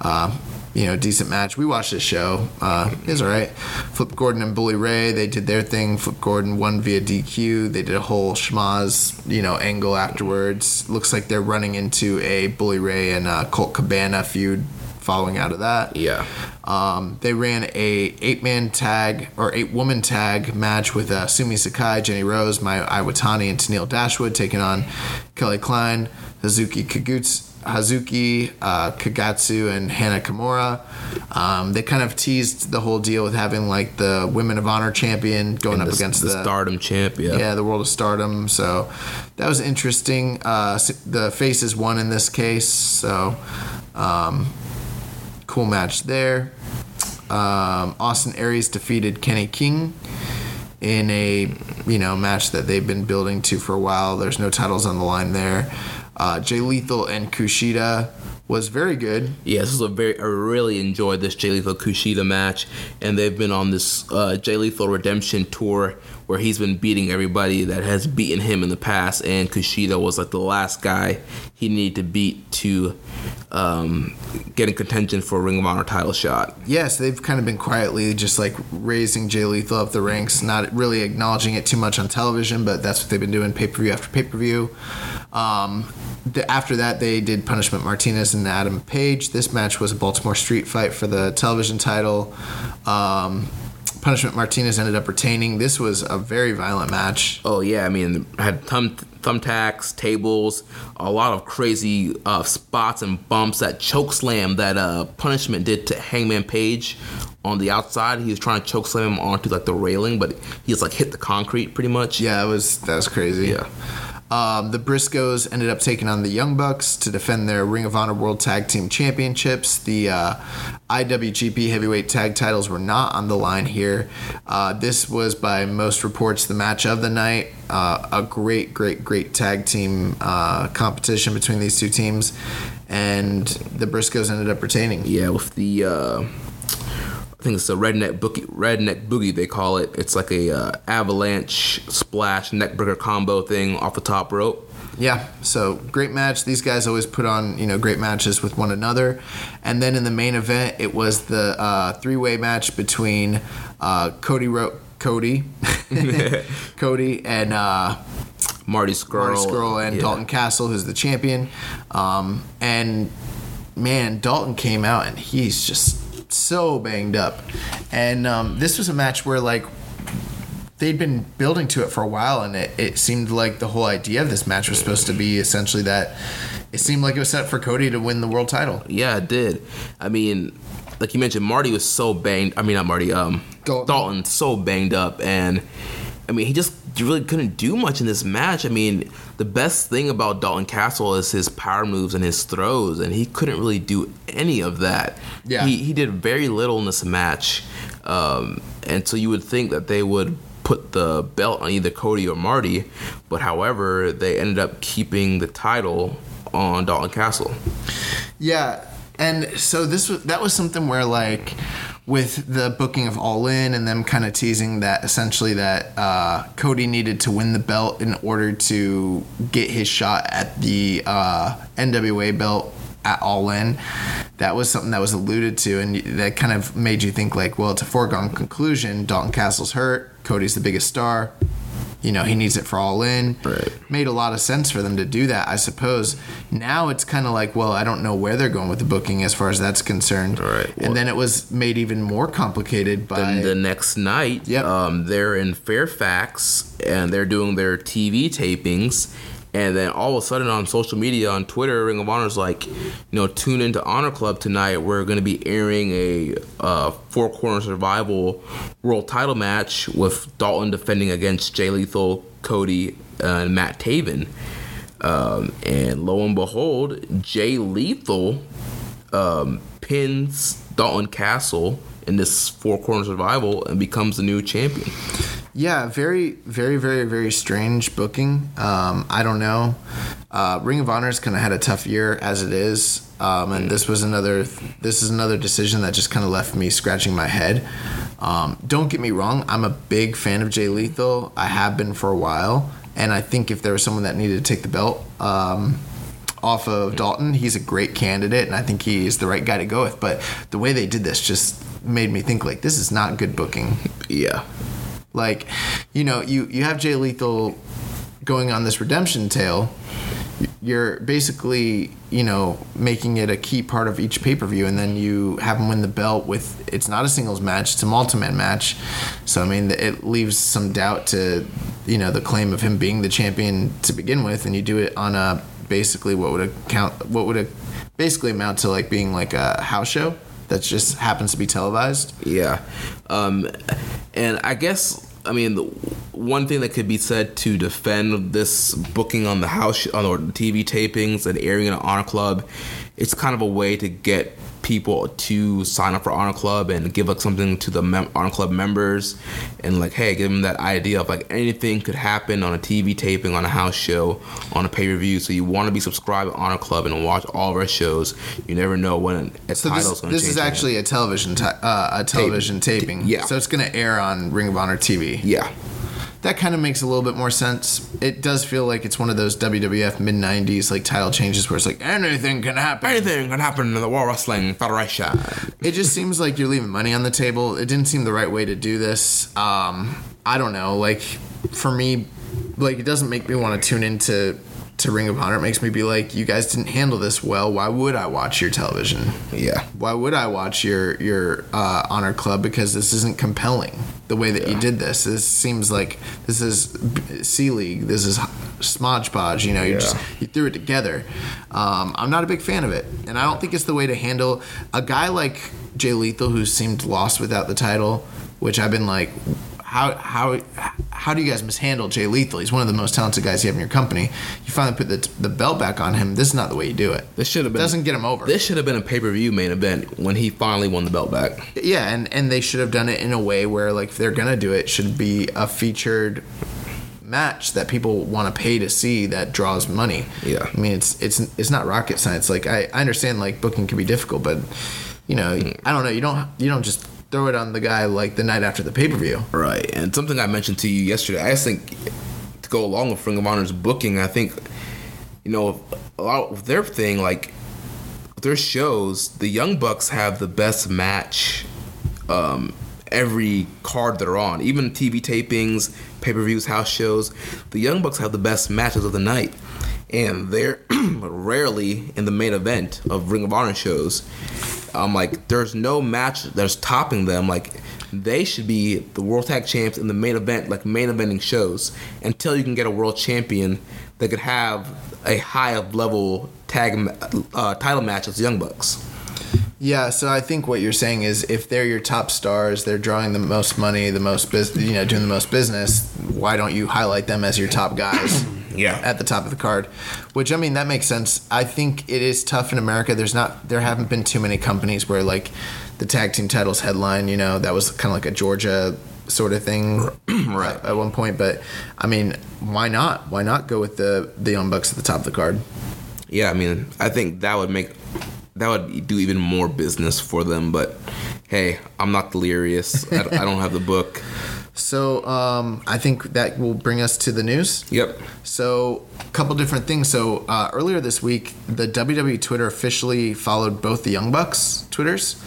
Uh, you know, decent match. We watched this show. Uh, it was all right. Flip Gordon and Bully Ray, they did their thing. Flip Gordon won via DQ. They did a whole schmaz, you know, angle afterwards. Looks like they're running into a Bully Ray and uh, Colt Cabana feud following out of that. Yeah. Um, they ran a eight man tag or eight woman tag match with uh, Sumi Sakai, Jenny Rose, Mai Iwatani, and Tennille Dashwood taking on Kelly Klein, Hazuki Kagetsu. Hazuki, uh, Kagetsu, and Hana Kimura. Um, they kind of teased the whole deal with having like the Women of Honor champion going And up the, against the, the, Stardom champ. Yeah. yeah, the World of Stardom. So that was interesting. Uh, the faces won in this case, so um, cool match there. Um, Austin Aries defeated Kenny King in a you know match that they've been building to for a while. There's no titles on the line there. Uh, Jay Lethal and Kushida was very good. Yeah, this is a very. I really enjoyed this Jay Lethal Kushida match, and they've been on this uh, Jay Lethal Redemption tour where he's been beating everybody that has beaten him in the past, and Kushida was like the last guy he needed to beat to um, get in contention for a Ring of Honor title shot. yes, they've kind of been quietly just like raising Jay Lethal up the ranks, not really acknowledging it too much on television, but that's what they've been doing pay per view after pay per view. Um, after that, they did Punishment Martinez and Adam Page. This match was a Baltimore Street fight for the television title. Um, Punishment Martinez ended up retaining. This was a very violent match. Oh yeah, I mean, had thumb thumbtacks, tables, a lot of crazy uh, spots and bumps. That choke slam that uh, Punishment did to Hangman Page on the outside. He was trying to choke slam him onto like the railing, but he just like hit the concrete pretty much. Yeah, that was that was crazy. Yeah. Um, the Briscoes ended up taking on the Young Bucks to defend their Ring of Honor World Tag Team Championships. The uh, IWGP Heavyweight Tag titles were not on the line here. Uh, this was, by most reports, the match of the night. Uh, a great, great, great tag team uh, competition between these two teams, and the Briscoes ended up retaining. Yeah, with the uh, I think it's a redneck boogie, redneck boogie they call it. It's like a uh, avalanche splash neckbreaker combo thing off the top rope. Yeah, so great match. These guys always put on you know great matches with one another, and then in the main event, it was the uh, three-way match between uh, Cody Ro- Cody, Cody and uh, Marty Scurll, Marty Scurll and yeah. Dalton Castle, who's the champion. Um, and man, Dalton came out and he's just so banged up. And um, this was a match where like they'd been building to it for a while, and it, it seemed like the whole idea of this match was supposed to be essentially that it seemed like it was set for Cody to win the world title. Yeah, it did. I mean, like you mentioned, Marty was so banged. I mean, not Marty. Um, Dalton. Dalton. so banged up, and I mean, he just really couldn't do much in this match. I mean, the best thing about Dalton Castle is his power moves and his throws, and he couldn't really do any of that. Yeah. he he did very little in this match, um, and so you would think that they would put the belt on either Cody or Marty, but however, they ended up keeping the title on Dalton Castle. Yeah, and so this was that was something where like with the booking of All In and them kind of teasing that essentially that uh, Cody needed to win the belt in order to get his shot at the uh, NWA belt at All In. That was something that was alluded to, and that kind of made you think like, well, it's a foregone conclusion. Dalton Castle's hurt. Cody's the biggest star. You know, he needs it for all in. Right. Made a lot of sense for them to do that, I suppose. Now it's kind of like, well, I don't know where they're going with the booking as far as that's concerned. Right. Well- and then it was made even more complicated by. Then the next night, Yep. um, they're in Fairfax and they're doing their TV tapings. And then all of a sudden on social media, on Twitter, Ring of Honor's like, you know, tune into Honor Club tonight. We're going to be airing a uh, four corner survival world title match with Dalton defending against Jay Lethal, Cody, and Matt Taven. Um, and lo and behold, Jay Lethal um, pins Dalton Castle in this four corner survival and becomes the new champion. Yeah, very, very, very, very strange booking. Um, I don't know. Uh, Ring of Honor's kind of had a tough year as it is, um, and this was another. This is another decision that just kind of left me scratching my head. Um, don't get me wrong. I'm a big fan of Jay Lethal. I have been for a while, and I think if there was someone that needed to take the belt. Um, off of Dalton, he's a great candidate, and I think he's the right guy to go with. But the way they did this just made me think like this is not good booking. Yeah. Like, you know, you you have Jay Lethal going on this redemption tale, you're basically you know making it a key part of each pay per view, and then you have him win the belt with it's not a singles match, it's a multi man match. So I mean, it leaves some doubt to you know the claim of him being the champion to begin with, and you do it on a basically what would account what would it basically amount to like being like a house show that just happens to be televised. Yeah, um, and I guess I mean the one thing that could be said to defend this booking on the house on the TV tapings and airing in an Honor Club, it's kind of a way to get people to sign up for Honor Club and give like something to the mem- Honor Club members and like hey give them that idea of like anything could happen on a TV taping on a house show on a pay per view so you want to be subscribed to Honor Club and watch all of our shows you never know when a So title's going to change. this is actually a television uh, a television taping. Yeah. So it's going to air on Ring of Honor TV. yeah That kind of makes a little bit more sense. It does feel like it's one of those WWF mid '90s like title changes where it's like anything can happen. anything can happen in the World Wrestling Federation It just seems like you're leaving money on the table. It didn't seem the right way to do this. Um, I don't know. Like for me, like it doesn't make me want to tune into to Ring of Honor. It makes me be like, you guys didn't handle this well. Why would I watch your television? yeah Why would I watch your your uh, Honor Club? Because this isn't compelling. The way that you did this, this seems like this is C League. This is Smodge Podge. You know, you just you threw it together. Um, I'm not a big fan of it, and I don't think it's the way to handle a guy like Jay Lethal who seemed lost without the title. Which I've been like, how how how do you guys mishandle Jay Lethal? He's one of the most talented guys you have in your company. You finally put the, the belt back on him. This is not the way you do it. this should have been doesn't get him over. this should have been a pay per view main event when he finally won the belt back Yeah, and and they should have done it in a way where like if they're gonna do it, it should be a featured match that people want to pay to see that draws money. Yeah. I mean it's it's it's not rocket science. Like I, I understand like booking can be difficult, but you know mm. I don't know. You don't you don't just throw it on the guy like the night after the pay per view. Right, and something I mentioned to you yesterday, I just think to go along with Ring of Honor's booking, I think you know a lot of their thing, like their shows, the Young Bucks have the best match. Um, every card they're on, even TV tapings, pay per views, house shows, the Young Bucks have the best matches of the night, and they're rarely in the main event of Ring of Honor shows. I'm like, there's no match that's topping them. Like, they should be the World Tag Champs in the main event, like main eventing shows, until you can get a world champion that could have a high of level tag uh, title match as Young Bucks. Yeah, so I think what you're saying is if they're your top stars, they're drawing the most money, the most bus- you know, doing the most business, why don't you highlight them as your top guys? Yeah. At the top of the card. Which I mean that makes sense. I think it is tough in America. There's not there haven't been too many companies where like the tag team titles headline, you know, that was kind of like a Georgia sort of thing right at one point, but I mean, why not? Why not go with the the Young Bucks at the top of the card? Yeah, I mean, I think that would make that would do even more business for them. But hey, I'm not delirious. I, I don't have the book. So um, I think that will bring us to the news. Yep. So, a couple different things. So, uh, earlier this week, the WWE Twitter officially followed both the Young Bucks Twitters,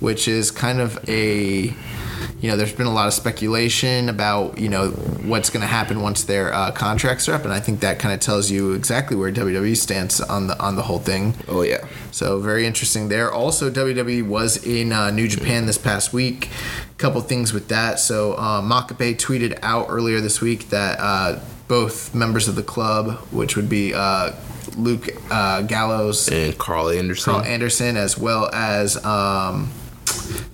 which is kind of a, you know, there's been a lot of speculation about, you know, what's going to happen once their uh, contracts are up, and I think that kind of tells you exactly where WWE stands on the on the whole thing. Oh yeah. So very interesting there. Also, WWE was in uh, New Japan this past week. A Couple things with that. So uh, Makabe tweeted out earlier this week that uh, both members of the club, which would be uh, Luke uh, Gallows, And Karl Anderson. Karl Anderson, as well as um,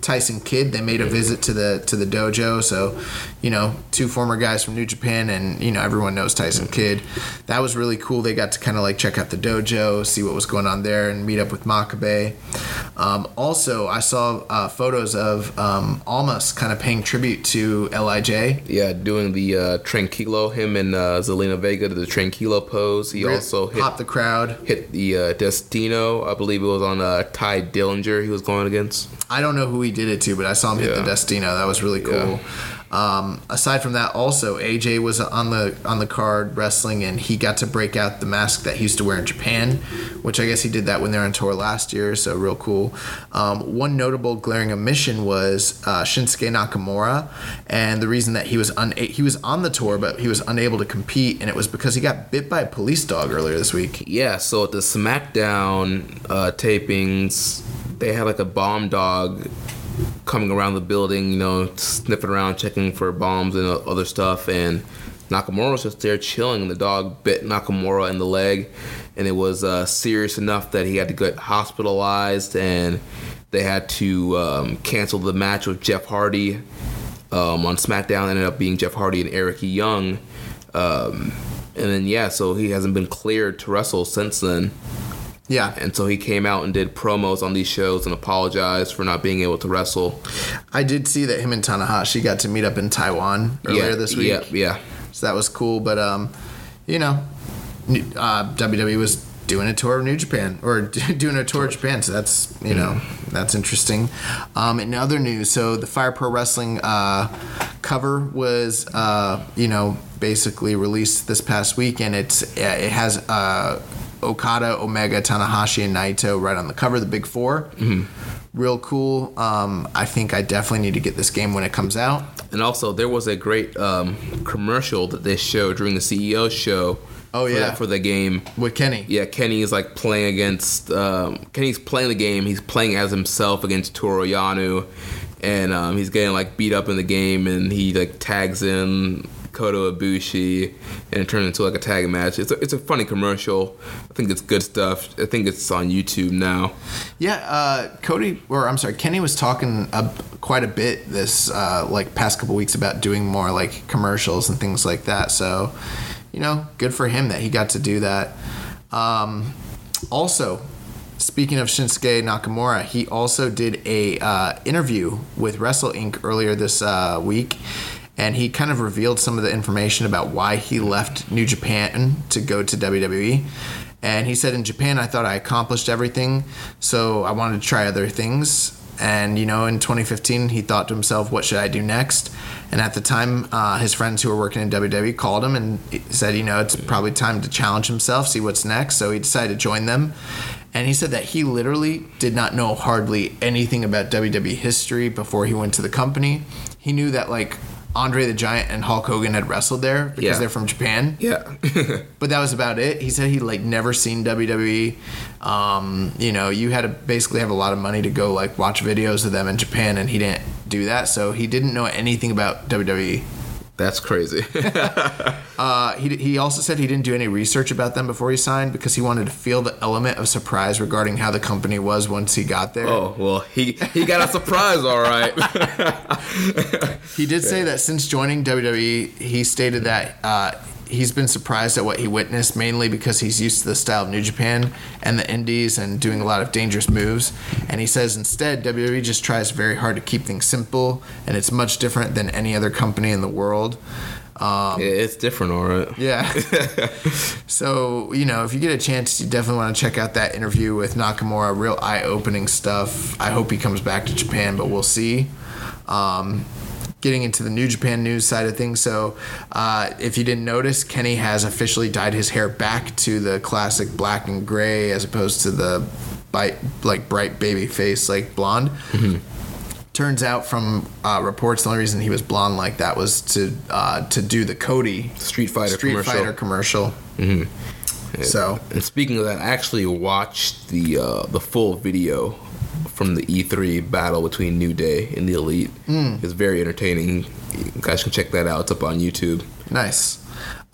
Tyson Kidd. They made a visit to the to the dojo. So, you know, two former guys from New Japan, and you know everyone knows Tyson Kidd. That was really cool. They got to kind of like check out the dojo, see what was going on there, and meet up with Makabe. Um, also, I saw uh, photos of um, Almas kind of paying tribute to Lij. yeah, doing the uh, Tranquilo. Him and uh, Zelina Vega did the Tranquilo pose. He also hit popped the crowd. hit the uh, Destino. I believe it was on uh, Tye Dillinger. He was going against. I don't know who he did it to, but I saw him hit Yeah. the Destino. That was really cool. Um, aside from that, also AJ was on the on the card wrestling, and he got to break out the mask that he used to wear in Japan, which I guess he did that when they were on tour last year. So real cool. Um, one notable glaring omission was uh, Shinsuke Nakamura, and the reason that he was un- he was on the tour, but he was unable to compete, and it was because he got bit by a police dog earlier this week. Yeah, so at the SmackDown uh, tapings, they had like a bomb dog coming around the building, you know, sniffing around, checking for bombs and other stuff. And Nakamura was just there chilling, and the dog bit Nakamura in the leg, and it was uh, serious enough that he had to get hospitalized, and they had to um, cancel the match with Jeff Hardy um, on SmackDown. Ended up being Jeff Hardy and Eric Young. Um, and then yeah, so he hasn't been cleared to wrestle since then. Yeah, And so he came out and did promos on these shows and apologized for not being able to wrestle. I did see that him and Tanahashi got to meet up in Taiwan earlier yeah, this week. Yeah, yeah. So that was cool. But um, you know, uh, WWE was doing a tour of New Japan or doing a tour of Japan. So that's you know that's interesting. Um, in other news, so the Fire Pro Wrestling uh, cover was uh, you know basically released this past week, and it's it has. Uh, Okada, Omega, Tanahashi, and Naito right on the cover, the big 4 Real cool. Um, I think I definitely need to get this game when it comes out. And also, there was a great um, commercial that they showed during the CEO show. Oh, for yeah. that- for the game. With Kenny. Yeah, Kenny is like playing against. Um, Kenny's playing the game. He's playing as himself against Toru Yano, and um, he's getting like beat up in the game, and he like tags in Kota Ibushi, and it turns into like a tag match. It's a, it's a funny commercial. I think it's good stuff. I think it's on YouTube now. Yeah, uh, Cody, or I'm sorry, Kenny was talking a, quite a bit this uh, like past couple weeks about doing more like commercials and things like that. So, you know, good for him that he got to do that. Um, also, speaking of Shinsuke Nakamura, he also did a uh, interview with Wrestle Inc. earlier this uh, week. And he kind of revealed some of the information about why he left New Japan to go to WWE. And he said, In Japan, I thought I accomplished everything, so I wanted to try other things. And, you know, in 2015, he thought to himself, What should I do next? And at the time, uh, his friends who were working in WWE called him and said, You know, it's probably time to challenge himself, see what's next. So he decided to join them. And he said that he literally did not know hardly anything about WWE history before he went to the company. He knew that, like, Andre the Giant and Hulk Hogan had wrestled there because Yeah. they're from Japan Yeah. but that was about it. He said he like never seen WWE. Um, you know, you had to basically have a lot of money to go like watch videos of them in Japan, and he didn't do that, so he didn't know anything about WWE. That's crazy. Uh, he, he also said he didn't do any research about them before he signed because he wanted to feel the element of surprise regarding how the company was once he got there. oh well, he he got a surprise, all right. He did say that since joining WWE, he stated that uh, he's been surprised at what he witnessed, mainly because he's used to the style of New Japan and the Indies and doing a lot of dangerous moves. And he says instead, WWE just tries very hard to keep things simple, and it's much different than any other company in the world. Um, Yeah, it's different, all right. yeah. so, you know, if you get a chance, you definitely want to check out that interview with Nakamura. Real eye opening stuff. I hope he comes back to Japan, but we'll see. Um, getting into the New Japan news side of things. So, uh, if you didn't notice, Kenny has officially dyed his hair back to the classic black and gray as opposed to the bright, like bright baby face, like blonde turns out from uh, reports the only reason he was blonde like that was to uh, to do the Cody Street Fighter Street commercial. Fighter commercial. So And speaking of that, I actually watched the uh, the full video from the E3 battle between New Day and the Elite. It's very entertaining. You guys can check that out. It's up on YouTube. nice.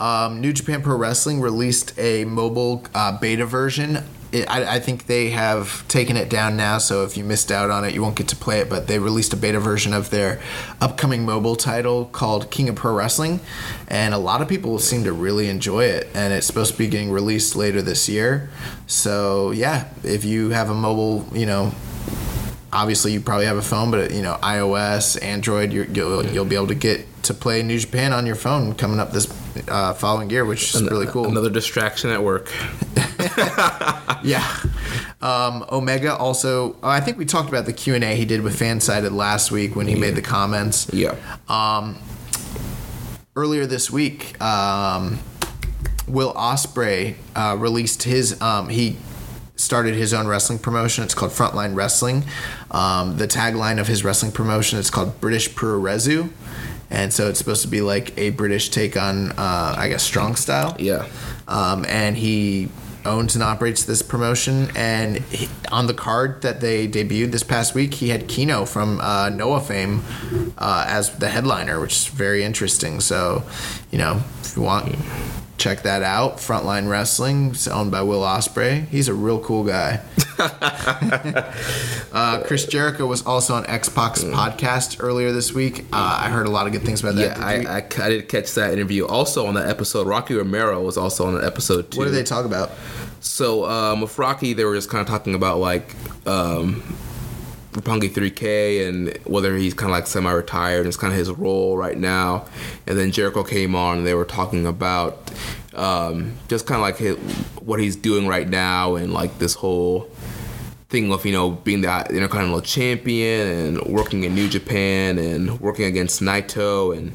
Um, New Japan Pro Wrestling released a mobile uh, beta version. It, I, I think they have taken it down now, so if you missed out on it, you won't get to play it. But they released a beta version of their upcoming mobile title called King of Pro Wrestling, and a lot of people seem to really enjoy it. And it's supposed to be getting released later this year. So yeah, if you have a mobile, you know, obviously you probably have a phone, but you know iOS, Android, you're, you'll you'll be able to get to play New Japan on your phone coming up this uh, following year, which is really cool. Another distraction at work. yeah. Um, Omega also, oh, I think we talked about the Q and A he did with Fansided last week when he made the comments. Yeah. Um, earlier this week, um, Will Ospreay uh, released his. Um, he started his own wrestling promotion. It's called Frontline Wrestling. Um, the tagline of his wrestling promotion is called British Puroresu. And so it's supposed to be like a British take on, uh, I guess, strong style. Yeah. Um, and he owns and operates this promotion. And he, on the card that they debuted this past week, he had Kenoh from uh, Noah fame uh, as the headliner, which is very interesting. So, you know, if you want, check that out. Frontline Wrestling, owned by Will Ospreay. He's a real cool guy. uh, Chris Jericho was also on X Pac's podcast earlier this week. Uh, I heard a lot of good things about that. Yeah, I, I, I did catch that interview. Also on that episode, Rocky Romero was also on that episode too. what did they talk about? So um, with Rocky, they were just kind of talking about like um, Roppongi 3K and whether he's kind of like semi-retired and it's kind of his role right now. And then Jericho came on and they were talking about um, just kind of like his, what he's doing right now and like this whole thing of you know being the Intercontinental Champion and working in New Japan and working against Naito and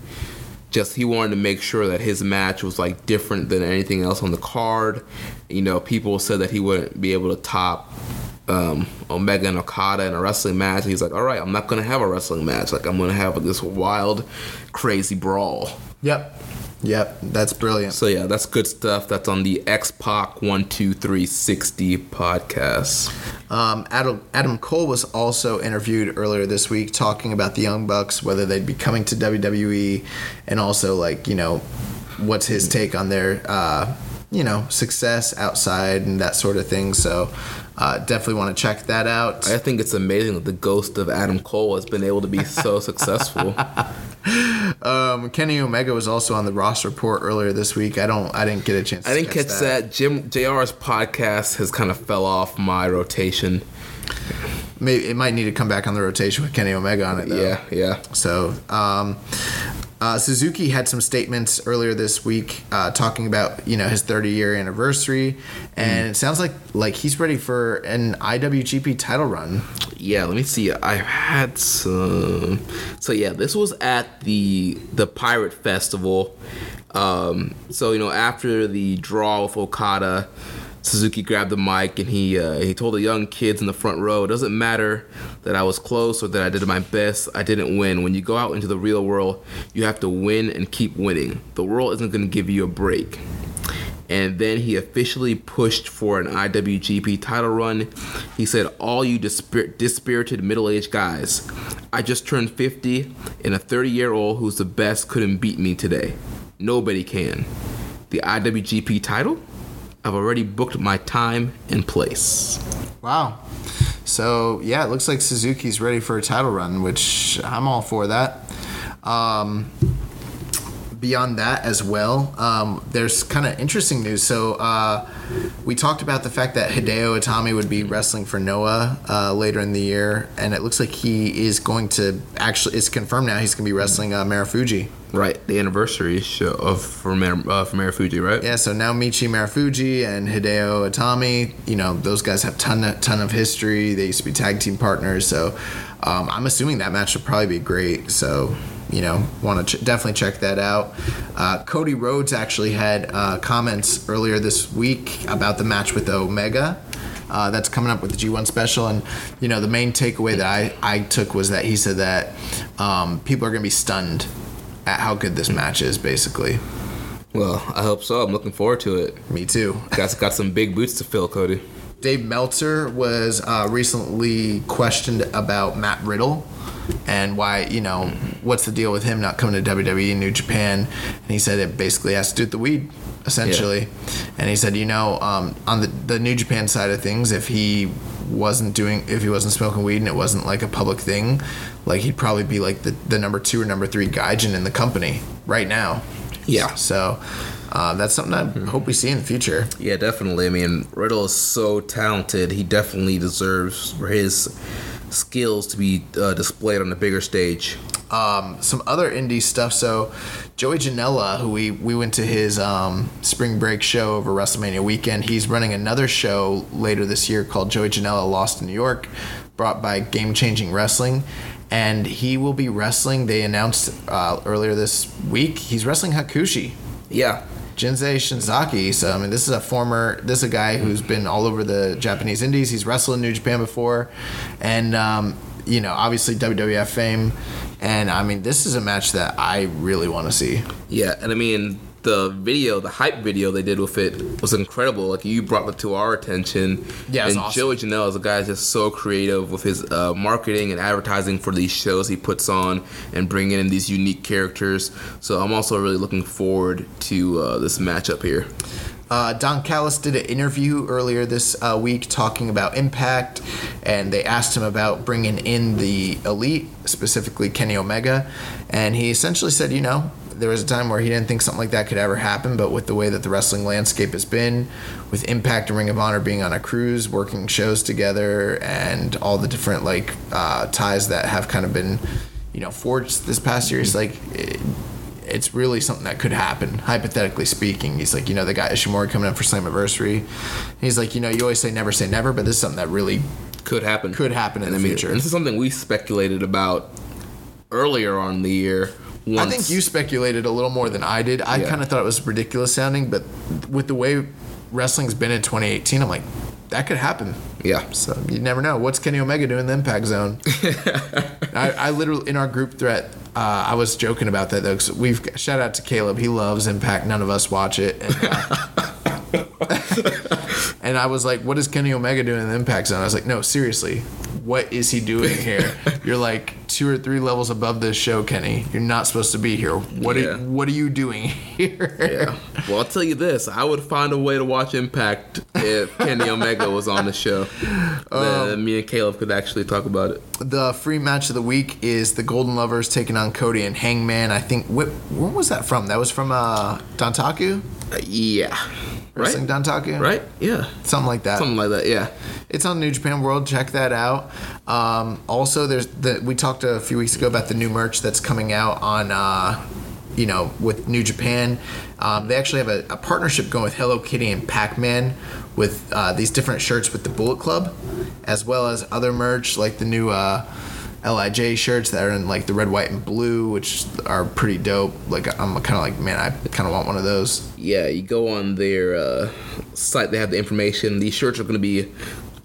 just he wanted to make sure that his match was like different than anything else on the card. You know, people said that he wouldn't be able to top um, Omega and Okada in a wrestling match. He's like, all right, I'm not gonna have a wrestling match. Like I'm gonna have this wild, crazy brawl. Yep. Yep. That's brilliant. So yeah, that's good stuff. That's on the X Pac one two three sixty podcast. Um, Adam, Adam Cole was also interviewed earlier this week talking about the Young Bucks, whether they'd be coming to WWE, and also like you know, what's his take on their uh, you know success outside and that sort of thing. So uh, definitely want to check that out. I think it's amazing that the ghost of Adam Cole has been able to be so successful. Um, Kenny Omega was also on the Ross Report earlier this week. I don't, I didn't get a chance. I didn't catch that. Jim JR's podcast has kind of fell off my rotation. Maybe it might need to come back on the rotation with Kenny Omega on it. Though. Yeah, yeah. So, um, uh, Suzuki had some statements earlier this week uh, talking about you know his 30 year anniversary, and it sounds like like he's ready for an IWGP title run. Yeah, let me see. I've had some. So yeah, this was at the the Pirate Festival. Um, so you know, after the draw with Okada, Suzuki grabbed the mic and he uh, he told the young kids in the front row, "It doesn't matter that I was close or that I did my best. I didn't win. When you go out into the real world, you have to win and keep winning. The world isn't going to give you a break." and then he officially pushed for an IWGP title run. He said, All you dispir- dispirited middle aged guys, I just turned 50, and a 30 year old who's the best couldn't beat me today. Nobody can. The IWGP title? I've already booked my time and place. Wow. So yeah, it looks like Suzuki's ready for a title run, which I'm all for that. Um, beyond that as well, um, there's kind of interesting news. So uh, we talked about the fact that Hideo Itami would be wrestling for Noah uh, later in the year, and it looks like he is going to actually. It's confirmed now he's going to be wrestling uh, Marufuji. Right, the anniversary show of for Mar- uh, for Marufuji, right? Yeah, so now Michi Marufuji and Hideo Itami, you know, those guys have ton of, ton of history. They used to be tag team partners, so um, I'm assuming that match will probably be great. So, you know, want to ch- definitely check that out. Uh, Cody Rhodes actually had uh, comments earlier this week about the match with Omega. Uh, that's coming up with the G1 special, and you know the main takeaway that I, I took was that he said that um, people are going to be stunned at how good this match is. Basically, Well, I hope so. I'm looking forward to it. me too. Got got some big boots to fill, Cody. Dave Meltzer was uh, recently questioned about Matt Riddle and why, you know, what's the deal with him not coming to WWE New Japan. And he said it basically has to do with the weed, essentially. And he said, you know, um, on the, the New Japan side of things, if he wasn't doing, if he wasn't smoking weed and it wasn't like a public thing, like he'd probably be like the, the number two or number three gaijin in the company right now. Yeah. So uh, that's something I hope we see in the future. Yeah, definitely. I mean, Riddle is so talented. He definitely deserves for his skills to be uh, displayed on the bigger stage. um, some other indie stuff. So Joey Janela, who we we went to his um, spring break show over WrestleMania weekend, he's running another show later this year called Joey Janela Lost in New York, brought by Game Changing Wrestling. And he will be wrestling. They announced uh, earlier this week he's wrestling Hakushi. Yeah, Jinsei Shinzaki. So I mean, this is a former. This is a guy who's been all over the Japanese Indies. He's wrestled in New Japan before, and um, you know, obviously WWF fame. And I mean, this is a match that I really want to see. Yeah, and I mean the video, the hype video they did with it was incredible. Like you brought it to our attention. Yeah, and awesome. Joey Janela is a guy just so creative with his uh, marketing and advertising for these shows he puts on and bringing in these unique characters. So I'm also really looking forward to uh, this matchup here. Uh, Don Callis did an interview earlier this uh, week talking about Impact, and they asked him about bringing in the Elite, specifically Kenny Omega, and he essentially said, you know, there was a time where he didn't think something like that could ever happen, but with the way that the wrestling landscape has been, with Impact and Ring of Honor being on a cruise, working shows together, and all the different like uh, ties that have kind of been, you know, forged this past year, it's like. It, it's really something that could happen, hypothetically speaking. He's like, you know, the guy Ishimori coming up for Slammiversary. He's like, you know, you always say never say never, but this is something that really Could happen. Could happen in And the I mean, future. and this is something we speculated about earlier on in the year. Once, I think you speculated a little more than I did. I Yeah. kind of thought it was ridiculous sounding, but with the way wrestling's been in 2018, I'm like, that could happen. Yeah. So you never know. What's Kenny Omega doing in the Impact Zone? I, I literally in our group threat, uh, I was joking about that though. Cause we've shout out to Caleb. He loves Impact. None of us watch it. And, uh, and I was like, "What is Kenny Omega doing in the Impact Zone?" I was like, "No, seriously, what is he doing here? You're like two or three levels above this show, Kenny. You're not supposed to be here. What Yeah. are What are you doing here?" Yeah. Well, I'll tell you this: I would find a way to watch Impact if Kenny Omega was on the show. then me and Caleb could actually talk about it. The free match of the week is the Golden Lovers taking on Cody and Hangman. I think wh- where was that from? That was from uh, Dontaku, Uh, yeah. Wrestling Right. Dontaku, Right. Yeah. Something like that. Something like that. Yeah. It's on New Japan World. Check that out. Um, also, there's the we talked a few weeks ago about the new merch that's coming out on. Uh, you know, with New Japan, um, they actually have a, a partnership going with Hello Kitty and Pac-Man with uh, these different shirts with the Bullet Club, as well as other merch like the new uh, Lij shirts that are in like the red, white, and blue, which are pretty dope. Like I'm kind of like, man, I kind of want one of those. Yeah. You go on their uh, site; they have the information. These shirts are going to be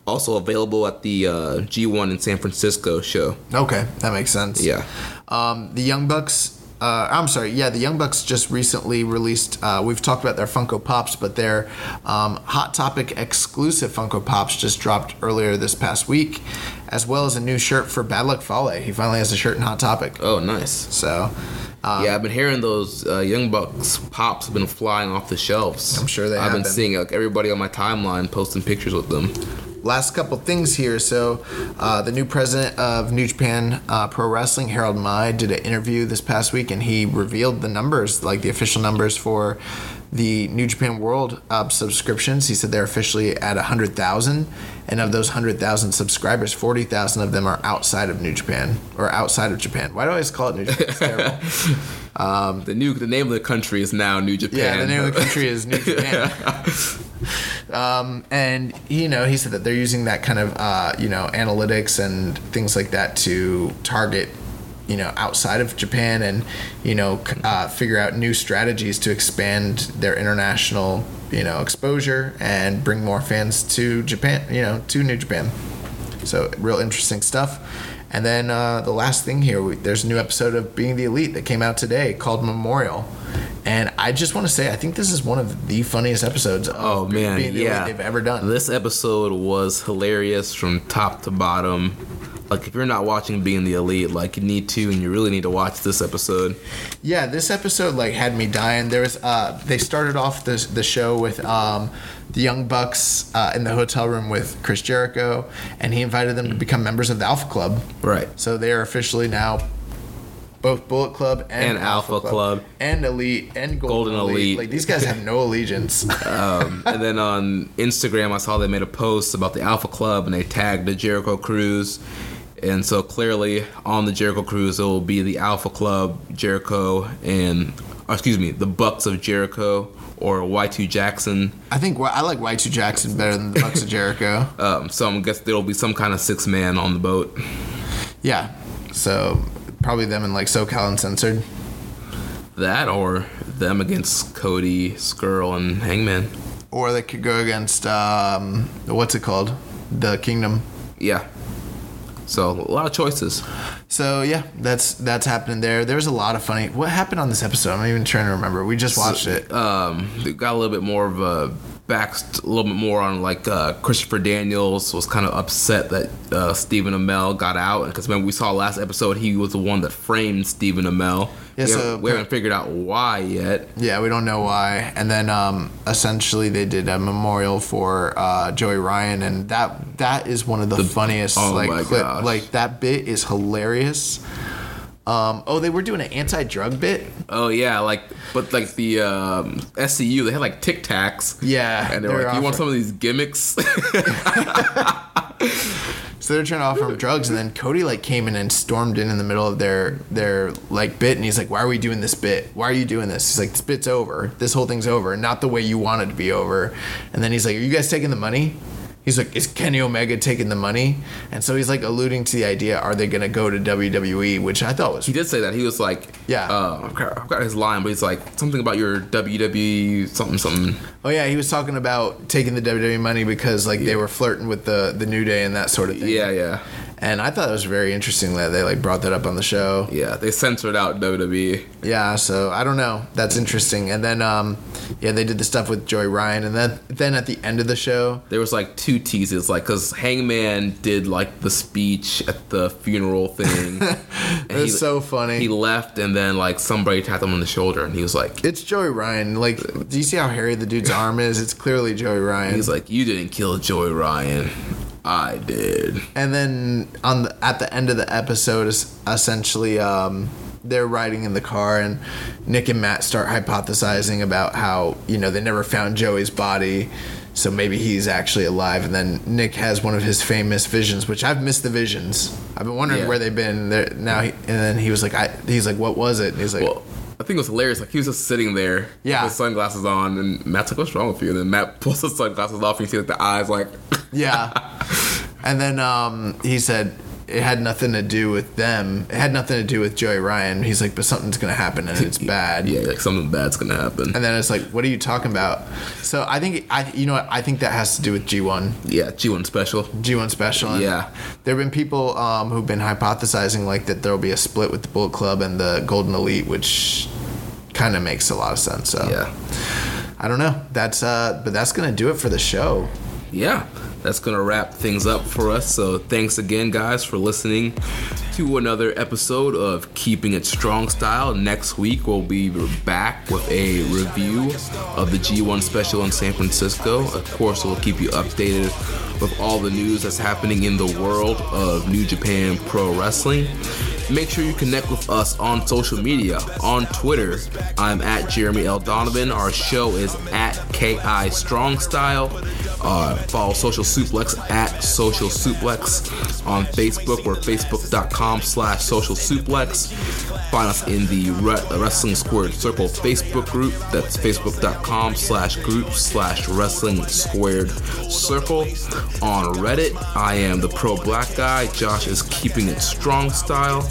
also available at the uh, G1 in San Francisco show. Okay, that makes sense. Yeah. Um, the Young Bucks. Uh, I'm sorry. Yeah, the Young Bucks just recently released. Uh, we've talked about their Funko Pops, but their um, Hot Topic exclusive Funko Pops just dropped earlier this past week, as well as a new shirt for Bad Luck Fale. He finally has a shirt in Hot Topic. Oh, nice. So, um, yeah, I've been hearing those uh, Young Bucks pops have been flying off the shelves. I'm sure they I've have been been. seeing like everybody on my timeline posting pictures with them. Last couple things here. So, uh, the new president of New Japan uh, Pro Wrestling, Harold Meij, did an interview this past week, and he revealed the numbers, like the official numbers for the New Japan World uh, subscriptions. He said they're officially at 100,000, and of those 100,000 subscribers, 40,000 of them are outside of New Japan or outside of Japan. Why do I always call it New Japan? It's terrible. The new the name of the country is now New Japan. Yeah, the name of the country is New Japan. um, and you know, he said that they're using that kind of uh, you know analytics and things like that to target you know outside of Japan and you know uh, figure out new strategies to expand their international you know exposure and bring more fans to Japan. You know, to New Japan. So real interesting stuff. And then uh, the last thing here, we, there's a new episode of Being the Elite that came out today called Memorial. And I just want to say, I think this is one of the funniest episodes of Oh man, Being the yeah. Elite they've ever done. This episode was hilarious from top to bottom. Like if you're not watching Being the Elite, like you need to, and you really need to watch this episode. Yeah, this episode like had me dying. There was uh they started off the the show with um the Young Bucks uh, in the hotel room with Chris Jericho, and he invited them to become members of the Alpha Club. Right. So they are officially now both Bullet Club and, And Alpha Club. and Elite and Golden, Golden Elite. Elite. Like these guys have no allegiance. Um, and then on Instagram, I saw they made a post about the Alpha Club, and they tagged the Jericho Cruise. And so clearly on the Jericho Cruise, it will be the Alpha Club, Jericho, and or excuse me, the Bucks of Jericho or Y2 Jackson. I think I like Y2 Jackson better than the Bucks of Jericho. Um, so I guess there will be some kind of six man on the boat. Yeah. So probably them and like SoCal Uncensored. That or them against Cody, Scurll, and Hangman. Or they could go against um, what's it called? The Kingdom. Yeah. So a lot of choices. So yeah, that's that's happening there. There's a lot of funny. What happened on this episode? I'm even trying to remember. We just watched it. Um, they got a little bit more of a back, a little bit more on like uh, Christopher Daniels was kind of upset that uh, Stephen Amell got out because when we saw last episode, he was the one that framed Stephen Amell. Yeah, we, so- haven't, we haven't figured out why yet. Yeah, we don't know why. And then um, essentially they did a memorial for uh, Joey Ryan, and that that is one of the, funniest oh like clip. Like that bit is hilarious. Um, oh, they were doing an anti-drug bit. Oh yeah, like but like the um, SCU, they had like Tic Tacs. Yeah, and they were like, "You want some of these gimmicks?" So they're trying to offer him drugs, and then Cody like came in and stormed in in the middle of their their like bit, and he's like, "Why are we doing this bit? Why are you doing this?" He's like, "This bit's over. This whole thing's over. Not the way you want it to be over." And then he's like, "Are you guys taking the money?" He's like, "Is Kenny Omega taking the money?" And so he's like alluding to the idea: Are they gonna go to WWE? Which I thought was he did say that. He was like, Yeah. uh, I've got his line, but he's like something about your WWE something something." Oh yeah, he was talking about taking the WWE money because like they were flirting with the the New Day and that sort of thing. Yeah, yeah. And I thought it was very interesting that they like brought that up on the show. Yeah, they censored out. WWE. Yeah, so I don't know. That's interesting. And then um yeah, they did the stuff with Joey Ryan and then then at the end of the show, There was like two teases, like because Hangman did like the speech at the funeral thing. and it was so funny. He left, and then like somebody tapped him on the shoulder, and he was like, it's Joey Ryan. Like, do you see how hairy the dude's arm is? It's clearly Joey Ryan. he's like, you didn't kill Joey Ryan, I did. and then on the, at the end of the episode is essentially um, they're riding in the car and nick and matt start hypothesizing about how you know they never found joey's body so maybe he's actually alive and then nick has one of his famous visions which i've missed the visions i've been wondering Yeah. where they've been there now he, and then he was like I, he's like what was it and he's like Well, I think it was hilarious. Like he was just sitting there, Yeah. with his sunglasses on, and Matt's like, "What's wrong with you?" And then Matt pulls his sunglasses off, and you see like the eyes, like, Yeah. and then um, he said it had nothing to do with them. It had nothing to do with Joey Ryan. He's like, but something's gonna happen and it's bad. yeah, like something bad's gonna happen. And then it's like, what are you talking about? So I think I, you know, what? I think that has to do with G1, Yeah, G1 special. G1 special. And Yeah. There have been people um, who've been hypothesizing like that there will be a split with the Bullet Club and the Golden Elite, which kind of makes a lot of sense. So Yeah, I don't know. That's uh, but that's gonna do it for the show. yeah. That's gonna wrap things up for us. So thanks again, guys, for listening to another episode of Keeping It Strong Style. Next week we'll be back with a review of the G1 special in San Francisco. Of course, we'll keep you updated with all the news that's happening in the world of New Japan Pro Wrestling. Make sure you connect with us on social media. On Twitter, I'm at Jeremy L. Donovan. Our show is at KI Strong Style. Uh, follow Social Suplex at Social Suplex. On Facebook, we're facebook.com slash Social Suplex. Find us in the Re- Wrestling Squared Circle Facebook group. That's facebook.com slash group slash Wrestling Squared Circle. On Reddit, I am the Pro Black Guy. Josh is keeping it strong style.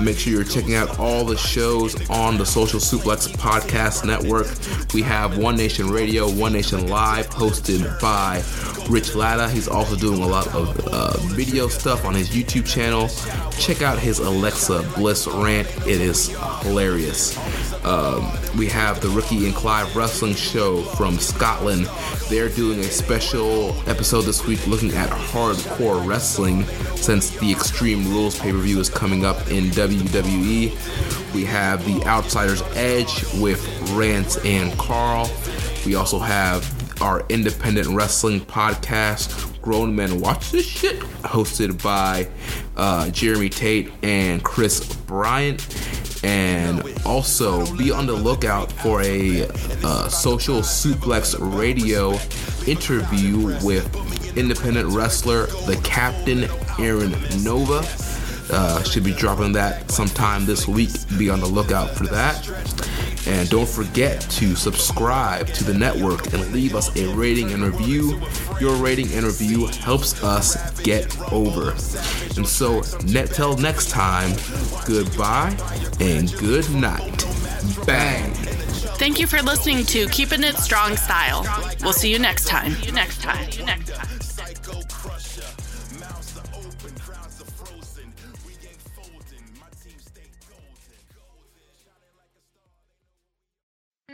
Make sure you're checking out all the shows on the Social Suplex Podcast Network. We have One Nation Radio, One Nation Live, hosted by Rich Latta. He's also doing a lot of uh, video stuff on his YouTube channel. Check out his Alexa Bliss rant, it is hilarious. Um, we have the Rookie and Clive Wrestling Show from Scotland. They're doing a special episode this week looking at hardcore wrestling since the Extreme Rules pay per view is coming up in WWE. We have the Outsider's Edge with Rance and Carl. We also have our independent wrestling podcast, Grown Men Watch This Shit, hosted by uh, Jeremy Tate and Chris Bryant. And also be on the lookout for a uh, social suplex radio interview with independent wrestler, the Captain Aaron Nova. Uh, should be dropping that sometime this week. Be on the lookout for that. And don't forget to subscribe to the network and leave us a rating and review. Your rating and review helps us get over. And so, net till next time, goodbye and good night. Bang. Thank you for listening to Keeping It Strong Style. We'll see you next time. See you next time. See you next time.